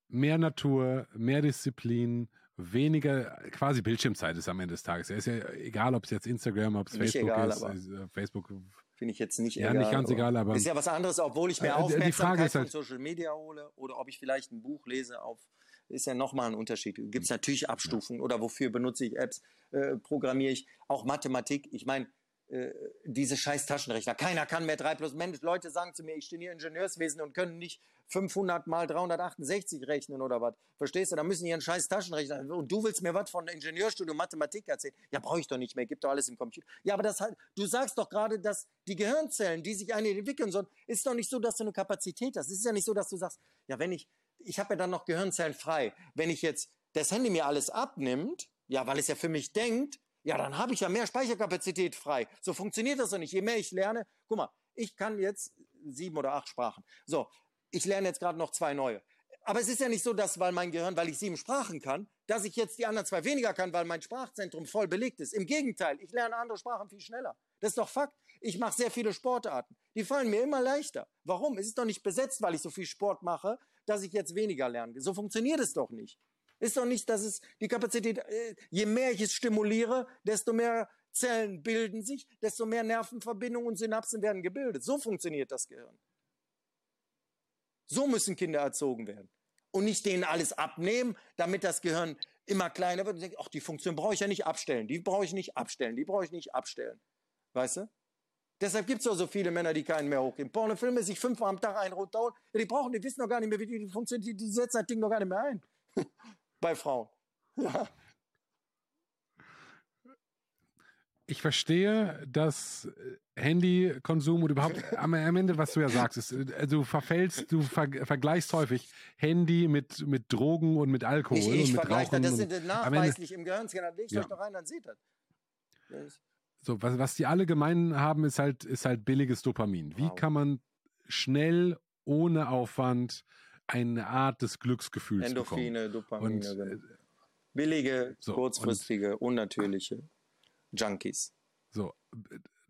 mehr Natur, mehr Disziplin, weniger, quasi Bildschirmzeit ist am Ende des Tages. Es ist ja egal, ob es jetzt Instagram, ob es Facebook egal, ist. Äh, Facebook finde ich jetzt nicht ja, egal. Ja, nicht ganz egal, aber. Ist ja was anderes, obwohl ich mir äh, Aufmerksamkeit halt, von Social Media hole oder ob ich vielleicht ein Buch lese auf ist ja nochmal ein Unterschied. Gibt es natürlich Abstufungen oder wofür benutze ich Apps, äh, programmiere ich auch Mathematik. Ich meine, äh, diese scheiß Taschenrechner. Keiner kann mehr 3 plus Mensch. Leute sagen zu mir, ich studiere Ingenieurswesen und können nicht 500 mal 368 rechnen oder was. Verstehst du? Da müssen die einen scheiß Taschenrechner. Und du willst mir was von Ingenieurstudium Mathematik erzählen? Ja, brauche ich doch nicht mehr. Gibt doch alles im Computer. Ja, aber das halt, du sagst doch gerade, dass die Gehirnzellen, die sich eine entwickeln sollen, ist doch nicht so, dass du eine Kapazität hast. Es ist ja nicht so, dass du sagst, ja, wenn ich, ich habe ja dann noch Gehirnzellen frei. Wenn ich jetzt das Handy mir alles abnimmt, ja, weil es ja für mich denkt, ja, dann habe ich ja mehr Speicherkapazität frei. So funktioniert das doch nicht. Je mehr ich lerne, guck mal, ich kann jetzt sieben oder acht Sprachen. So, ich lerne jetzt gerade noch zwei neue. Aber es ist ja nicht so, dass, weil mein Gehirn, weil ich sieben Sprachen kann, dass ich jetzt die anderen zwei weniger kann, weil mein Sprachzentrum voll belegt ist. Im Gegenteil, ich lerne andere Sprachen viel schneller. Das ist doch Fakt. Ich mache sehr viele Sportarten. Die fallen mir immer leichter. Warum? Es ist doch nicht besetzt, weil ich so viel Sport mache, dass ich jetzt weniger lerne. So funktioniert es doch nicht. Ist doch nicht, dass es die Kapazität, äh, je mehr ich es stimuliere, desto mehr Zellen bilden sich, desto mehr Nervenverbindungen und Synapsen werden gebildet. So funktioniert das Gehirn. So müssen Kinder erzogen werden. Und nicht denen alles abnehmen, damit das Gehirn immer kleiner wird und denkt, ach, die Funktion brauche ich ja nicht abstellen, die brauche ich nicht abstellen, die brauche ich nicht abstellen. Weißt du? Deshalb gibt es auch so viele Männer, die keinen mehr hochgeben. Pornofilme sich fünfmal am Tag einen runterholen. Ja, die brauchen, die wissen noch gar nicht mehr, wie die funktioniert. Die, die setzen das Ding noch gar nicht mehr ein. Bei Frauen. Ja. ich verstehe, dass äh, Handykonsum und überhaupt [LAUGHS] am, Ende, was du ja sagst, ist, äh, du verfällst, du ver, vergleichst häufig Handy mit, mit Drogen und mit Alkohol ich, ich und mit Rauchen. Das sind nachweislich im Gehirnscanner. Leg ja. euch doch rein, dann seht das. So, was, was die alle gemein haben, ist halt, ist halt billiges Dopamin. Wie wow. kann man schnell, ohne Aufwand, eine Art des Glücksgefühls Endorphine, bekommen? Dopamine, und, genau. Billige, so, kurzfristige, unnatürliche Junkies. So,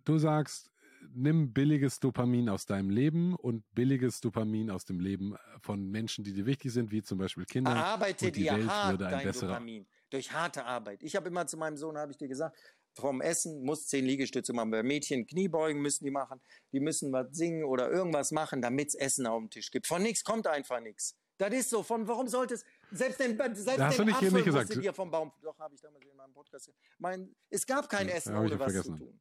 du sagst, nimm billiges Dopamin aus deinem Leben und billiges Dopamin aus dem Leben von Menschen, die dir wichtig sind, wie zum Beispiel Kinder. Arbeite dir hart dein Dopamin durch harte Arbeit. Ich habe immer zu meinem Sohn, habe ich dir gesagt, vom Essen muss zehn Liegestütze machen. Bei Mädchen Kniebeugen müssen die machen, die müssen was singen oder irgendwas machen, damit es Essen auf dem Tisch gibt. Von nichts kommt einfach nichts. Das ist so. Von warum sollte es selbst den selbst da hast den du nicht, Apfel nicht gesagt. ihr vom Baum. Doch habe ich damals in meinem Podcast. Mein, es gab kein ja, Essen ohne was vergessen. zu tun.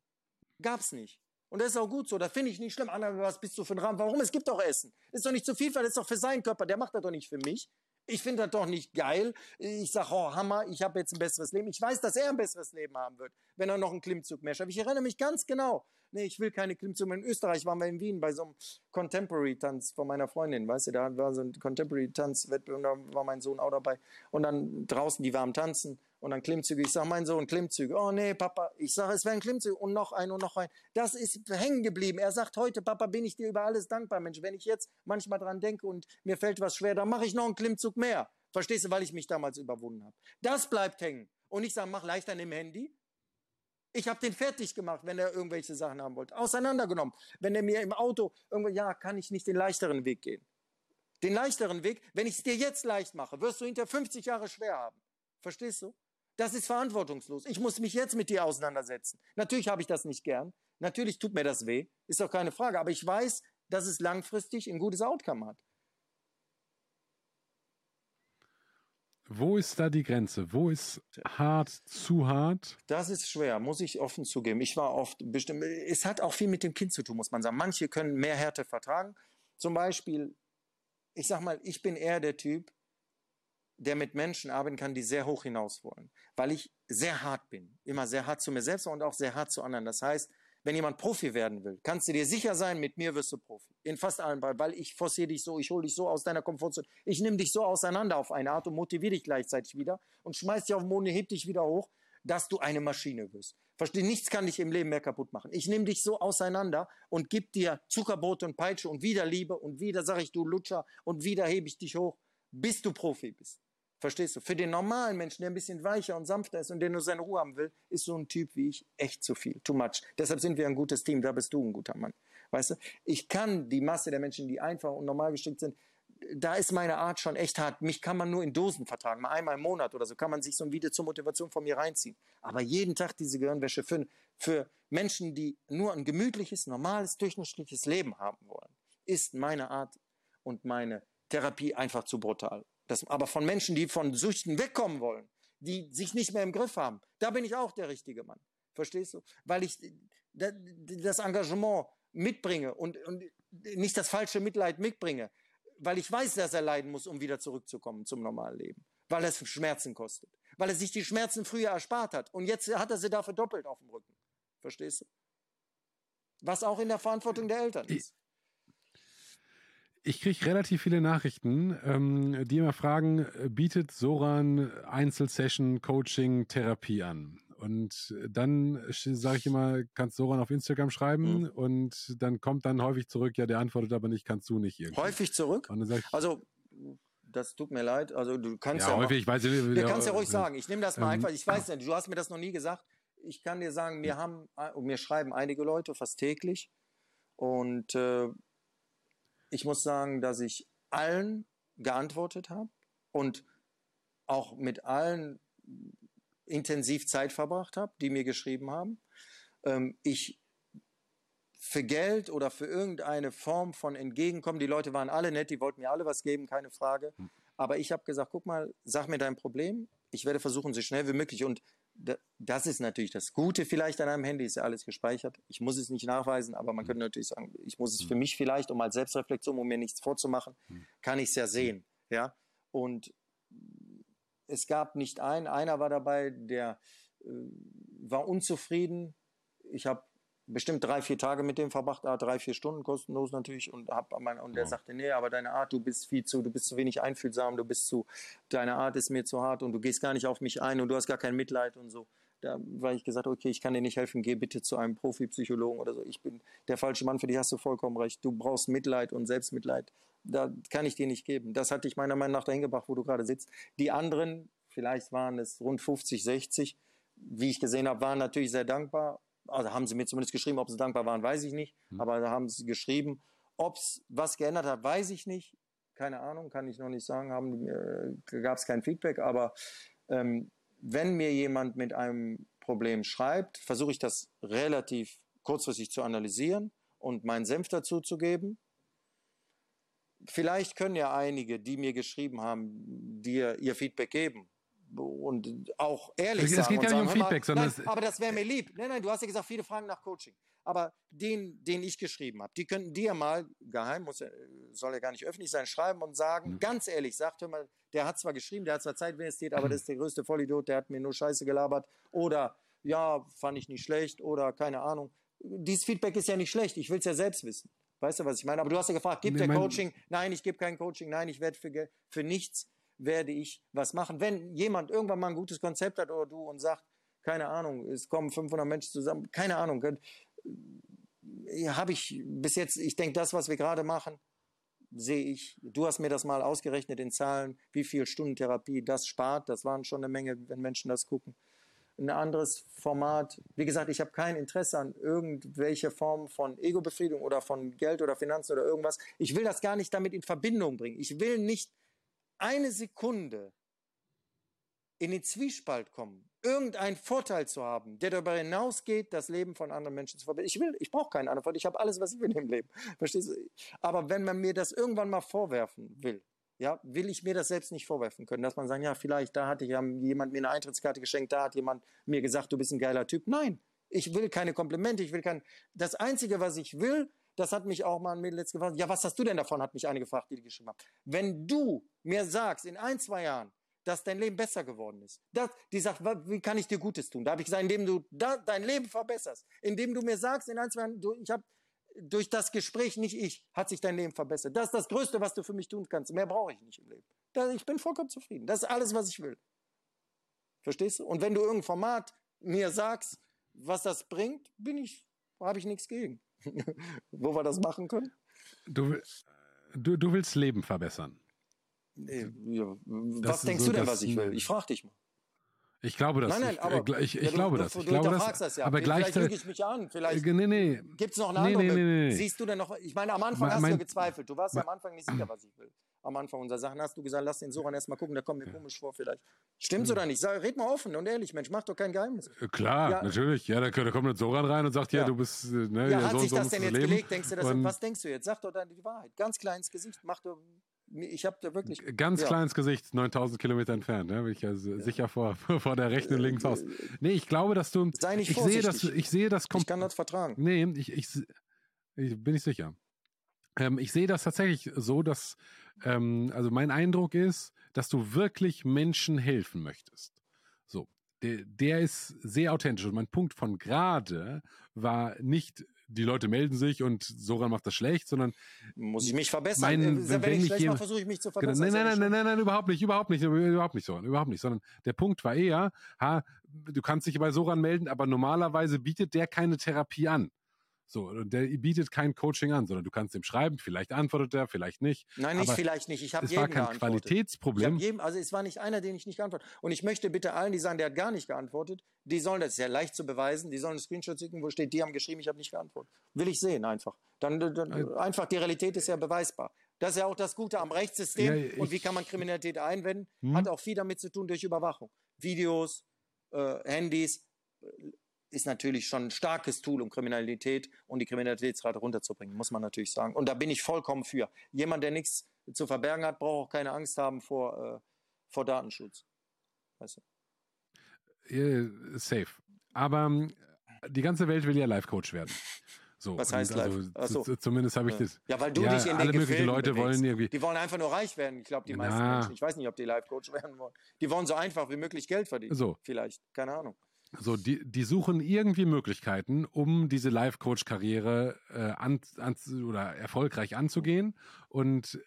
Gab's nicht. Und das ist auch gut so. Das finde ich nicht schlimm. Andere, was bist du für ein Rahmen? Warum? Es gibt doch Essen. Ist doch nicht zu viel, weil das ist doch für seinen Körper. Der macht das doch nicht für mich. Ich finde das doch nicht geil. Ich sage, oh Hammer, ich habe jetzt ein besseres Leben. Ich weiß, dass er ein besseres Leben haben wird, wenn er noch einen Klimmzug mehr schafft. Ich erinnere mich ganz genau. Nee, ich will keine Klimmzüge. In Österreich waren wir in Wien bei so einem Contemporary-Tanz von meiner Freundin. Weißt du, da war so ein Contemporary-Tanz-Wettbewerb und da war mein Sohn auch dabei. Und dann draußen, die waren Tanzen und dann Klimmzüge. Ich sage, mein Sohn, Klimmzüge. Oh nee, Papa. Ich sage, es wäre ein Klimmzug und noch ein und noch ein. Das ist hängen geblieben. Er sagt heute, Papa, bin ich dir über alles dankbar, Mensch. Wenn ich jetzt manchmal dran denke und mir fällt was schwer, dann mache ich noch einen Klimmzug mehr. Verstehst du, weil ich mich damals überwunden habe. Das bleibt hängen. Und ich sage, mach leichter im Handy. Ich habe den fertig gemacht, wenn er irgendwelche Sachen haben wollte. Auseinandergenommen. Wenn er mir im Auto irgendwo, ja, kann ich nicht den leichteren Weg gehen. Den leichteren Weg, wenn ich es dir jetzt leicht mache, wirst du hinter 50 Jahre schwer haben. Verstehst du? Das ist verantwortungslos. Ich muss mich jetzt mit dir auseinandersetzen. Natürlich habe ich das nicht gern. Natürlich tut mir das weh. Ist doch keine Frage. Aber ich weiß, dass es langfristig ein gutes Outcome hat. Wo ist da die Grenze? Wo ist hart zu hart? Das ist schwer, muss ich offen zugeben. Ich war oft bestimmt. Es hat auch viel mit dem Kind zu tun, muss man sagen. Manche können mehr Härte vertragen. Zum Beispiel, ich sag mal, ich bin eher der Typ, der mit Menschen arbeiten kann, die sehr hoch hinaus wollen. Weil ich sehr hart bin. Immer sehr hart zu mir selbst und auch sehr hart zu anderen. Das heißt, wenn jemand Profi werden will, kannst du dir sicher sein, mit mir wirst du Profi. In fast allen Bereichen, weil ich forciere dich so, ich hole dich so aus deiner Komfortzone. Ich nehme dich so auseinander auf eine Art und motiviere dich gleichzeitig wieder und schmeiß dich auf den Boden, heb dich wieder hoch, dass du eine Maschine wirst. Versteh, nichts kann dich im Leben mehr kaputt machen. Ich nehme dich so auseinander und gebe dir Zuckerbrot und Peitsche und wieder Liebe und wieder sage ich, du Lutscher und wieder hebe ich dich hoch, bis du Profi bist. Verstehst du? Für den normalen Menschen, der ein bisschen weicher und sanfter ist und der nur seine Ruhe haben will, ist so ein Typ wie ich echt zu viel, too much. Deshalb sind wir ein gutes Team, da bist du ein guter Mann. Weißt du? Ich kann die Masse der Menschen, die einfach und normal gestrickt sind, da ist meine Art schon echt hart. Mich kann man nur in Dosen vertragen, mal einmal im Monat oder so kann man sich so ein Video zur Motivation von mir reinziehen. Aber jeden Tag diese Gehirnwäsche für, für Menschen, die nur ein gemütliches, normales, durchschnittliches Leben haben wollen, ist meine Art und meine Therapie einfach zu brutal. Das, aber von Menschen, die von Süchten wegkommen wollen, die sich nicht mehr im Griff haben, da bin ich auch der richtige Mann. Verstehst du? Weil ich das Engagement mitbringe und, und nicht das falsche Mitleid mitbringe, weil ich weiß, dass er leiden muss, um wieder zurückzukommen zum normalen Leben. Weil es Schmerzen kostet. Weil er sich die Schmerzen früher erspart hat. Und jetzt hat er sie dafür doppelt auf dem Rücken. Verstehst du? Was auch in der Verantwortung der Eltern ist ich kriege relativ viele Nachrichten, ähm, die immer fragen, bietet Soran Einzelsession, Coaching, Therapie an? Und dann sage ich immer, kannst Soran auf Instagram schreiben mhm. und dann kommt dann häufig zurück, ja, der antwortet aber nicht, kannst du nicht irgendwie. Häufig zurück? Ich, also das tut mir leid. Also du kannst ja, ja häufig, mal, weiß ich, du kannst ja ruhig sagen. Ich nehme das mal ähm, einfach. Ich weiß nicht, du hast mir das noch nie gesagt. Ich kann dir sagen, mir haben, mir schreiben einige Leute fast täglich und äh, ich muss sagen, dass ich allen geantwortet habe und auch mit allen intensiv Zeit verbracht habe, die mir geschrieben haben. Ähm, ich für Geld oder für irgendeine Form von Entgegenkommen, die Leute waren alle nett, die wollten mir alle was geben, keine Frage. Hm. Aber ich habe gesagt, guck mal, sag mir dein Problem. Ich werde versuchen, so schnell wie möglich. Und das ist natürlich das Gute vielleicht an einem Handy, ist ja alles gespeichert. Ich muss es nicht nachweisen, aber man hm. könnte natürlich sagen, ich muss es hm. für mich vielleicht, um als Selbstreflexion, um mir nichts vorzumachen, kann ich es ja sehen. Ja? Und es gab nicht einen, einer war dabei, der äh, war unzufrieden. Ich habe bestimmt drei, vier Tage mit dem verbracht, ah, drei, vier Stunden kostenlos natürlich und hab mein, und der ja. sagte, nee, aber deine Art, du bist viel zu, du bist zu wenig einfühlsam, du bist zu, deine Art ist mir zu hart und du gehst gar nicht auf mich ein und du hast gar kein Mitleid und so. Da war ich gesagt, okay, ich kann dir nicht helfen, geh bitte zu einem Profipsychologen oder so. Ich bin der falsche Mann für dich, hast du vollkommen recht. Du brauchst Mitleid und Selbstmitleid. Da kann ich dir nicht geben. Das hat dich meiner Meinung nach dahin gebracht, wo du gerade sitzt. Die anderen, vielleicht waren es rund 50, 60, wie ich gesehen habe, waren natürlich sehr dankbar also haben sie mir zumindest geschrieben, ob sie dankbar waren, weiß ich nicht, mhm. aber da haben sie geschrieben. Ob es was geändert hat, weiß ich nicht. Keine Ahnung, kann ich noch nicht sagen, haben, äh, gab es kein Feedback, aber ähm, wenn mir jemand mit einem Problem schreibt, versuche ich das relativ kurzfristig zu analysieren und meinen Senf dazu zu geben. Vielleicht können ja einige, die mir geschrieben haben, dir ihr Feedback geben und auch ehrlich es sagen. Es geht gar nicht um Feedback, sondern. Nein, aber das wäre mir lieb. Nein, nein, du hast ja gesagt, viele fragen nach Coaching. Aber den, den ich geschrieben habe, die könnten dir mal geheim, muss, soll ja gar nicht öffentlich sein, schreiben und sagen, mhm. ganz ehrlich, sagt hör mal, der hat zwar geschrieben, der hat zwar Zeit investiert, aber das ist der größte Vollidiot, der hat mir nur Scheiße gelabert. Oder ja, fand ich nicht schlecht oder keine Ahnung. Dieses Feedback ist ja nicht schlecht, ich will es ja selbst wissen. Weißt du, was ich meine? Aber du hast ja gefragt, gibt nee, der Coaching? Nein, ich gebe kein Coaching. Nein, ich werde für, für nichts werde ich was machen. Wenn jemand irgendwann mal ein gutes Konzept hat oder du und sagt, keine Ahnung, es kommen 500 Menschen zusammen, keine Ahnung, äh, habe ich bis jetzt, ich denke, das, was wir gerade machen, sehe ich, du hast mir das mal ausgerechnet in Zahlen, wie viel Stunden Therapie das spart, das waren schon eine Menge, wenn Menschen das gucken. Ein anderes Format, wie gesagt, ich habe kein Interesse an irgendwelche Form von Ego-Befriedigung oder von Geld oder Finanzen oder irgendwas. Ich will das gar nicht damit in Verbindung bringen. Ich will nicht eine Sekunde in den Zwiespalt kommen, irgendeinen Vorteil zu haben, der darüber hinausgeht, das Leben von anderen Menschen zu verbessern. Ich will, ich brauche keinen anderen Vorteil, ich habe alles, was ich will im Leben. Verstehst du? Aber wenn man mir das irgendwann mal vorwerfen will, ja, will ich mir das selbst nicht vorwerfen können, dass man sagt, ja, vielleicht da hatte ja jemand mir eine Eintrittskarte geschenkt, da hat jemand mir gesagt, du bist ein geiler Typ. Nein, ich will keine Komplimente, ich will kein, das einzige, was ich will, das hat mich auch mal ein Mädel jetzt gefragt. Ja, was hast du denn davon? Hat mich eine gefragt, die, die geschrieben hat. Wenn du mir sagst, in ein, zwei Jahren, dass dein Leben besser geworden ist. Das, die sagt, wie kann ich dir Gutes tun? Da habe ich gesagt, indem du da, dein Leben verbesserst. Indem du mir sagst, in ein, zwei Jahren, du, ich habe durch das Gespräch, nicht ich, hat sich dein Leben verbessert. Das ist das Größte, was du für mich tun kannst. Mehr brauche ich nicht im Leben. Ich bin vollkommen zufrieden. Das ist alles, was ich will. Verstehst du? Und wenn du irgendein Format mir sagst, was das bringt, bin ich, habe ich nichts gegen. [LAUGHS] wo wir das machen können? Du, du, du willst Leben verbessern. Ja, was denkst so, du denn, was ich will? Ich frage dich mal. Ich glaube das. Nein, nein, aber ich, ich, ich glaube das. Ich glaube das. das ja. Aber Vielleicht lüge ich mich an. Vielleicht äh, nee, nee. gibt es noch eine andere. Nee, nee, nee, Siehst du denn noch? Ich meine, am Anfang mein, hast du ja gezweifelt. Du warst ja am Anfang nicht sicher, [CLEARS THROAT] was ich will. Am Anfang unserer Sachen hast du gesagt, lass den Soran erstmal gucken, der kommt mir ja. komisch vor vielleicht. Stimmt's oder nicht? Sag, red mal offen und ehrlich, Mensch, mach doch kein Geheimnis. Äh, klar, ja. natürlich. Ja, da, kommt der Soran rein und sagt, ja, du bist. Äh, ne, ja, hat so sich so das denn jetzt leben. gelegt? Denkst du das? Und was denkst du jetzt? Sag doch dann die Wahrheit. Ganz klar ins Gesicht. Mach doch ich habe da wirklich. Ganz ja. kleines Gesicht, 9000 Kilometer entfernt, ne? bin ich also ja. sicher vor, [LAUGHS] vor der rechten links aus. Nee, ich glaube, dass du. Sei nicht ich sehe das, ich sehe das Ich kann das vertragen. Nee, ich, ich, ich bin nicht sicher. Ähm, ich sehe das tatsächlich so, dass, ähm, also mein Eindruck ist, dass du wirklich Menschen helfen möchtest. So. Der, der ist sehr authentisch. Und mein Punkt von gerade war nicht die Leute melden sich und Soran macht das schlecht, sondern muss ich mich verbessern. Mein, Äh, wenn, wenn, ich schlecht mache, versuche ich mich zu Genau, verbessern. nein, ja nein, nicht nein, nein, nein, überhaupt nicht, überhaupt nicht, überhaupt nicht so, überhaupt nicht, sondern der Punkt war eher, ha, du kannst dich bei Soran melden, aber normalerweise bietet der keine Therapie an. So, und der bietet kein Coaching an, sondern du kannst ihm schreiben, vielleicht antwortet er, vielleicht nicht. Nein, nicht vielleicht nicht. Ich habe Es jedem war kein geantwortet. Qualitätsproblem. jedem, also es war nicht einer, den ich nicht geantwortet habe. Und ich möchte bitte allen, die sagen, der hat gar nicht geantwortet, die sollen, das ist ja leicht zu beweisen, die sollen einen Screenshot schicken, wo steht, die haben geschrieben, ich habe nicht geantwortet. Will ich sehen einfach. Dann, dann einfach, die Realität ist ja beweisbar. Das ist ja auch das Gute am Rechtssystem. Ja, ich- und wie kann man Kriminalität einwenden? Hm. Hat auch viel damit zu tun durch Überwachung. Videos, äh, Handys, ist natürlich schon ein starkes Tool, um Kriminalität und die Kriminalitätsrate runterzubringen, muss man natürlich sagen. Und da bin ich vollkommen für. Jemand, der nichts zu verbergen hat, braucht auch keine Angst haben vor, äh, vor Datenschutz. Weißt du? Äh, safe. Aber ähm, die ganze Welt will ja Life-Coach werden. So, Was heißt also, live? Ach so. z- Zumindest habe ich das. Ja, weil du ja, dich in alle den möglichen Leute bewegst. wollen irgendwie. Die wollen einfach nur reich werden. Ich glaube, die meisten Na. Menschen. Ich weiß nicht, ob die Life-Coach [LAUGHS] werden wollen. Die wollen so einfach wie möglich Geld verdienen. So. Vielleicht. Keine Ahnung. So, die, die suchen irgendwie Möglichkeiten, um diese Life-Coach-Karriere äh, an, an, oder erfolgreich anzugehen und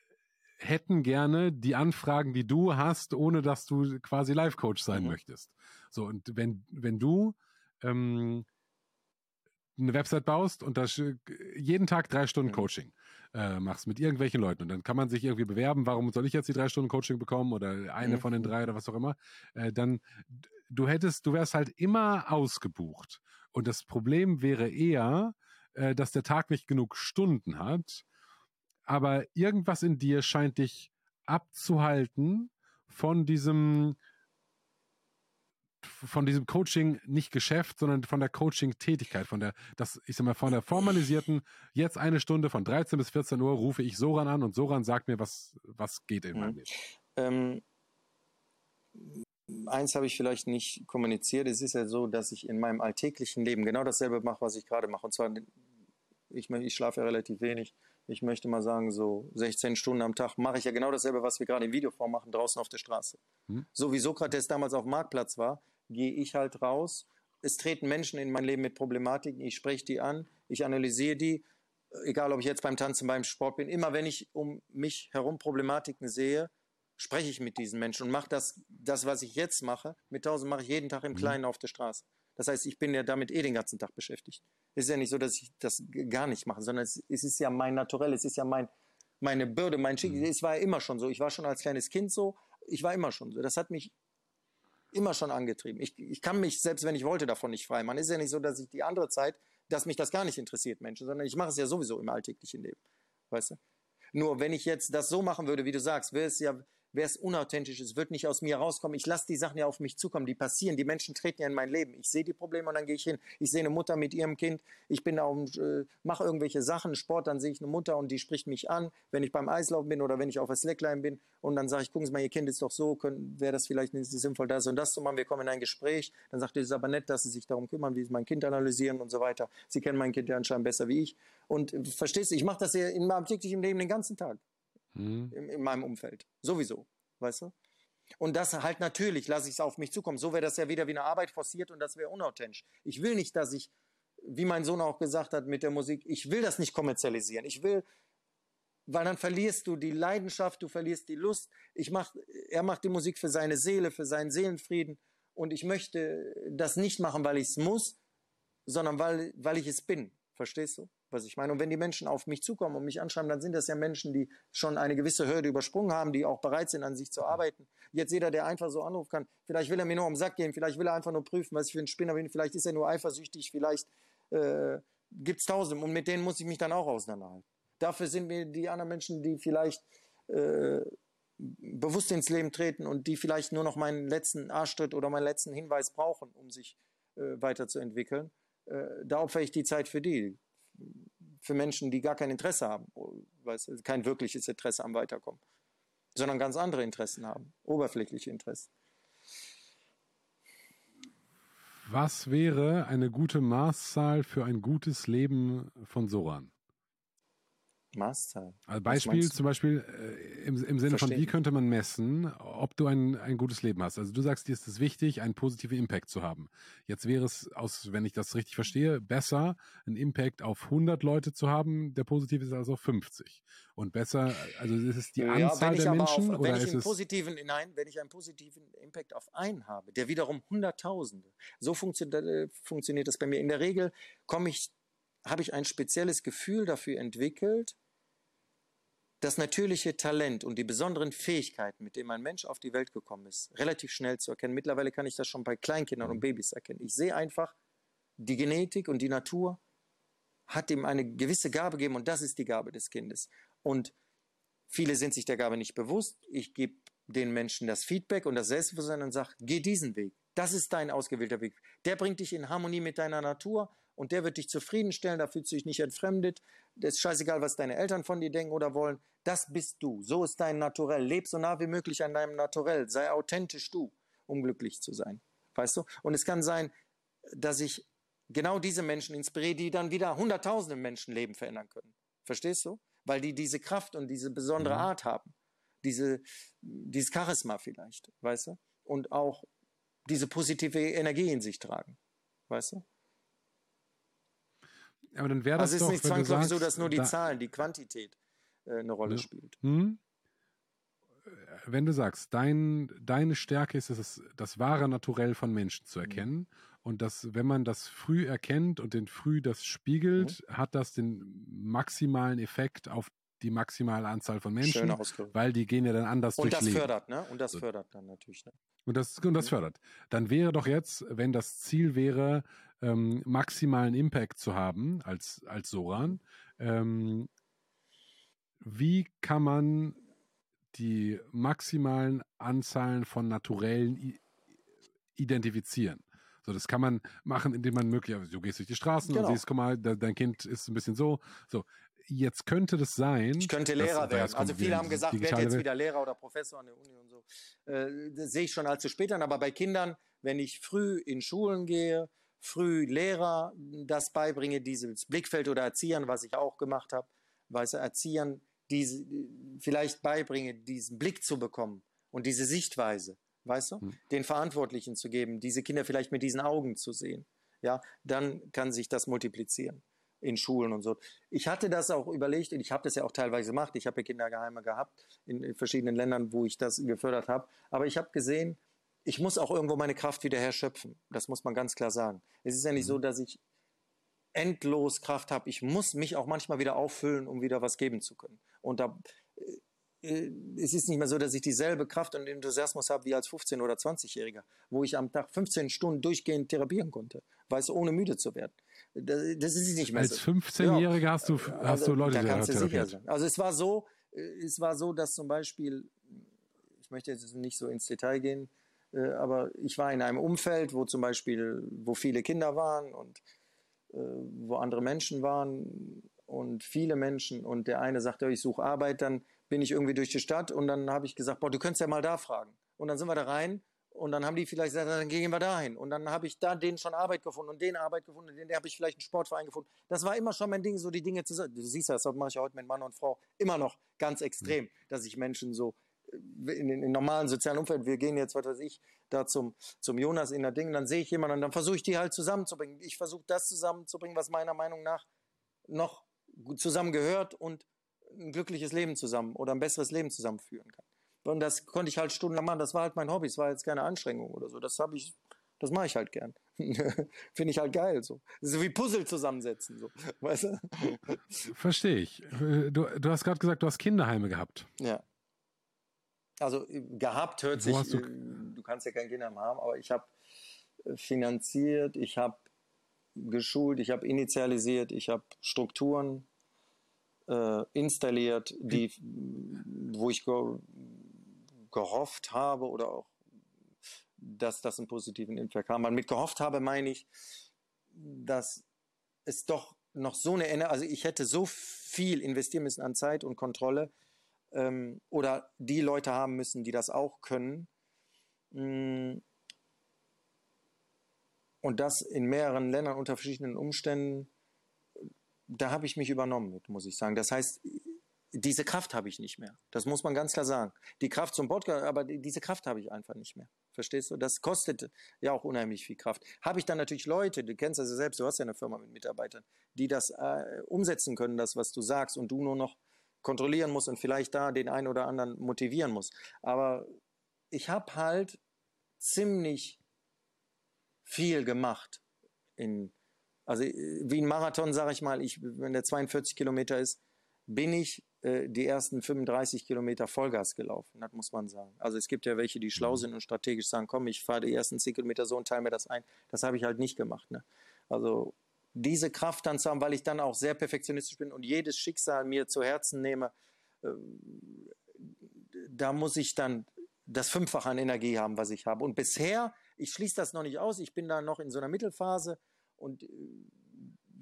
hätten gerne die Anfragen, die du hast, ohne dass du quasi Life-Coach sein Mhm. möchtest. So, und wenn, wenn du ähm, eine Website baust und das äh, jeden Tag drei Stunden. Coaching äh, machst mit irgendwelchen Leuten und dann kann man sich irgendwie bewerben, warum soll ich jetzt die drei Stunden Coaching bekommen oder eine Mhm. von den drei oder was auch immer, äh, dann du hättest, du wärst halt immer ausgebucht. Und das Problem wäre eher, äh, dass der Tag nicht genug Stunden hat, aber irgendwas in dir scheint dich abzuhalten von diesem von diesem Coaching nicht Geschäft, sondern von der Coaching-Tätigkeit, von der, das, ich sag mal, von der formalisierten, jetzt eine Stunde von 13 bis 14 Uhr rufe ich Soran an und Soran sagt mir, was, was geht in Mhm. meinem Leben. Ähm, eins habe ich vielleicht nicht kommuniziert. Es ist ja so, dass ich in meinem alltäglichen Leben genau dasselbe mache, was ich gerade mache. Und zwar, ich, ich schlafe ja relativ wenig. Ich möchte mal sagen, so 16 Stunden am Tag mache ich ja genau dasselbe, was wir gerade im Videoform machen, draußen auf der Straße. Hm. So wie Sokrates damals auf dem Marktplatz war, gehe ich halt raus. Es treten Menschen in mein Leben mit Problematiken. Ich spreche die an, ich analysiere die. Egal, ob ich jetzt beim Tanzen, beim Sport bin. Immer wenn ich um mich herum Problematiken sehe, spreche ich mit diesen Menschen und mache das, das, was ich jetzt mache, mit tausend mache ich jeden Tag im Kleinen auf der Straße. Das heißt, ich bin ja damit eh den ganzen Tag beschäftigt. Es ist ja nicht so, dass ich das gar nicht mache, sondern es, es ist ja mein Naturell, es ist ja mein, meine Bürde, mein Schicksal. Es war ja immer schon so. Ich war schon als kleines Kind so, ich war immer schon so. Das hat mich immer schon angetrieben. Ich, ich kann mich, selbst wenn ich wollte, davon nicht frei machen. Es ist ja nicht so, dass ich die andere Zeit, dass mich das gar nicht interessiert, Menschen, sondern ich mache es ja sowieso im alltäglichen Leben. Weißt du? Nur wenn ich jetzt das so machen würde, wie du sagst, wäre es ja wäre es unauthentisch, es wird nicht aus mir rauskommen. Ich lasse die Sachen ja auf mich zukommen, die passieren, die Menschen treten ja in mein Leben. Ich sehe die Probleme und dann gehe ich hin. Ich sehe eine Mutter mit ihrem Kind, ich bin da äh, mache irgendwelche Sachen, Sport, dann sehe ich eine Mutter und die spricht mich an, wenn ich beim Eislaufen bin oder wenn ich auf der Slackline bin und dann sage ich, gucken Sie mal, Ihr Kind ist doch so, wäre das vielleicht nicht sinnvoll, das und das zu machen. Wir kommen in ein Gespräch, dann sagt er, es ist aber nett, dass Sie sich darum kümmern, wie Sie mein Kind analysieren und so weiter. Sie kennen mein Kind ja anscheinend besser wie ich. Und äh, verstehst du, ich mache das ja in meinem täglichen Leben den ganzen Tag Hm. in, in meinem Umfeld. Sowieso, weißt du? Und das halt natürlich lasse ich es auf mich zukommen. So wäre das ja wieder wie eine Arbeit forciert und das wäre unauthentisch. Ich will nicht, dass ich, wie mein Sohn auch gesagt hat mit der Musik, ich will das nicht kommerzialisieren. Ich will, weil dann verlierst du die Leidenschaft, du verlierst die Lust. Ich mach, er macht die Musik für seine Seele, für seinen Seelenfrieden. Und ich möchte das nicht machen, weil ich es muss, sondern weil, weil ich es bin. Verstehst du, was ich meine? Und wenn die Menschen auf mich zukommen und mich anschreiben, dann sind das ja Menschen, die schon eine gewisse Hürde übersprungen haben, die auch bereit sind, an sich zu arbeiten. Jetzt jeder, der einfach so anrufen kann, vielleicht will er mir nur um den Sack gehen, vielleicht will er einfach nur prüfen, was ich für ein Spinner bin, vielleicht ist er nur eifersüchtig, vielleicht äh, gibt es tausend und mit denen muss ich mich dann auch auseinanderhalten. Dafür sind mir die anderen Menschen, die vielleicht äh, bewusst ins Leben treten und die vielleicht nur noch meinen letzten Arschtritt oder meinen letzten Hinweis brauchen, um sich äh, weiterzuentwickeln. Äh, da opfere ich die Zeit für die. Für Menschen, die gar kein Interesse haben, kein wirkliches Interesse am Weiterkommen, sondern ganz andere Interessen haben, oberflächliche Interessen. Was wäre eine gute Maßzahl für ein gutes Leben von Soran? Maßzahl. Also Beispiel zum Beispiel äh, im, im Sinne Verstehen. von, wie könnte man messen, ob du ein, ein gutes Leben hast? Also du sagst, dir ist es wichtig, einen positiven Impact zu haben. Jetzt wäre es, aus, wenn ich das richtig verstehe, besser, einen Impact auf 100 Leute zu haben, der positiv ist als auf 50. Und besser, also ist es die ja, Anzahl der Menschen? Auf, oder wenn ich einen positiven, nein, wenn ich einen positiven Impact auf einen habe, der wiederum Hunderttausende. So funktioniert, äh, funktioniert das bei mir. In der Regel komme ich habe ich ein spezielles Gefühl dafür entwickelt, das natürliche Talent und die besonderen Fähigkeiten, mit denen ein Mensch auf die Welt gekommen ist, relativ schnell zu erkennen. Mittlerweile kann ich das schon bei Kleinkindern und Babys erkennen. Ich sehe einfach, die Genetik und die Natur hat ihm eine gewisse Gabe gegeben und das ist die Gabe des Kindes. Und viele sind sich der Gabe nicht bewusst. Ich gebe den Menschen das Feedback und das Selbstbewusstsein und sage, geh diesen Weg. Das ist dein ausgewählter Weg. Der bringt dich in Harmonie mit deiner Natur und der wird dich zufriedenstellen, da fühlst du dich nicht entfremdet. Das ist scheißegal, was deine Eltern von dir denken oder wollen. Das bist du. So ist dein Naturell. Leb so nah wie möglich an deinem Naturell. Sei authentisch du, um glücklich zu sein. Weißt du? Und es kann sein, dass ich genau diese Menschen inspiriere, die dann wieder hunderttausende Menschenleben verändern können. Verstehst du? Weil die diese Kraft und diese besondere mhm. Art haben. Diese, dieses Charisma vielleicht, weißt du? Und auch diese positive Energie in sich tragen. Weißt du? Aber dann wäre das also doch, es ist nicht zwangsläufig so, dass nur die da, Zahlen, die Quantität äh, eine Rolle spielt. Hm? Wenn du sagst, dein, deine Stärke ist es, das wahre Naturell von Menschen zu mhm. erkennen mhm. und dass, wenn man das früh erkennt und den früh das spiegelt, mhm. hat das den maximalen Effekt auf die maximale Anzahl von Menschen, weil die gehen ja dann anders und durchs das Leben. Fördert, ne? Und das fördert dann natürlich. Ne? Und das, und das mhm. fördert. Dann wäre doch jetzt, wenn das Ziel wäre, ähm, maximalen Impact zu haben als, als Soran, ähm, wie kann man die maximalen Anzahlen von Naturellen identifizieren? So, das kann man machen, indem man möglicherweise, du gehst durch die Straßen genau. und siehst, guck mal, dein Kind ist ein bisschen so. So, jetzt könnte das sein. Ich könnte Lehrer werden. Also viele haben gesagt, werde jetzt wieder Lehrer oder Professor an der Uni und so. Äh, das sehe ich schon allzu spät an. Aber bei Kindern, wenn ich früh in Schulen gehe, früh Lehrer das beibringe, dieses Blickfeld oder Erziehern, was ich auch gemacht habe, weißt du, Erziehern diese, vielleicht beibringe, diesen Blick zu bekommen und diese Sichtweise, weißt du, hm. den Verantwortlichen zu geben, diese Kinder vielleicht mit diesen Augen zu sehen, ja, dann kann sich das multiplizieren in Schulen und so. Ich hatte das auch überlegt und ich habe das ja auch teilweise gemacht. Ich habe ja Kindergeheime gehabt in, in verschiedenen Ländern, wo ich das gefördert habe. Aber ich habe gesehen, ich muss auch irgendwo meine Kraft wieder herschöpfen. Das muss man ganz klar sagen. Es ist ja nicht so, mhm. dass ich endlos Kraft habe. Ich muss mich auch manchmal wieder auffüllen, um wieder was geben zu können. Und da, äh es ist nicht mehr so, dass ich dieselbe Kraft und Enthusiasmus habe wie als 15- oder 20-Jähriger, wo ich am Tag 15 Stunden durchgehend therapieren konnte, weiß ohne müde zu werden. Das, das ist nicht mehr als so. Als 15-Jähriger ja. hast du, hast also, du Leute, da kannst du sicher sein. Also es war so, äh, es war so, dass zum Beispiel, ich möchte jetzt nicht so ins Detail gehen, äh, aber ich war in einem Umfeld, wo zum Beispiel, wo viele Kinder waren und äh, wo andere Menschen waren und viele Menschen und der eine sagte, ich suche Arbeit, dann bin ich irgendwie durch die Stadt und dann habe ich gesagt, boah, du könntest ja mal da fragen. Und dann sind wir da rein und dann haben die vielleicht gesagt, dann gehen wir dahin. Und dann habe ich da denen schon Arbeit gefunden und den Arbeit gefunden, und den habe ich vielleicht einen Sportverein gefunden. Das war immer schon mein Ding, so die Dinge zu sagen. Du siehst das, das mache ich ja heute mit Mann und Frau immer noch ganz extrem, mhm. dass ich Menschen so in, in, in normalen sozialen Umfeld, wir gehen jetzt, was weiß ich, da zum, zum Jonas in der Ding, dann sehe ich jemanden und dann versuche ich die halt zusammenzubringen. Ich versuche das zusammenzubringen, was meiner Meinung nach noch zusammengehört und ein glückliches Leben zusammen oder ein besseres Leben zusammenführen kann. Und das konnte ich halt stundenlang machen. Das war halt mein Hobby. Es war jetzt keine Anstrengung oder so. Das habe ich, das mache ich halt gern. [LAUGHS] Finde ich halt geil. So. so wie Puzzle zusammensetzen. So. [LAUGHS] Weißt du? Verstehe ich. Du, du hast gerade gesagt, du hast Kinderheime gehabt. Ja. Also äh, gehabt hört Wo sich, du? Äh, du kannst ja kein Kinder mehr haben, aber ich habe äh, finanziert, ich habe geschult, ich habe initialisiert, ich habe Strukturen äh, installiert, die, wo ich ge gehofft habe oder auch, dass das einen positiven Impact haben. Mit gehofft habe meine ich, dass es doch noch so eine, Energie, also ich hätte so viel investieren müssen an Zeit und Kontrolle, ähm, oder die Leute haben müssen, die das auch können. Mm. Und das in mehreren Ländern unter verschiedenen Umständen, da habe ich mich übernommen mit, muss ich sagen. Das heißt, diese Kraft habe ich nicht mehr. Das muss man ganz klar sagen. Die Kraft zum Podcast, aber diese Kraft habe ich einfach nicht mehr. Verstehst du? Das kostet ja auch unheimlich viel Kraft. Habe ich dann natürlich Leute, du kennst das ja selbst, du hast ja eine Firma mit Mitarbeitern, die das äh, umsetzen können, das, was du sagst, und du nur noch kontrollieren musst und vielleicht da den einen oder anderen motivieren musst. Aber ich habe halt ziemlich viel gemacht. In, also wie ein Marathon, sage ich mal, ich, wenn der 42 Kilometer ist, bin ich äh, die ersten 35 Kilometer Vollgas gelaufen, das muss man sagen. Also es gibt ja welche, die schlau mhm. sind und strategisch sagen, komm, ich fahre die ersten 10 Kilometer so und teile mir das ein. Das habe ich halt nicht gemacht. Ne? Also diese Kraft dann zu haben, weil ich dann auch sehr perfektionistisch bin und jedes Schicksal mir zu Herzen nehme, äh, da muss ich dann das Fünffache an Energie haben, was ich habe. Und bisher, ich schließe das noch nicht aus, ich bin da noch in so einer Mittelphase und äh,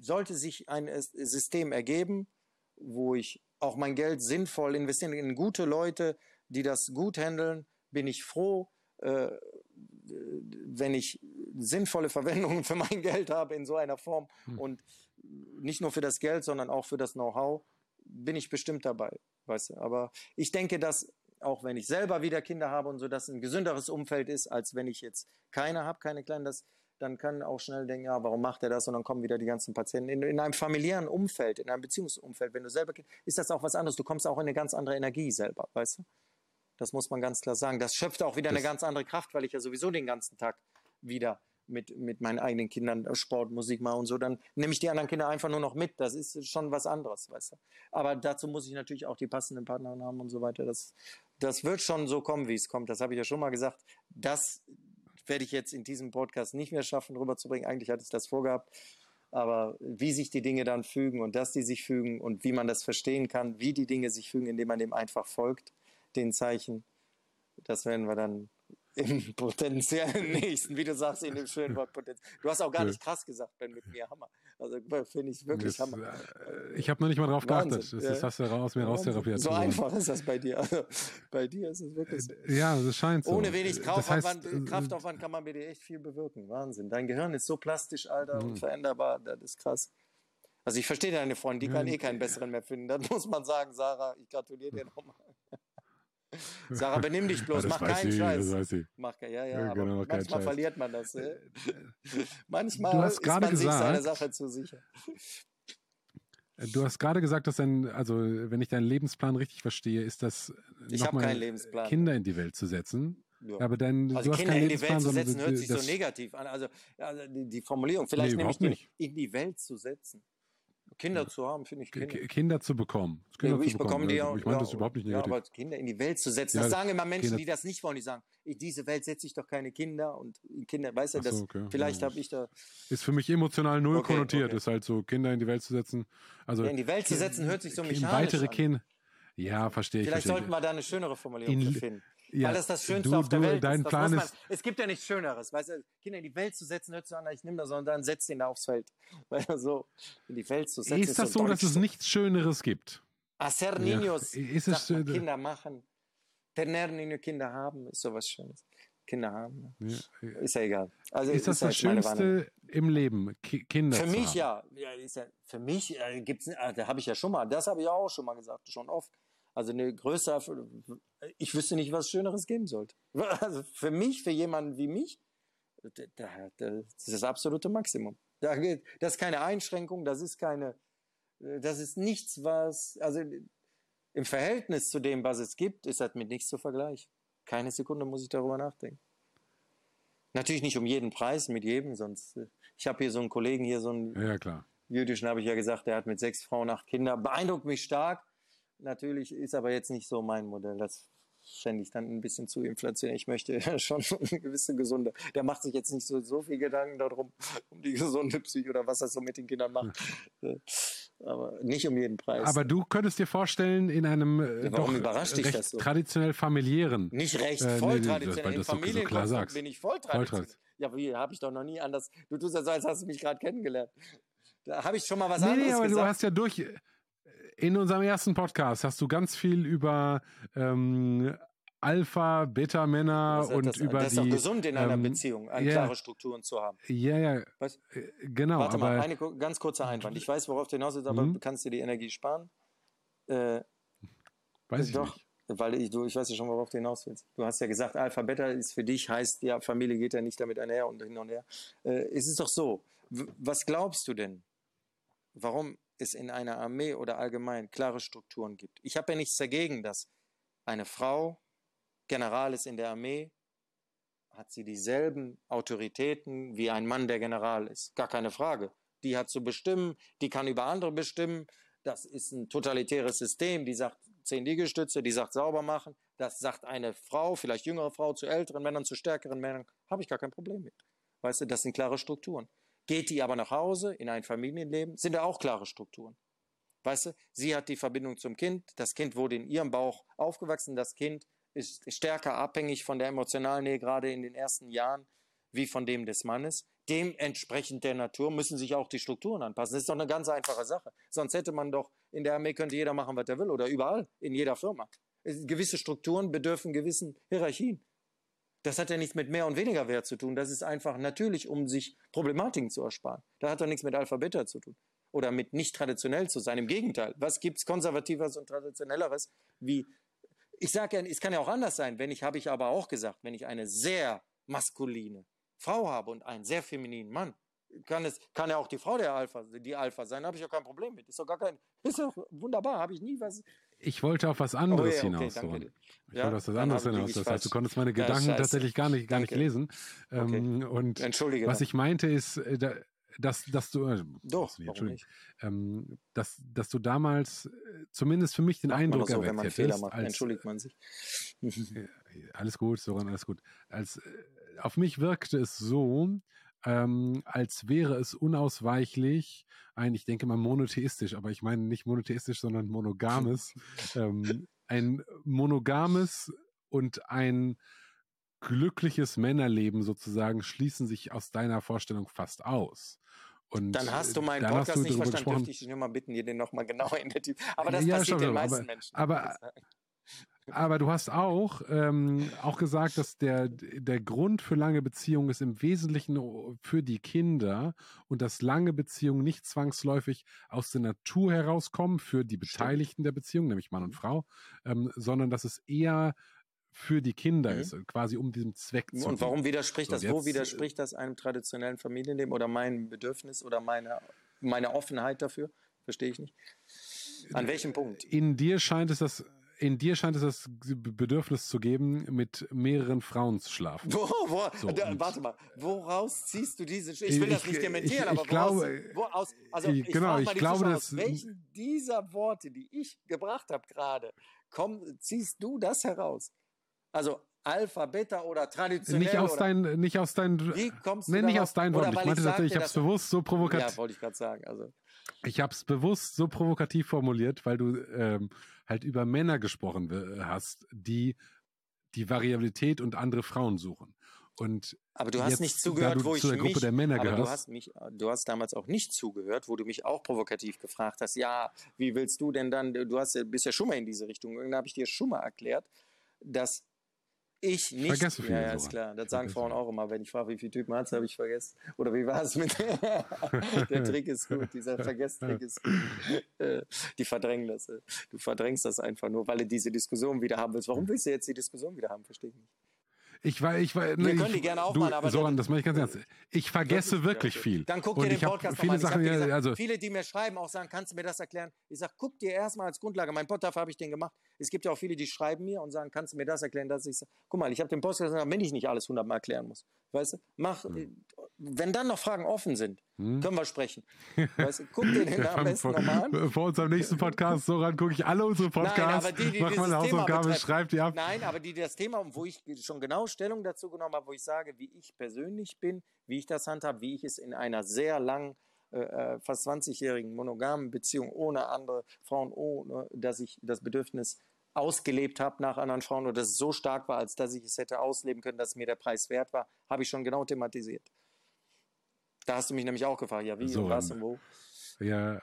sollte sich ein System ergeben, wo ich auch mein Geld sinnvoll investieren in gute Leute, die das gut handeln, bin ich froh, äh, wenn ich sinnvolle Verwendungen für mein Geld habe in so einer Form hm. und nicht nur für das Geld, sondern auch für das Know-how, bin ich bestimmt dabei, weißt du. Aber ich denke, dass auch wenn ich selber wieder Kinder habe und so, dass ein gesünderes Umfeld ist, als wenn ich jetzt keine habe, keine kleinen, das, dann kann auch schnell denken, ja, warum macht er das? Und dann kommen wieder die ganzen Patienten. In, in einem familiären Umfeld, in einem Beziehungsumfeld, wenn du selber, ist das auch was anderes. Du kommst auch in eine ganz andere Energie selber, weißt du? Das muss man ganz klar sagen. Das schöpft auch wieder das eine ganz andere Kraft, weil ich ja sowieso den ganzen Tag wieder mit, mit meinen eigenen Kindern Sport, Musik mache und so, dann nehme ich die anderen Kinder einfach nur noch mit. Das ist schon was anderes, weißt du. Aber dazu muss ich natürlich auch die passenden Partner haben und so weiter. Das, das wird schon so kommen, wie es kommt. Das habe ich ja schon mal gesagt. Das werde ich jetzt in diesem Podcast nicht mehr schaffen, rüberzubringen. Eigentlich hatte ich das vorgehabt. Aber wie sich die Dinge dann fügen und dass die sich fügen und wie man das verstehen kann, wie die Dinge sich fügen, indem man dem einfach folgt, den Zeichen, das werden wir dann im potenziellen nächsten, wie du sagst, in dem schönen Wort Potenzial. Du hast auch gar nicht krass gesagt, Ben, mit mir Hammer. Also finde ich wirklich das, Hammer. Äh, ich habe noch nicht mal drauf Wahnsinn. geachtet. Das, das hast du aus mir raustherapiert. So einfach ist das bei dir. Also, bei dir ist es wirklich so. Äh, ja, das scheint so. Ohne wenig Kraftaufwand, das heißt, äh, Kraftaufwand kann man bei dir echt viel bewirken. Wahnsinn. Dein Gehirn ist so plastisch, Alter, und mhm. veränderbar. Das ist krass. Also ich verstehe deine Freundin, die kann eh keinen besseren mehr finden. Das muss man sagen, Sarah. Ich gratuliere dir nochmal. Sarah, [LAUGHS] benimm dich bloß, mach keinen sie, Scheiß. Das weiß sie. Mach, ja, ja, ja aber genau, manchmal verliert man das. Äh? [LAUGHS] manchmal ist man gesagt, sich seiner Sache zu sicher. Du hast gerade gesagt, dass dein, also wenn ich deinen Lebensplan richtig verstehe, ist das nochmal Kinder in die Welt zu setzen. Ja. Aber dein, also Kinder in die Welt zu setzen hört sich so negativ an. Also, also die, die, Formulierung, vielleicht nee, nämlich nicht. in die Welt zu setzen. Kinder ja. zu haben, finde ich. Kinder. Kinder zu bekommen. Kinder ich bekomme die also, Ich meine ja, das überhaupt nicht negativ. Ja, aber Kinder in die Welt zu setzen, das sagen immer Menschen, Kinder. die das nicht wollen. Die sagen, in diese Welt setze ich doch keine Kinder und Kinder, weißt du, das, so, okay. vielleicht habe ich da. Ist für mich emotional null okay, konnotiert. Okay. Ist halt so, Kinder in die Welt zu setzen. Also in die Welt zu setzen hört sich so mechanisch weitere an. Kinder. Ja, verstehe ich. Vielleicht sollten wir da eine schönere Formulierung in, finden. Ja, Weil das das Schönste du, auf der du, Welt dein ist. Plan man, es gibt ja nichts Schöneres. Weißt du, Kinder in die Welt zu setzen, hört sich an, ich nehme das und dann setze ihn da aufs Feld. [LAUGHS] Weil so in die Welt zu setzen. Ist das so, dass es nichts Schöneres gibt? Hacer niños, ja. [LAUGHS] ist es, man, Kinder machen. Tener niño, Kinder haben, ist sowas Schönes. Kinder haben. Ja. Ist ja egal. Also ist das ist das halt Schönste im Leben, Ki Kinder Für mich ja. ja, ist ja für mich äh, gibt's, äh, da habe ich ja schon mal, das habe ich auch schon mal gesagt, schon oft. Also eine größere, ich wüsste nicht, was Schöneres geben sollte. [LAUGHS] Also für mich, für jemanden wie mich, das ist das absolute Maximum. Das ist keine Einschränkung, das ist keine, das ist nichts, was, also im Verhältnis zu dem, was es gibt, ist das mit nichts zu vergleichen. Keine Sekunde muss ich darüber nachdenken. Natürlich nicht um jeden Preis, mit jedem, sonst. Ich habe hier so einen Kollegen, hier so einen ja, jüdischen, habe ich ja gesagt, der hat mit sechs Frauen acht Kinder. Beeindruckt mich stark. Natürlich ist aber jetzt nicht so mein Modell. Das fände ich dann ein bisschen zu inflationär. Ich möchte [LAUGHS] schon eine gewisse gesunde. Der macht sich jetzt nicht so, so viel Gedanken darum, [LAUGHS] um die gesunde Psyche oder was er so mit den Kindern macht. Hm. Aber nicht um jeden Preis. Aber du könntest dir vorstellen, in einem äh, Warum doch überrascht dich das so? traditionell familiären. Nicht recht, äh, voll nee, traditionell. In Familien so bin ich voll traditionell. Voll ja, wie habe ich doch noch nie anders. Du tust ja so, als hast du mich gerade kennengelernt. Da habe ich schon mal was nee, anderes nee, aber gesagt. du hast ja durch in unserem ersten Podcast hast du ganz viel über ähm, Alpha, Beta-Männer und das, über das die. Das ist doch gesund in einer ähm, Beziehung, yeah, klare Strukturen zu haben. Ja, ja. Was? Äh, genau. Warte aber, mal, eine ganz kurze Einwand. Ich weiß, worauf du hinaus willst, aber mhm. kannst dir die Energie sparen. Äh, Weiß ich Doch. nicht. Weil ich, du, ich weiß ja schon, worauf du hinaus willst. Du hast ja gesagt, Alpha Beta ist für dich, heißt ja, Familie geht ja nicht damit einher und hin und her. Äh, es ist doch so. Was glaubst du denn? Warum es in einer Armee oder allgemein klare Strukturen gibt? Ich habe ja nichts dagegen, dass eine Frau General ist in der Armee, hat sie dieselben Autoritäten wie ein Mann, der General ist. Gar keine Frage. Die hat zu bestimmen, die kann über andere bestimmen. Das ist ein totalitäres System, die sagt zehn Liegestütze, die sagt sauber machen. Das sagt eine Frau, vielleicht jüngere Frau, zu älteren Männern, zu stärkeren Männern. Habe ich gar kein Problem mit. Weißt du, das sind klare Strukturen. Geht die aber nach Hause in ein Familienleben, sind da auch klare Strukturen. Weißt du, sie hat die Verbindung zum Kind, das Kind wurde in ihrem Bauch aufgewachsen, das Kind ist stärker abhängig von der emotionalen Nähe, gerade in den ersten Jahren, wie von dem des Mannes. Dementsprechend der Natur müssen sich auch die Strukturen anpassen. Das ist doch eine ganz einfache Sache. Sonst hätte man doch, in der Armee könnte jeder machen, was er will oder überall, in jeder Firma. Gewisse Strukturen bedürfen gewissen Hierarchien. Das hat ja nichts mit mehr und weniger Wert zu tun. Das ist einfach natürlich, um sich Problematiken zu ersparen. Da hat doch nichts mit Alphabeta zu tun oder mit nicht traditionell zu sein. Im Gegenteil, was gibt es konservativeres und traditionelleres wie ich sage ja, es kann ja auch anders sein. Wenn ich, habe ich aber auch gesagt, wenn ich eine sehr maskuline Frau habe und einen sehr femininen Mann, kann es, kann ja auch die Frau der Alpha, die Alpha sein, habe ich ja kein Problem mit. Ist doch gar kein, ist doch wunderbar, habe ich nie was. Ich wollte auf was anderes oh, yeah, okay, hinaus. Okay, ich ja, wollte auf was anderes hinaus. Das heißt, du konntest meine Gedanken ja, tatsächlich gar nicht, gar nicht lesen. Okay. Ähm, und Entschuldige. Was ich meinte ist, äh, da, dass, dass du, äh, Doch, Entschuldigung, ähm, dass, dass du damals äh, zumindest für mich den macht Eindruck so, erweckt hättest. Macht, als, entschuldigt man sich. [LAUGHS] alles gut, Soran, alles gut. Als, äh, auf mich wirkte es so, ähm, als wäre es unausweichlich, ein, ich denke mal monotheistisch, aber ich meine nicht monotheistisch, sondern monogames, [LAUGHS] ähm, ein monogames und ein glückliches Männerleben sozusagen schließen sich aus deiner Vorstellung fast aus. Und dann hast du meinen Podcast nicht verstanden, dürfte ich dich nur mal bitten, dir den nochmal genauer in der Tiefe. Aber das ja, passiert den meisten aber, Menschen. Aber, aber du hast auch, ähm, auch gesagt, dass der, der Grund für lange Beziehungen ist im Wesentlichen für die Kinder und dass lange Beziehungen nicht zwangsläufig aus der Natur herauskommen für die Beteiligten der Beziehung, nämlich Mann und mhm. Frau, ähm, sondern dass es eher für die Kinder mhm. ist, quasi um diesem Zweck zu. Und warum widerspricht so, das? Jetzt, Wo widerspricht das einem traditionellen Familienleben oder meinem Bedürfnis oder meiner meine Offenheit dafür? Verstehe ich nicht. An welchem Punkt? In dir scheint es das in dir scheint es das Bedürfnis zu geben, mit mehreren Frauen zu schlafen. Wo, wo, so, da, warte mal, woraus ziehst du diese? Ich will ich, das nicht dementieren, ich, ich, aber glaube, wo aus, also ich, genau, ich glaube, dass welchen dieser Worte, die ich gebracht habe gerade, komm, ziehst du das heraus? Also Alpha, Beta oder traditionell? Nicht aus deinen, nicht aus deinen, Wie kommst du nee, nicht aus deinen Worten. Ich meinte tatsächlich, ich habe es bewusst so provokativ. Ja, wollte ich gerade sagen. Also. Ich habe es bewusst so provokativ formuliert, weil du ähm, halt über Männer gesprochen hast, die die Variabilität und andere Frauen suchen. Und aber du hast jetzt, nicht zugehört, wo ich zu der Gruppe mich, der Männer aber gehörst. Du hast, mich, du hast damals auch nicht zugehört, wo du mich auch provokativ gefragt hast. Ja, wie willst du denn dann? Du hast, bist ja schon mal in diese Richtung. Irgendwann habe ich dir schon mal erklärt, dass ich nicht. Vergesse viel. Ja, ja, ist klar. Das sagen Frauen auch immer. Wenn ich frage, wie viele Typen hat habe ich vergessen. Oder wie war es mit. [LAUGHS] Der Trick ist gut. Dieser Vergesstrick ist gut. Äh, die verdrängen das. Äh. Du verdrängst das einfach nur, weil du diese Diskussion wieder haben willst. Warum willst du jetzt die Diskussion wieder haben? Verstehe ich nicht. Ich war, ich war, ne, Wir können die gerne aufmachen, aber. Soran, das mache ich ganz ernst. Ich vergesse wirklich, wirklich viel. Dann guck dir den Podcast viele Sachen, gesagt, also Viele, die mir schreiben, auch sagen, kannst du mir das erklären? Ich sage, guck dir erstmal als Grundlage, mein Podcast habe ich den gemacht. Es gibt ja auch viele, die schreiben mir und sagen, kannst du mir das erklären? Dass ich sage, guck mal, ich habe den Podcast gesagt, wenn ich nicht alles hundertmal erklären muss. Weißt du? Mach, hm. wenn dann noch Fragen offen sind, hm? können wir sprechen. Weißt? Guck dir den [LAUGHS] am besten nochmal an. Vor unserem nächsten Podcast, Soran, gucke ich alle unsere Podcasts. Nein, aber die, die mach meine Hausaufgabe, schreib die ab. Nein, aber die das Thema, wo ich schon genau Stellung dazu genommen habe, wo ich sage, wie ich persönlich bin, wie ich das handhabe, wie ich es in einer sehr langen äh, äh fast 20-jährigen monogamen Beziehung ohne andere Frauen, ohne dass ich das Bedürfnis ausgelebt habe nach anderen Frauen oder dass es so stark war, als dass ich es hätte ausleben können, dass mir der Preis wert war, habe ich schon genau thematisiert. Da hast du mich nämlich auch gefragt, ja, wie so, und was und wo. Ja,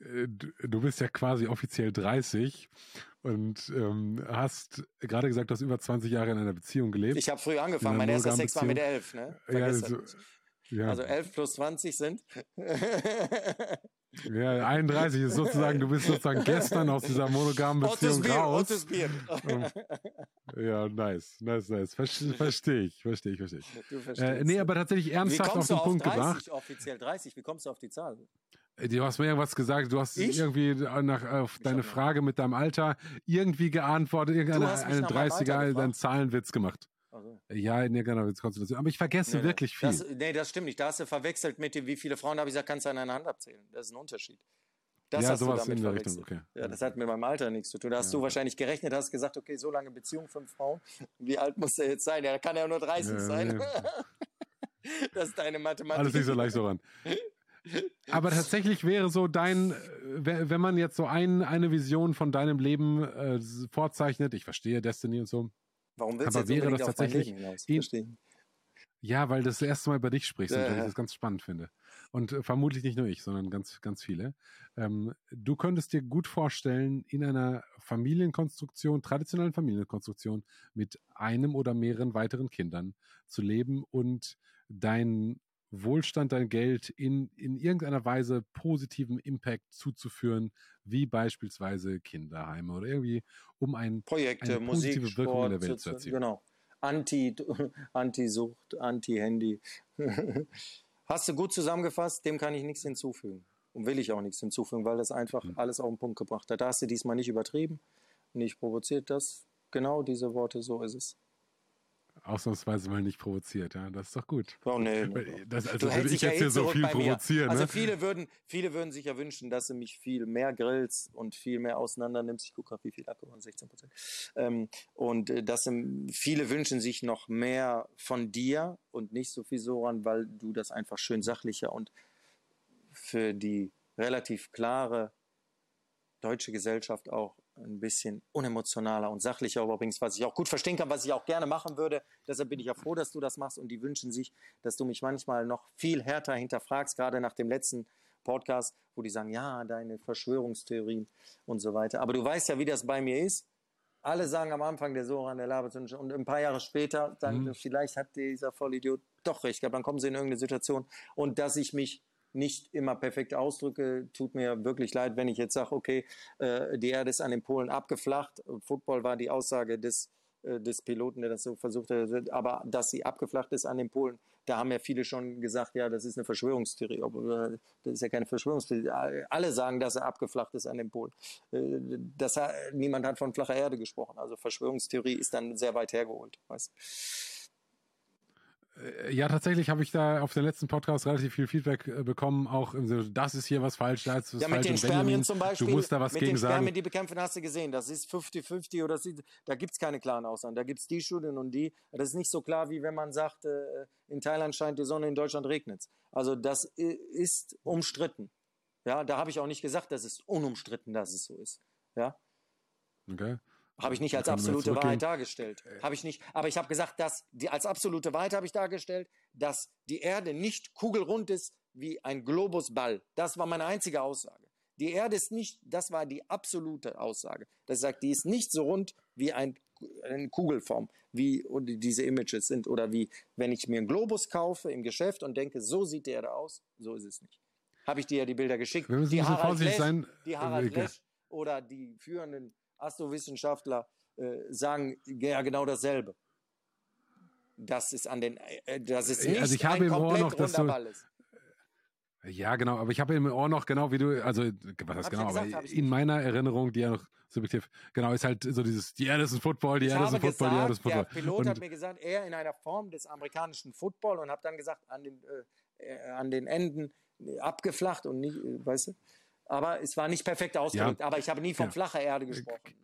äh, du bist ja quasi offiziell 30 und ähm, hast gerade gesagt, du hast über 20 Jahre in einer Beziehung gelebt. Ich habe früh angefangen, mein erster Sex war mit 11, ne? ja, so, Ja. Also 11 plus 20 sind. [LAUGHS] Ja, 31 ist sozusagen, du bist sozusagen gestern aus dieser monogamen Beziehung Bier, raus. Bier. ja, nice, nice, nice. Verstehe ich, verstehe ich, verstehe ich. Äh, nee, aber tatsächlich ernsthaft auf den auf Punkt 30, gebracht. offiziell 30, wie kommst du auf die Zahl? Äh, du hast mir irgendwas gesagt, du hast ich? irgendwie nach, auf deine Frage mit deinem Alter irgendwie geantwortet, irgendeine eine 30er, einen Zahlenwitz gemacht. Also. Ja, in irgendeiner Konstellation. Aber ich vergesse nee, wirklich viel. Das, nee, das stimmt nicht. Da hast du verwechselt mit dem, wie viele Frauen habe ich gesagt, kannst du an einer Hand abzählen. Das ist ein Unterschied. Das ja, sowas in der Richtung, okay. Ja, das hat mit meinem Alter nichts zu tun. Da hast ja. du wahrscheinlich gerechnet, hast gesagt, okay, so lange Beziehung, fünf Frauen. Wie alt muss der jetzt sein? Ja, kann ja nur 30 ja, sein. [LAUGHS] das ist deine Mathematik. Alles nicht so leicht so ran. Aber tatsächlich wäre so dein, wenn man jetzt so ein, eine Vision von deinem Leben äh, vorzeichnet, ich verstehe Destiny und so, Warum willst Aber du jetzt wäre das tatsächlich hinaus? Verstehen. Ja, weil du das erste Mal über dich sprichst ja, und ich das ganz spannend finde. Und äh, vermutlich nicht nur ich, sondern ganz, ganz viele. Ähm, du könntest dir gut vorstellen, in einer Familienkonstruktion, traditionellen Familienkonstruktion mit einem oder mehreren weiteren Kindern zu leben und dein Wohlstand, dein Geld in, in irgendeiner Weise positiven Impact zuzuführen, wie beispielsweise Kinderheime oder irgendwie, um ein, Projekte, eine positive Musik, Wirkung Sport, in der Welt zu erzielen. Genau. Anti, [LAUGHS] Anti-Sucht, Anti-Handy. [LAUGHS] Hast du gut zusammengefasst, dem kann ich nichts hinzufügen. Und will ich auch nichts hinzufügen, weil das einfach hm. alles auf den Punkt gebracht hat. Da hast du diesmal nicht übertrieben, nicht provoziert. Das genau diese Worte, so ist es ausnahmsweise mal nicht provoziert, ja. Das ist doch gut. Oh, nee. Das, also würde ich jetzt hier so viel provozieren. Also ne? viele würden, viele würden sich ja wünschen, dass du mich viel mehr grillst und viel mehr auseinander nimmst. Ich gucke gerade, wie viel waren, 16 Prozent. Ähm, und äh, dass viele wünschen sich noch mehr von dir und nicht so viel so an, weil du das einfach schön sachlicher und für die relativ klare deutsche Gesellschaft auch ein bisschen unemotionaler und sachlicher übrigens, was ich auch gut verstehen kann, was ich auch gerne machen würde. Deshalb bin ich ja froh, dass du das machst und die wünschen sich, dass du mich manchmal noch viel härter hinterfragst, gerade nach dem letzten Podcast, wo die sagen, ja, deine Verschwörungstheorien und so weiter. Aber du weißt ja, wie das bei mir ist. Alle sagen am Anfang der Soran, der labert und ein paar Jahre später, dann mhm. vielleicht hat dieser Vollidiot doch recht gehabt, dann kommen sie in irgendeine Situation und dass ich mich nicht immer perfekt ausdrücke. Tut mir wirklich leid, wenn ich jetzt sage, okay, äh, die Erde ist an den Polen abgeflacht. Football war die Aussage des, äh, des Piloten, der das so versucht hat. Aber dass sie abgeflacht ist an den Polen, da haben ja viele schon gesagt, ja, das ist eine Verschwörungstheorie. Äh, das ist ja keine Verschwörungstheorie. Alle sagen, dass er abgeflacht ist an den Polen. Das, niemand hat von flacher Erde gesprochen. Also Verschwörungstheorie ist dann sehr weit hergeholt. Weißt? Äh, ja, tatsächlich habe ich da auf den letzten Podcast relativ viel Feedback äh, bekommen, auch im Sinne, das ist hier was falsch, da ist was ja, falsch. mit den Spermien zum Beispiel, du musst da was mit gegen den Spermien, sagen. die bekämpfen, hast du gesehen, das ist 50-50 oder das, da gibt es keine klaren Aussagen. Da gibt es die Studien und die. Das ist nicht so klar, wie wenn man sagt, äh, in Thailand scheint die Sonne, in Deutschland regnet es. Also das ist umstritten. Ja, da habe ich auch nicht gesagt, das ist unumstritten, dass es so ist. Ja. Okay. Habe ich nicht als absolute Wahrheit dargestellt. Äh. Habe ich nicht. Aber ich habe gesagt, dass die als absolute Wahrheit habe ich dargestellt, dass die Erde nicht kugelrund ist wie ein Globusball. Das war meine einzige Aussage. Die Erde ist nicht, das war die absolute Aussage. Das sagt, die ist nicht so rund wie ein, eine Kugelform, wie diese Images sind. Oder wie, wenn ich mir einen Globus kaufe im Geschäft und denke, so sieht die Erde aus, so ist es nicht. Habe ich dir ja die Bilder geschickt. Wir müssen die Harald, Lesch, sein. die Harald Lesch oder die führenden Astrowissenschaftler äh, sagen ja genau dasselbe. Das ist an den, äh, das ist nicht also ich habe ein komplett noch, runder du, ist. Ja, genau, aber ich habe im Ohr noch genau wie du, also was heißt genau, gesagt, aber in meiner Erinnerung, die ja noch subjektiv, genau, ist halt so dieses, die Erde ist ein Football, die ich Erde ist ein Football, gesagt, die Erde ist ein Football. Der Pilot und, hat mir gesagt, er in einer Form des amerikanischen Football und habe dann gesagt, an den, äh, äh an den Enden abgeflacht und nicht, äh, weißt du? Aber es war nicht perfekt ausgedrückt. Ja. Aber ich habe nie von ja. flacher Erde gesprochen.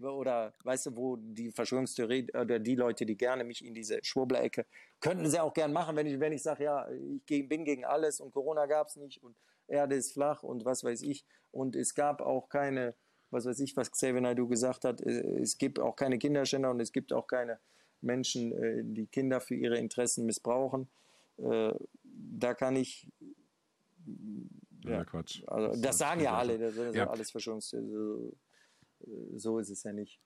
Oder weißt du, wo die Verschwörungstheorie oder die Leute, die gerne mich in diese Schwurbler-Ecke, könnten sie auch gern machen, wenn ich, wenn ich sage, ja, ich bin gegen alles und Corona gab es nicht und Erde ist flach und was weiß ich. Und es gab auch keine, was weiß ich, was Xavier Naidoo gesagt hat, äh, es gibt auch keine Kinderschänder und es gibt auch keine Menschen, äh, die Kinder für ihre Interessen missbrauchen. Äh, da kann ich ja, Quatsch. Also, das, das sagen ja alle, das ist ja alles Verschwörungstheorie. So, so ist es ja nicht.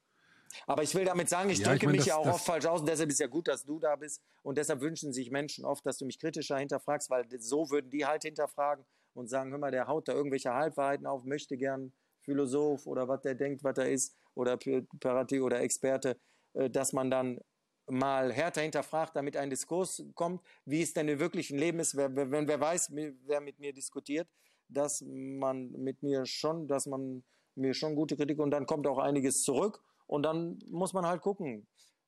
Aber ich will damit sagen, ich Ja, ich drücke meine, mich das- ja auch oft falsch aus und deshalb ist ja gut, dass du da bist und deshalb wünschen sich Menschen oft, dass du mich kritischer hinterfragst, weil so würden die halt hinterfragen und sagen, hör mal, der haut da irgendwelche Halbwahrheiten auf, möchte gern Philosoph oder was der denkt, was er ist oder Parati oder Experte, äh, dass man dann mal härter hinterfragt, damit ein Diskurs kommt, wie es denn im wirklichen Leben ist, wer, wenn wer weiß, wer mit mir diskutiert, dass man mit mir schon, dass man mir schon gute Kritik und dann kommt auch einiges zurück und dann muss man halt gucken,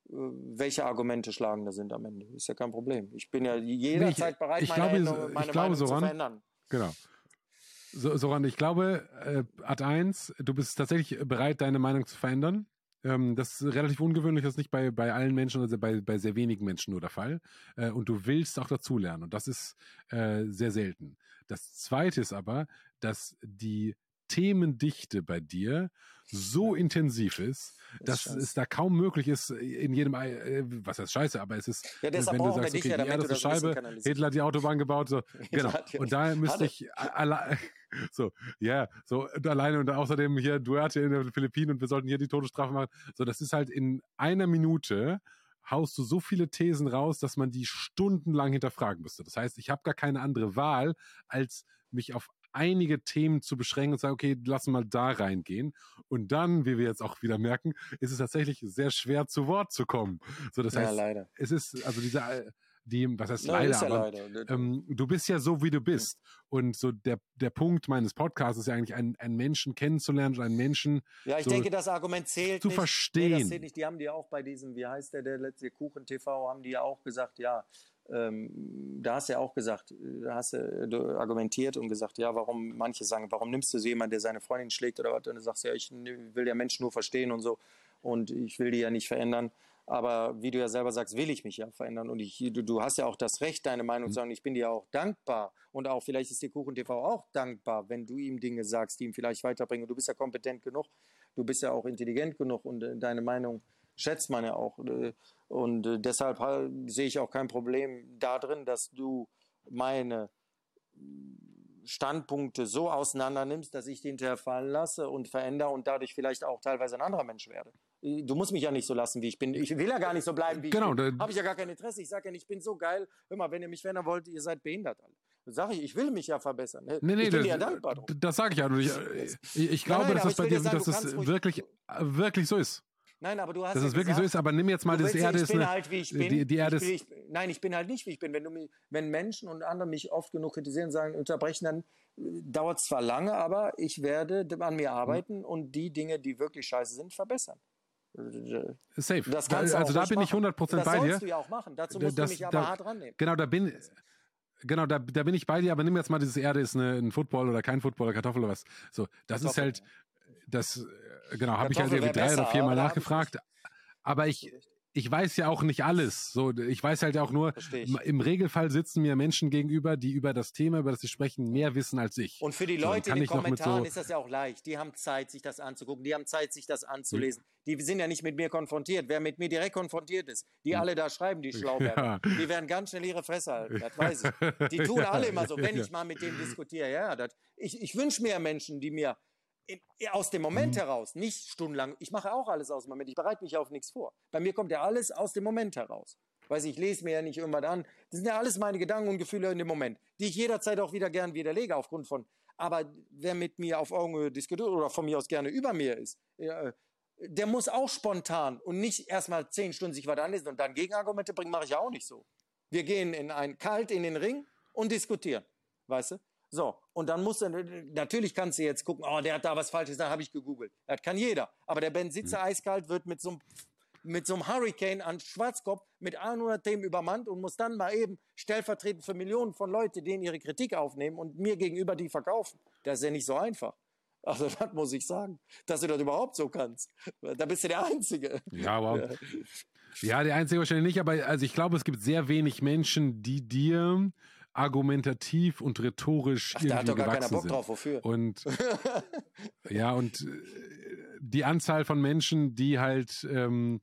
äh, welche Argumente schlagender sind am Ende. Ist ja kein Problem. Ich bin ja jederzeit bereit, ich meine, glaube, Änderung- ich meine glaube, Meinung zu Soran, verändern. Genau. So, Soran, ich glaube, äh, Ad 1, du bist tatsächlich bereit, deine Meinung zu verändern. Ähm, das ist relativ ungewöhnlich, das ist nicht bei, bei allen Menschen, also bei, bei sehr wenigen Menschen nur der Fall. Äh, und du willst auch dazulernen. Und das ist äh, sehr selten. Das Zweite ist aber, dass die Themendichte bei dir so intensiv ist, dass scheiße. es da kaum möglich ist, in jedem, äh, was heißt scheiße, aber es ist, Ja, wenn du sagst, okay, ja, die Erde ist das eine Scheibe. Hitler hat die Autobahn gebaut, so, [LAUGHS] genau. ja- Und da müsste ich alle, [LAUGHS] so, ja, so und alleine und außerdem hier Duarte in den Philippinen und wir sollten hier die Todesstrafe machen. So, das ist halt in einer Minute haust du so viele Thesen raus, dass man die stundenlang hinterfragen müsste. Das heißt, ich habe gar keine andere Wahl, als mich auf einige Themen zu beschränken und sagen, okay, lass mal da reingehen. Und dann, wie wir jetzt auch wieder merken, ist es tatsächlich sehr schwer zu Wort zu kommen. So, das Ja, heißt, leider. es ist, also diese, äh, die, was heißt Ja, leider, ja aber leider. ähm, du bist ja so, wie du bist. Und so der, der Punkt meines Podcasts ist ja eigentlich, einen, einen Menschen kennenzulernen und einen Menschen Ja, ich so denke, das Argument zählt zu nicht. verstehen. Nee, das zählt nicht. Die haben die auch bei diesem, wie heißt der, der letzte Kuchen TV, haben die ja auch gesagt, ja, ähm, da hast du ja auch gesagt, äh, da hast du, du argumentiert und gesagt, ja, warum, manche sagen, warum nimmst du so jemanden, der seine Freundin schlägt oder was? Und du sagst, ja, ich will der Mensch nur verstehen und so und ich will die ja nicht verändern. Aber wie du ja selber sagst, will ich mich ja verändern. Und ich, du, du hast ja auch das Recht, deine Meinung zu sagen. Ich bin dir auch dankbar. Und auch vielleicht ist dir Kuchen TV auch dankbar, wenn du ihm Dinge sagst, die ihm vielleicht weiterbringen. Und du bist ja kompetent genug. Du bist ja auch intelligent genug und äh, deine Meinung schätzt man ja auch. Äh, Und äh, deshalb sehe ich auch kein Problem darin, dass du meine Standpunkte so auseinander nimmst, dass ich die hinterher fallen lasse und verändere und dadurch vielleicht auch teilweise ein anderer Mensch werde. Du musst mich ja nicht so lassen, wie ich bin. Ich will ja gar nicht so bleiben, wie Genau, ich bin. da- Habe ich ja gar kein Interesse. Ich sage ja nicht, ich bin so geil. Hör mal, wenn ihr mich verändern wollt, ihr seid behindert alle. Sage ich, ich will mich ja verbessern. Nee, nee, ich bin dir ja das, dankbar drum. das sage ich ja. Ich, ich, ich glaube, nein, dass aber das bei dir, sagen, dass das wirklich, wirklich so ist. Nein, aber du hast Dass ja es wirklich so gesagt, ist, aber nimm jetzt mal, das Erde ich ist bin eine, halt, wie ich bin. die, die Erde ich, ist, bin- ich, nein, ich bin halt nicht, wie ich bin. Wenn, du wenn Menschen und andere mich oft genug kritisieren und sagen, unterbrechen, dann dauert es zwar lange, aber ich werde an mir arbeiten und die Dinge, die wirklich scheiße sind, verbessern. safe. Das kannst du also da bin ich machen. 100% das bei dir. sollst du ja auch machen. Dazu musst Das- du mich aber da- hart rannehmen. Genau, da bin Genau, da, da bin ich bei dir, aber nimm jetzt mal dieses Erde ist eine, ein Football oder kein Football oder Kartoffel oder was. So, das ist Kartoffel, halt, das, äh, genau, habe ich halt irgendwie drei oder besser, viermal hab ich nachgefragt. Aber ich, ich weiß ja auch nicht alles. So, ich weiß halt auch nur, im Regelfall sitzen mir Menschen gegenüber, die über das Thema, über das sie sprechen, mehr wissen als ich. Und für die So, Leute kann in den Kommentaren so- ist das ja auch leicht. Die haben Zeit, sich das anzugucken. Die haben Zeit, sich das anzulesen. Die sind ja nicht mit mir konfrontiert. Wer mit mir direkt konfrontiert ist, die alle da schreiben, die schlau werden, Ja. die werden ganz schnell ihre Fresse halten. Das weiß ich. [LAUGHS] Die tun Ja, alle immer so, wenn ich mal mit denen diskutiere. Ja, das, ich, ich wünsche mir Menschen, die mir aus dem Moment Mhm. heraus, nicht stundenlang, ich mache auch alles aus dem Moment. Ich bereite mich auf nichts vor. Bei mir kommt ja alles aus dem Moment heraus. Weiß ich, ich lese mir ja nicht irgendwas an. Das sind ja alles meine Gedanken und Gefühle in dem Moment, die ich jederzeit auch wieder gern widerlege aufgrund von. Aber wer mit mir auf Augenhöhe diskutiert oder von mir aus gerne über mir ist, äh, der muss auch spontan und nicht erstmal zehn Stunden sich was anlesen und dann Gegenargumente bringen, mache ich ja auch nicht so. Wir gehen in ein kalt in den Ring und diskutieren. Weißt du? So, und dann musst du, natürlich kannst du jetzt gucken, oh, der hat da was Falsches gesagt, habe ich gegoogelt. Das kann jeder. Aber der Ben Sitzer eiskalt wird mit so einem mit so einem Hurricane an Schwarzkopf mit 100 Themen übermannt und muss dann mal eben stellvertretend für Millionen von Leuten, denen ihre Kritik aufnehmen und mir gegenüber die verkaufen. Das ist ja nicht so einfach. Also [LAUGHS] das muss ich sagen, dass du das überhaupt so kannst. Da bist du der Einzige. Ja, wow. Ja, der einzige wahrscheinlich nicht, aber also ich glaube, es gibt sehr wenig Menschen, die dir argumentativ und rhetorisch Ach, da hat irgendwie doch gar keiner gewachsen Bock sind. drauf, wofür? Und [LAUGHS] ja, und äh, die Anzahl von Menschen, die halt ähm,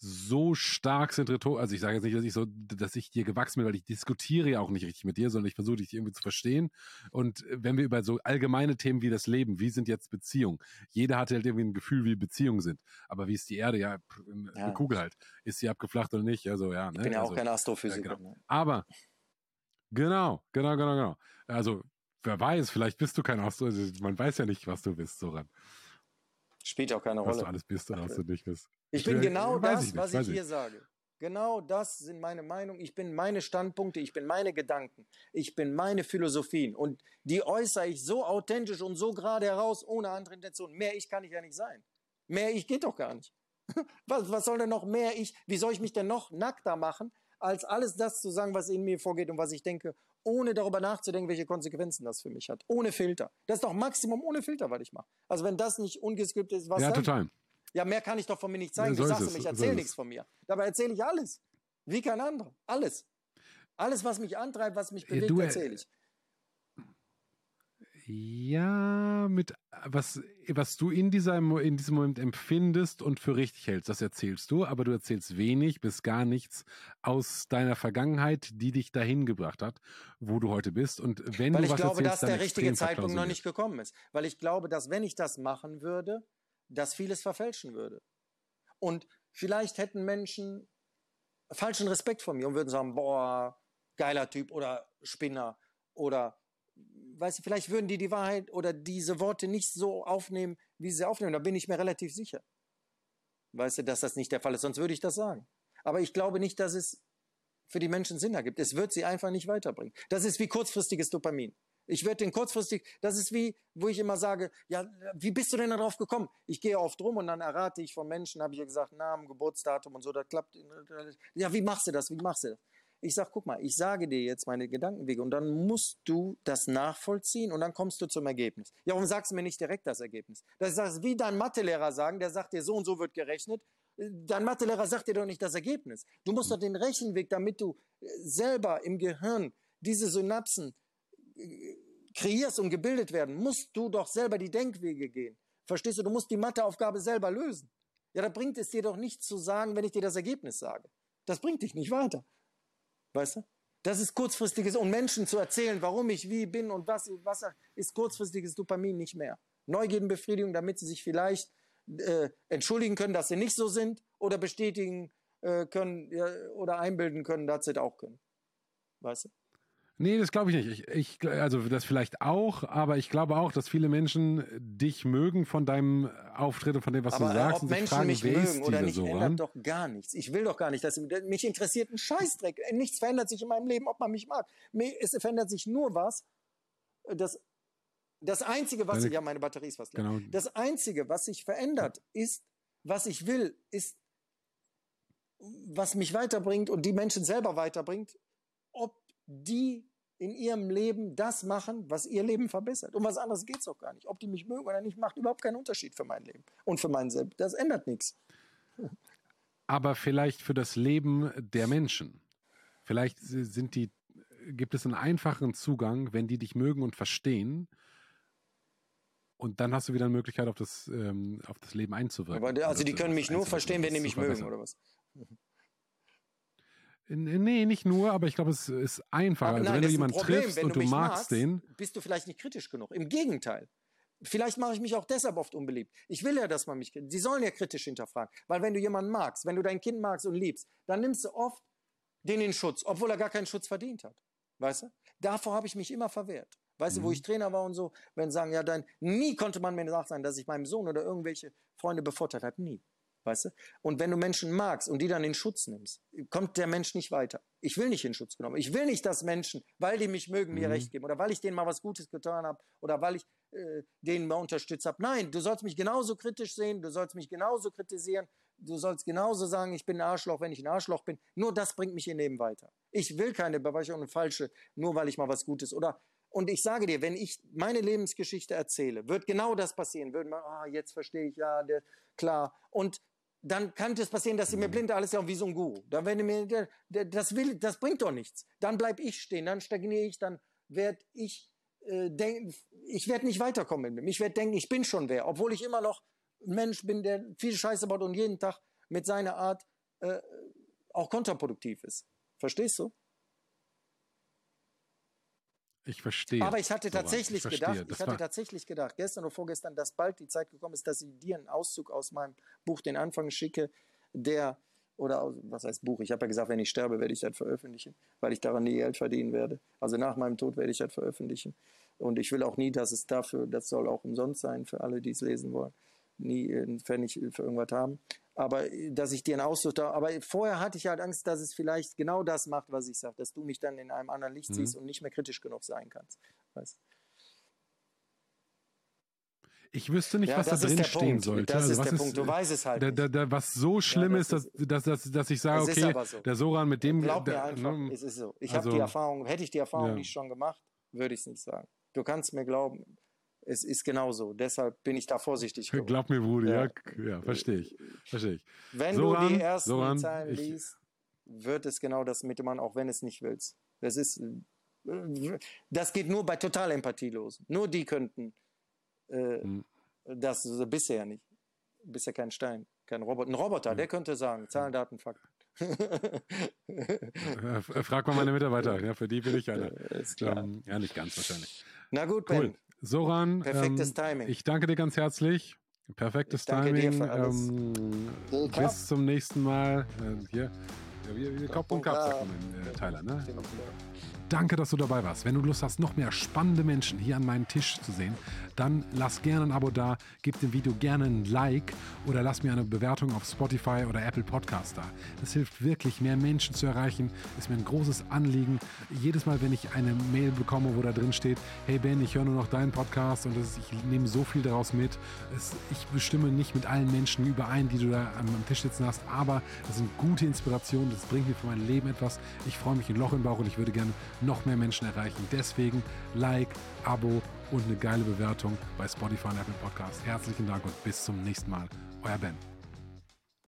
so stark sind rhetorisch, also ich sage jetzt nicht, dass ich so, dass ich dir gewachsen bin, weil ich diskutiere ja auch nicht richtig mit dir, sondern ich versuche dich irgendwie zu verstehen. Und wenn wir über so allgemeine Themen wie das Leben, wie sind jetzt Beziehungen? Jeder hat halt irgendwie ein Gefühl, wie Beziehungen sind. Aber wie ist die Erde? Ja, eine ja. Kugel halt. Ist sie abgeflacht oder nicht? Also ja. Ne? Ich bin ja also, auch kein Astrophysiker. Ja, genau. Ne? Aber genau, genau, genau, genau. Also wer weiß, vielleicht bist du kein Astrophysiker. Also, man weiß ja nicht, was du bist, so ran. Spielt auch keine was Rolle. Was du alles bist oder was du nicht bist. Ich, bin genau das, ich was ich hier sage. Genau das sind meine Meinungen. Ich bin meine Standpunkte, ich bin meine Gedanken, ich bin meine Philosophien. Und die äußere ich so authentisch und so gerade heraus, ohne andere Intention. Mehr ich kann ich ja nicht sein. Mehr ich geht doch gar nicht. [LAUGHS] Was, was soll denn noch mehr ich? Wie soll ich mich denn noch nackter machen, als alles das zu sagen, was in mir vorgeht und was ich denke, ohne darüber nachzudenken, welche Konsequenzen das für mich hat. Ohne Filter. Das ist doch Maximum ohne Filter, was ich mache. Also wenn das nicht ungeskriptet ist, was Ja, dann? total. Ja, mehr kann ich doch von mir nicht zeigen. Ja, so du sagst ist es, mir, ich so nichts von mir. Dabei erzähle ich alles. Wie kein anderer. Alles. Alles, was mich antreibt, was mich Ja, bewegt, äh, erzähle ich. Ja, mit was, was du in, dieser, in diesem Moment empfindest und für richtig hältst, das erzählst du, aber du erzählst wenig bis gar nichts aus deiner Vergangenheit, die dich dahin gebracht hat, wo du heute bist. Und wenn Weil du ich was glaube, erzählst, dass der richtige Zeitpunkt noch nicht gekommen ist. Weil ich glaube, dass wenn ich das machen würde, dass vieles verfälschen würde. Und vielleicht hätten Menschen falschen Respekt vor mir und würden sagen, boah, geiler Typ oder Spinner oder weiß ich, vielleicht würden die die Wahrheit oder diese Worte nicht so aufnehmen, wie sie aufnehmen. Da bin ich mir relativ sicher. Weißt du, dass das nicht der Fall ist, sonst würde ich das sagen. Aber ich glaube nicht, dass es für die Menschen Sinn ergibt. Es wird sie einfach nicht weiterbringen. Das ist wie kurzfristiges Dopamin. Ich werde den kurzfristig, das ist wie, wo ich immer sage, ja, wie bist du denn darauf gekommen? Ich gehe oft rum und dann errate ich von Menschen, habe ich ja gesagt, Namen, Geburtsdatum und so, das klappt. Ja, wie machst du das? Wie machst du das? Ich sag, guck mal, ich sage dir jetzt meine Gedankenwege und dann musst du das nachvollziehen und dann kommst du zum Ergebnis. Ja, warum sagst du mir nicht direkt das Ergebnis? Das ist wie dein Mathelehrer sagen, der sagt dir, so und so wird gerechnet. Dein Mathelehrer sagt dir doch nicht das Ergebnis. Du musst doch den Rechenweg, damit du äh, selber im Gehirn diese Synapsen äh, kreierst und gebildet werden, musst du doch selber die Denkwege gehen. Verstehst du? Du musst die Matheaufgabe selber lösen. Ja, da bringt es dir doch nichts zu sagen, wenn ich dir das Ergebnis sage. Das bringt dich nicht weiter. Weißt du? Das ist kurzfristiges, und Menschen zu erzählen, warum ich wie bin und was, was ist kurzfristiges Dopamin nicht mehr. Neugierenbefriedigung, damit sie sich vielleicht äh, entschuldigen können, dass sie nicht so sind oder bestätigen äh, können ja, oder einbilden können, dass sie das auch können. Weißt du? Nee, das glaube ich nicht. Ich, ich, also das vielleicht auch, aber ich glaube auch, dass viele Menschen dich mögen von deinem Auftritt und von dem, was Aber du äh, sagst. ob und sich Menschen fragen, mich mögen oder nicht, Soran? ändert doch gar nichts. Ich will doch gar nicht, dass mich interessiert ein Scheißdreck. Nichts verändert sich in meinem Leben, ob man mich mag. Es verändert sich nur was. Das, das Einzige, was sich, ja, meine Batterie ist fast leer. Genau. Das Einzige, was sich verändert, ist, was ich will, ist, was mich weiterbringt und die Menschen selber weiterbringt, ob die in ihrem Leben das machen, was ihr Leben verbessert. Um was anderes geht's doch gar nicht. Ob die mich mögen oder nicht, macht überhaupt keinen Unterschied für mein Leben und für mein Selbst. Das ändert nichts. aber vielleicht für das Leben der Menschen. Vielleicht sind die, gibt es einen einfachen Zugang, wenn die dich mögen und verstehen. Und dann hast du wieder eine Möglichkeit, auf das, ähm, auf das Leben einzuwirken. Aber, also die können mich nur verstehen, wenn die mich mögen, oder was? Nee, nicht nur, aber ich glaube, es ist einfacher. Aber also nein, wenn du jemanden Problem. triffst Wenn und du magst magst, den, bist du vielleicht nicht kritisch genug. Im Gegenteil. Vielleicht mache ich mich auch deshalb oft unbeliebt. Ich will ja, dass man mich, sie sollen ja kritisch hinterfragen. Weil wenn du jemanden magst, wenn du dein Kind magst und liebst, dann nimmst du oft den in Schutz, obwohl er gar keinen Schutz verdient hat. Weißt du? Davor habe ich mich immer verwehrt. Weißt du, wo Mhm. ich Trainer war und so, wenn sagen, ja, dann nie konnte man mir nachsagen, dass ich meinem Sohn oder irgendwelche Freunde bevorteilt habe. Nie. Weißt du? Und wenn du Menschen magst und die dann in Schutz nimmst, kommt der Mensch nicht weiter. Ich will nicht in Schutz genommen. Ich will nicht, dass Menschen, weil die mich mögen, mir Mhm. recht geben oder weil ich denen mal was Gutes getan habe oder weil ich äh, denen mal unterstützt habe. Nein, du sollst mich genauso kritisch sehen, du sollst mich genauso kritisieren, du sollst genauso sagen, ich bin ein Arschloch, wenn ich ein Arschloch bin. Nur das bringt mich ihr Leben weiter. Ich will keine Beweicherung und falsche, nur weil ich mal was Gutes oder und ich sage dir, wenn ich meine Lebensgeschichte erzähle, wird genau das passieren. Würden man, ah, jetzt verstehe ich, ja, der, klar. Und dann könnte es passieren, dass sie mir blind alles ja wie so ein Guru. Dann wenn mir, das will, das bringt doch nichts. Dann bleib ich stehen, dann stagniere ich, dann werde ich äh, denken, ich werde nicht weiterkommen mit dem. Ich werde denken, ich bin schon wer, obwohl ich immer noch ein Mensch bin, der viel Scheiße baut und jeden Tag mit seiner Art äh, auch kontraproduktiv ist. Verstehst du? Ich verstehe. Aber ich hatte tatsächlich ich gedacht, ich hatte tatsächlich gedacht, gestern oder vorgestern, dass bald die Zeit gekommen ist, dass ich dir einen Auszug aus meinem Buch den Anfang schicke, der oder was heißt Buch? Ich habe ja gesagt, wenn ich sterbe, werde ich das veröffentlichen, weil ich daran nie Geld verdienen werde. Also nach meinem Tod werde ich das veröffentlichen. Und ich will auch nie, dass es dafür, das soll auch umsonst sein für alle, die es lesen wollen, nie einen Pfennig für irgendwas haben. Aber dass ich dir einen Ausdruck da, aber vorher hatte ich halt Angst, dass es vielleicht genau das macht, was ich sage, dass du mich dann in einem anderen Licht mhm. siehst und nicht mehr kritisch genug sein kannst. Weißt? Ich wüsste nicht, ja, was da drin stehen sollte. Das also, ist der ist, Punkt. Du weißt es halt. Da, da, da, was so schlimm ja, ist, dass, dass, dass, dass ich sage, okay, so. der Soran mit dem. Glaub mir einfach, ne, es ist so. Ich also, habe die Erfahrung, hätte ich die Erfahrung ja. nicht schon gemacht, würde ich es nicht sagen. Du kannst mir glauben, es ist genauso. Deshalb bin ich da vorsichtig. [LAUGHS] Geworden. Glaub mir, Brudi, ja, ja, verstehe ich. Verstehe ich. Wenn Soran, du die ersten Soran, Zeilen ich, liest, wird es genau das mit dem Mann, auch wenn es nicht willst. Das ist, das geht nur bei Totalempathie los. Nur die könnten äh, hm. das bisher nicht. Bisher kein Stein, kein Roboter. Ein Roboter, hm. der könnte sagen, Zahlen, Daten, Fakten. [LAUGHS] Frag mal meine Mitarbeiter, ja, für die bin ich einer. [LAUGHS] Ist klar. Ähm, ja, nicht ganz wahrscheinlich. Na gut, cool. Ben. Soran, perfektes ähm, Timing. Ich danke dir ganz herzlich. Perfektes Timing. Ähm, bis zum nächsten Mal. Äh, hier. Ja, wie, wie Kopf und Kopf, sagt man in äh, Thailand, ne? Danke, dass du dabei warst. Wenn du Lust hast, noch mehr spannende Menschen hier an meinem Tisch zu sehen, dann lass gerne ein Abo da, gib dem Video gerne ein Like oder lass mir eine Bewertung auf Spotify oder Apple Podcast da. Das hilft wirklich, mehr Menschen zu erreichen. Ist mir ein großes Anliegen. Jedes Mal, wenn ich eine Mail bekomme, wo da drin steht, hey Ben, ich höre nur noch deinen Podcast und ist, ich nehme so viel daraus mit. Es, ich bestimme nicht mit allen Menschen überein, die du da am, am Tisch sitzen hast, aber das sind gute Inspirationen. Das bringt mir für mein Leben etwas. Ich freue mich ein Loch im Bauch und ich würde gerne noch mehr Menschen erreichen. Deswegen Like, Abo und eine geile Bewertung bei Spotify und Apple Podcast. Herzlichen Dank und bis zum nächsten Mal. Euer Ben.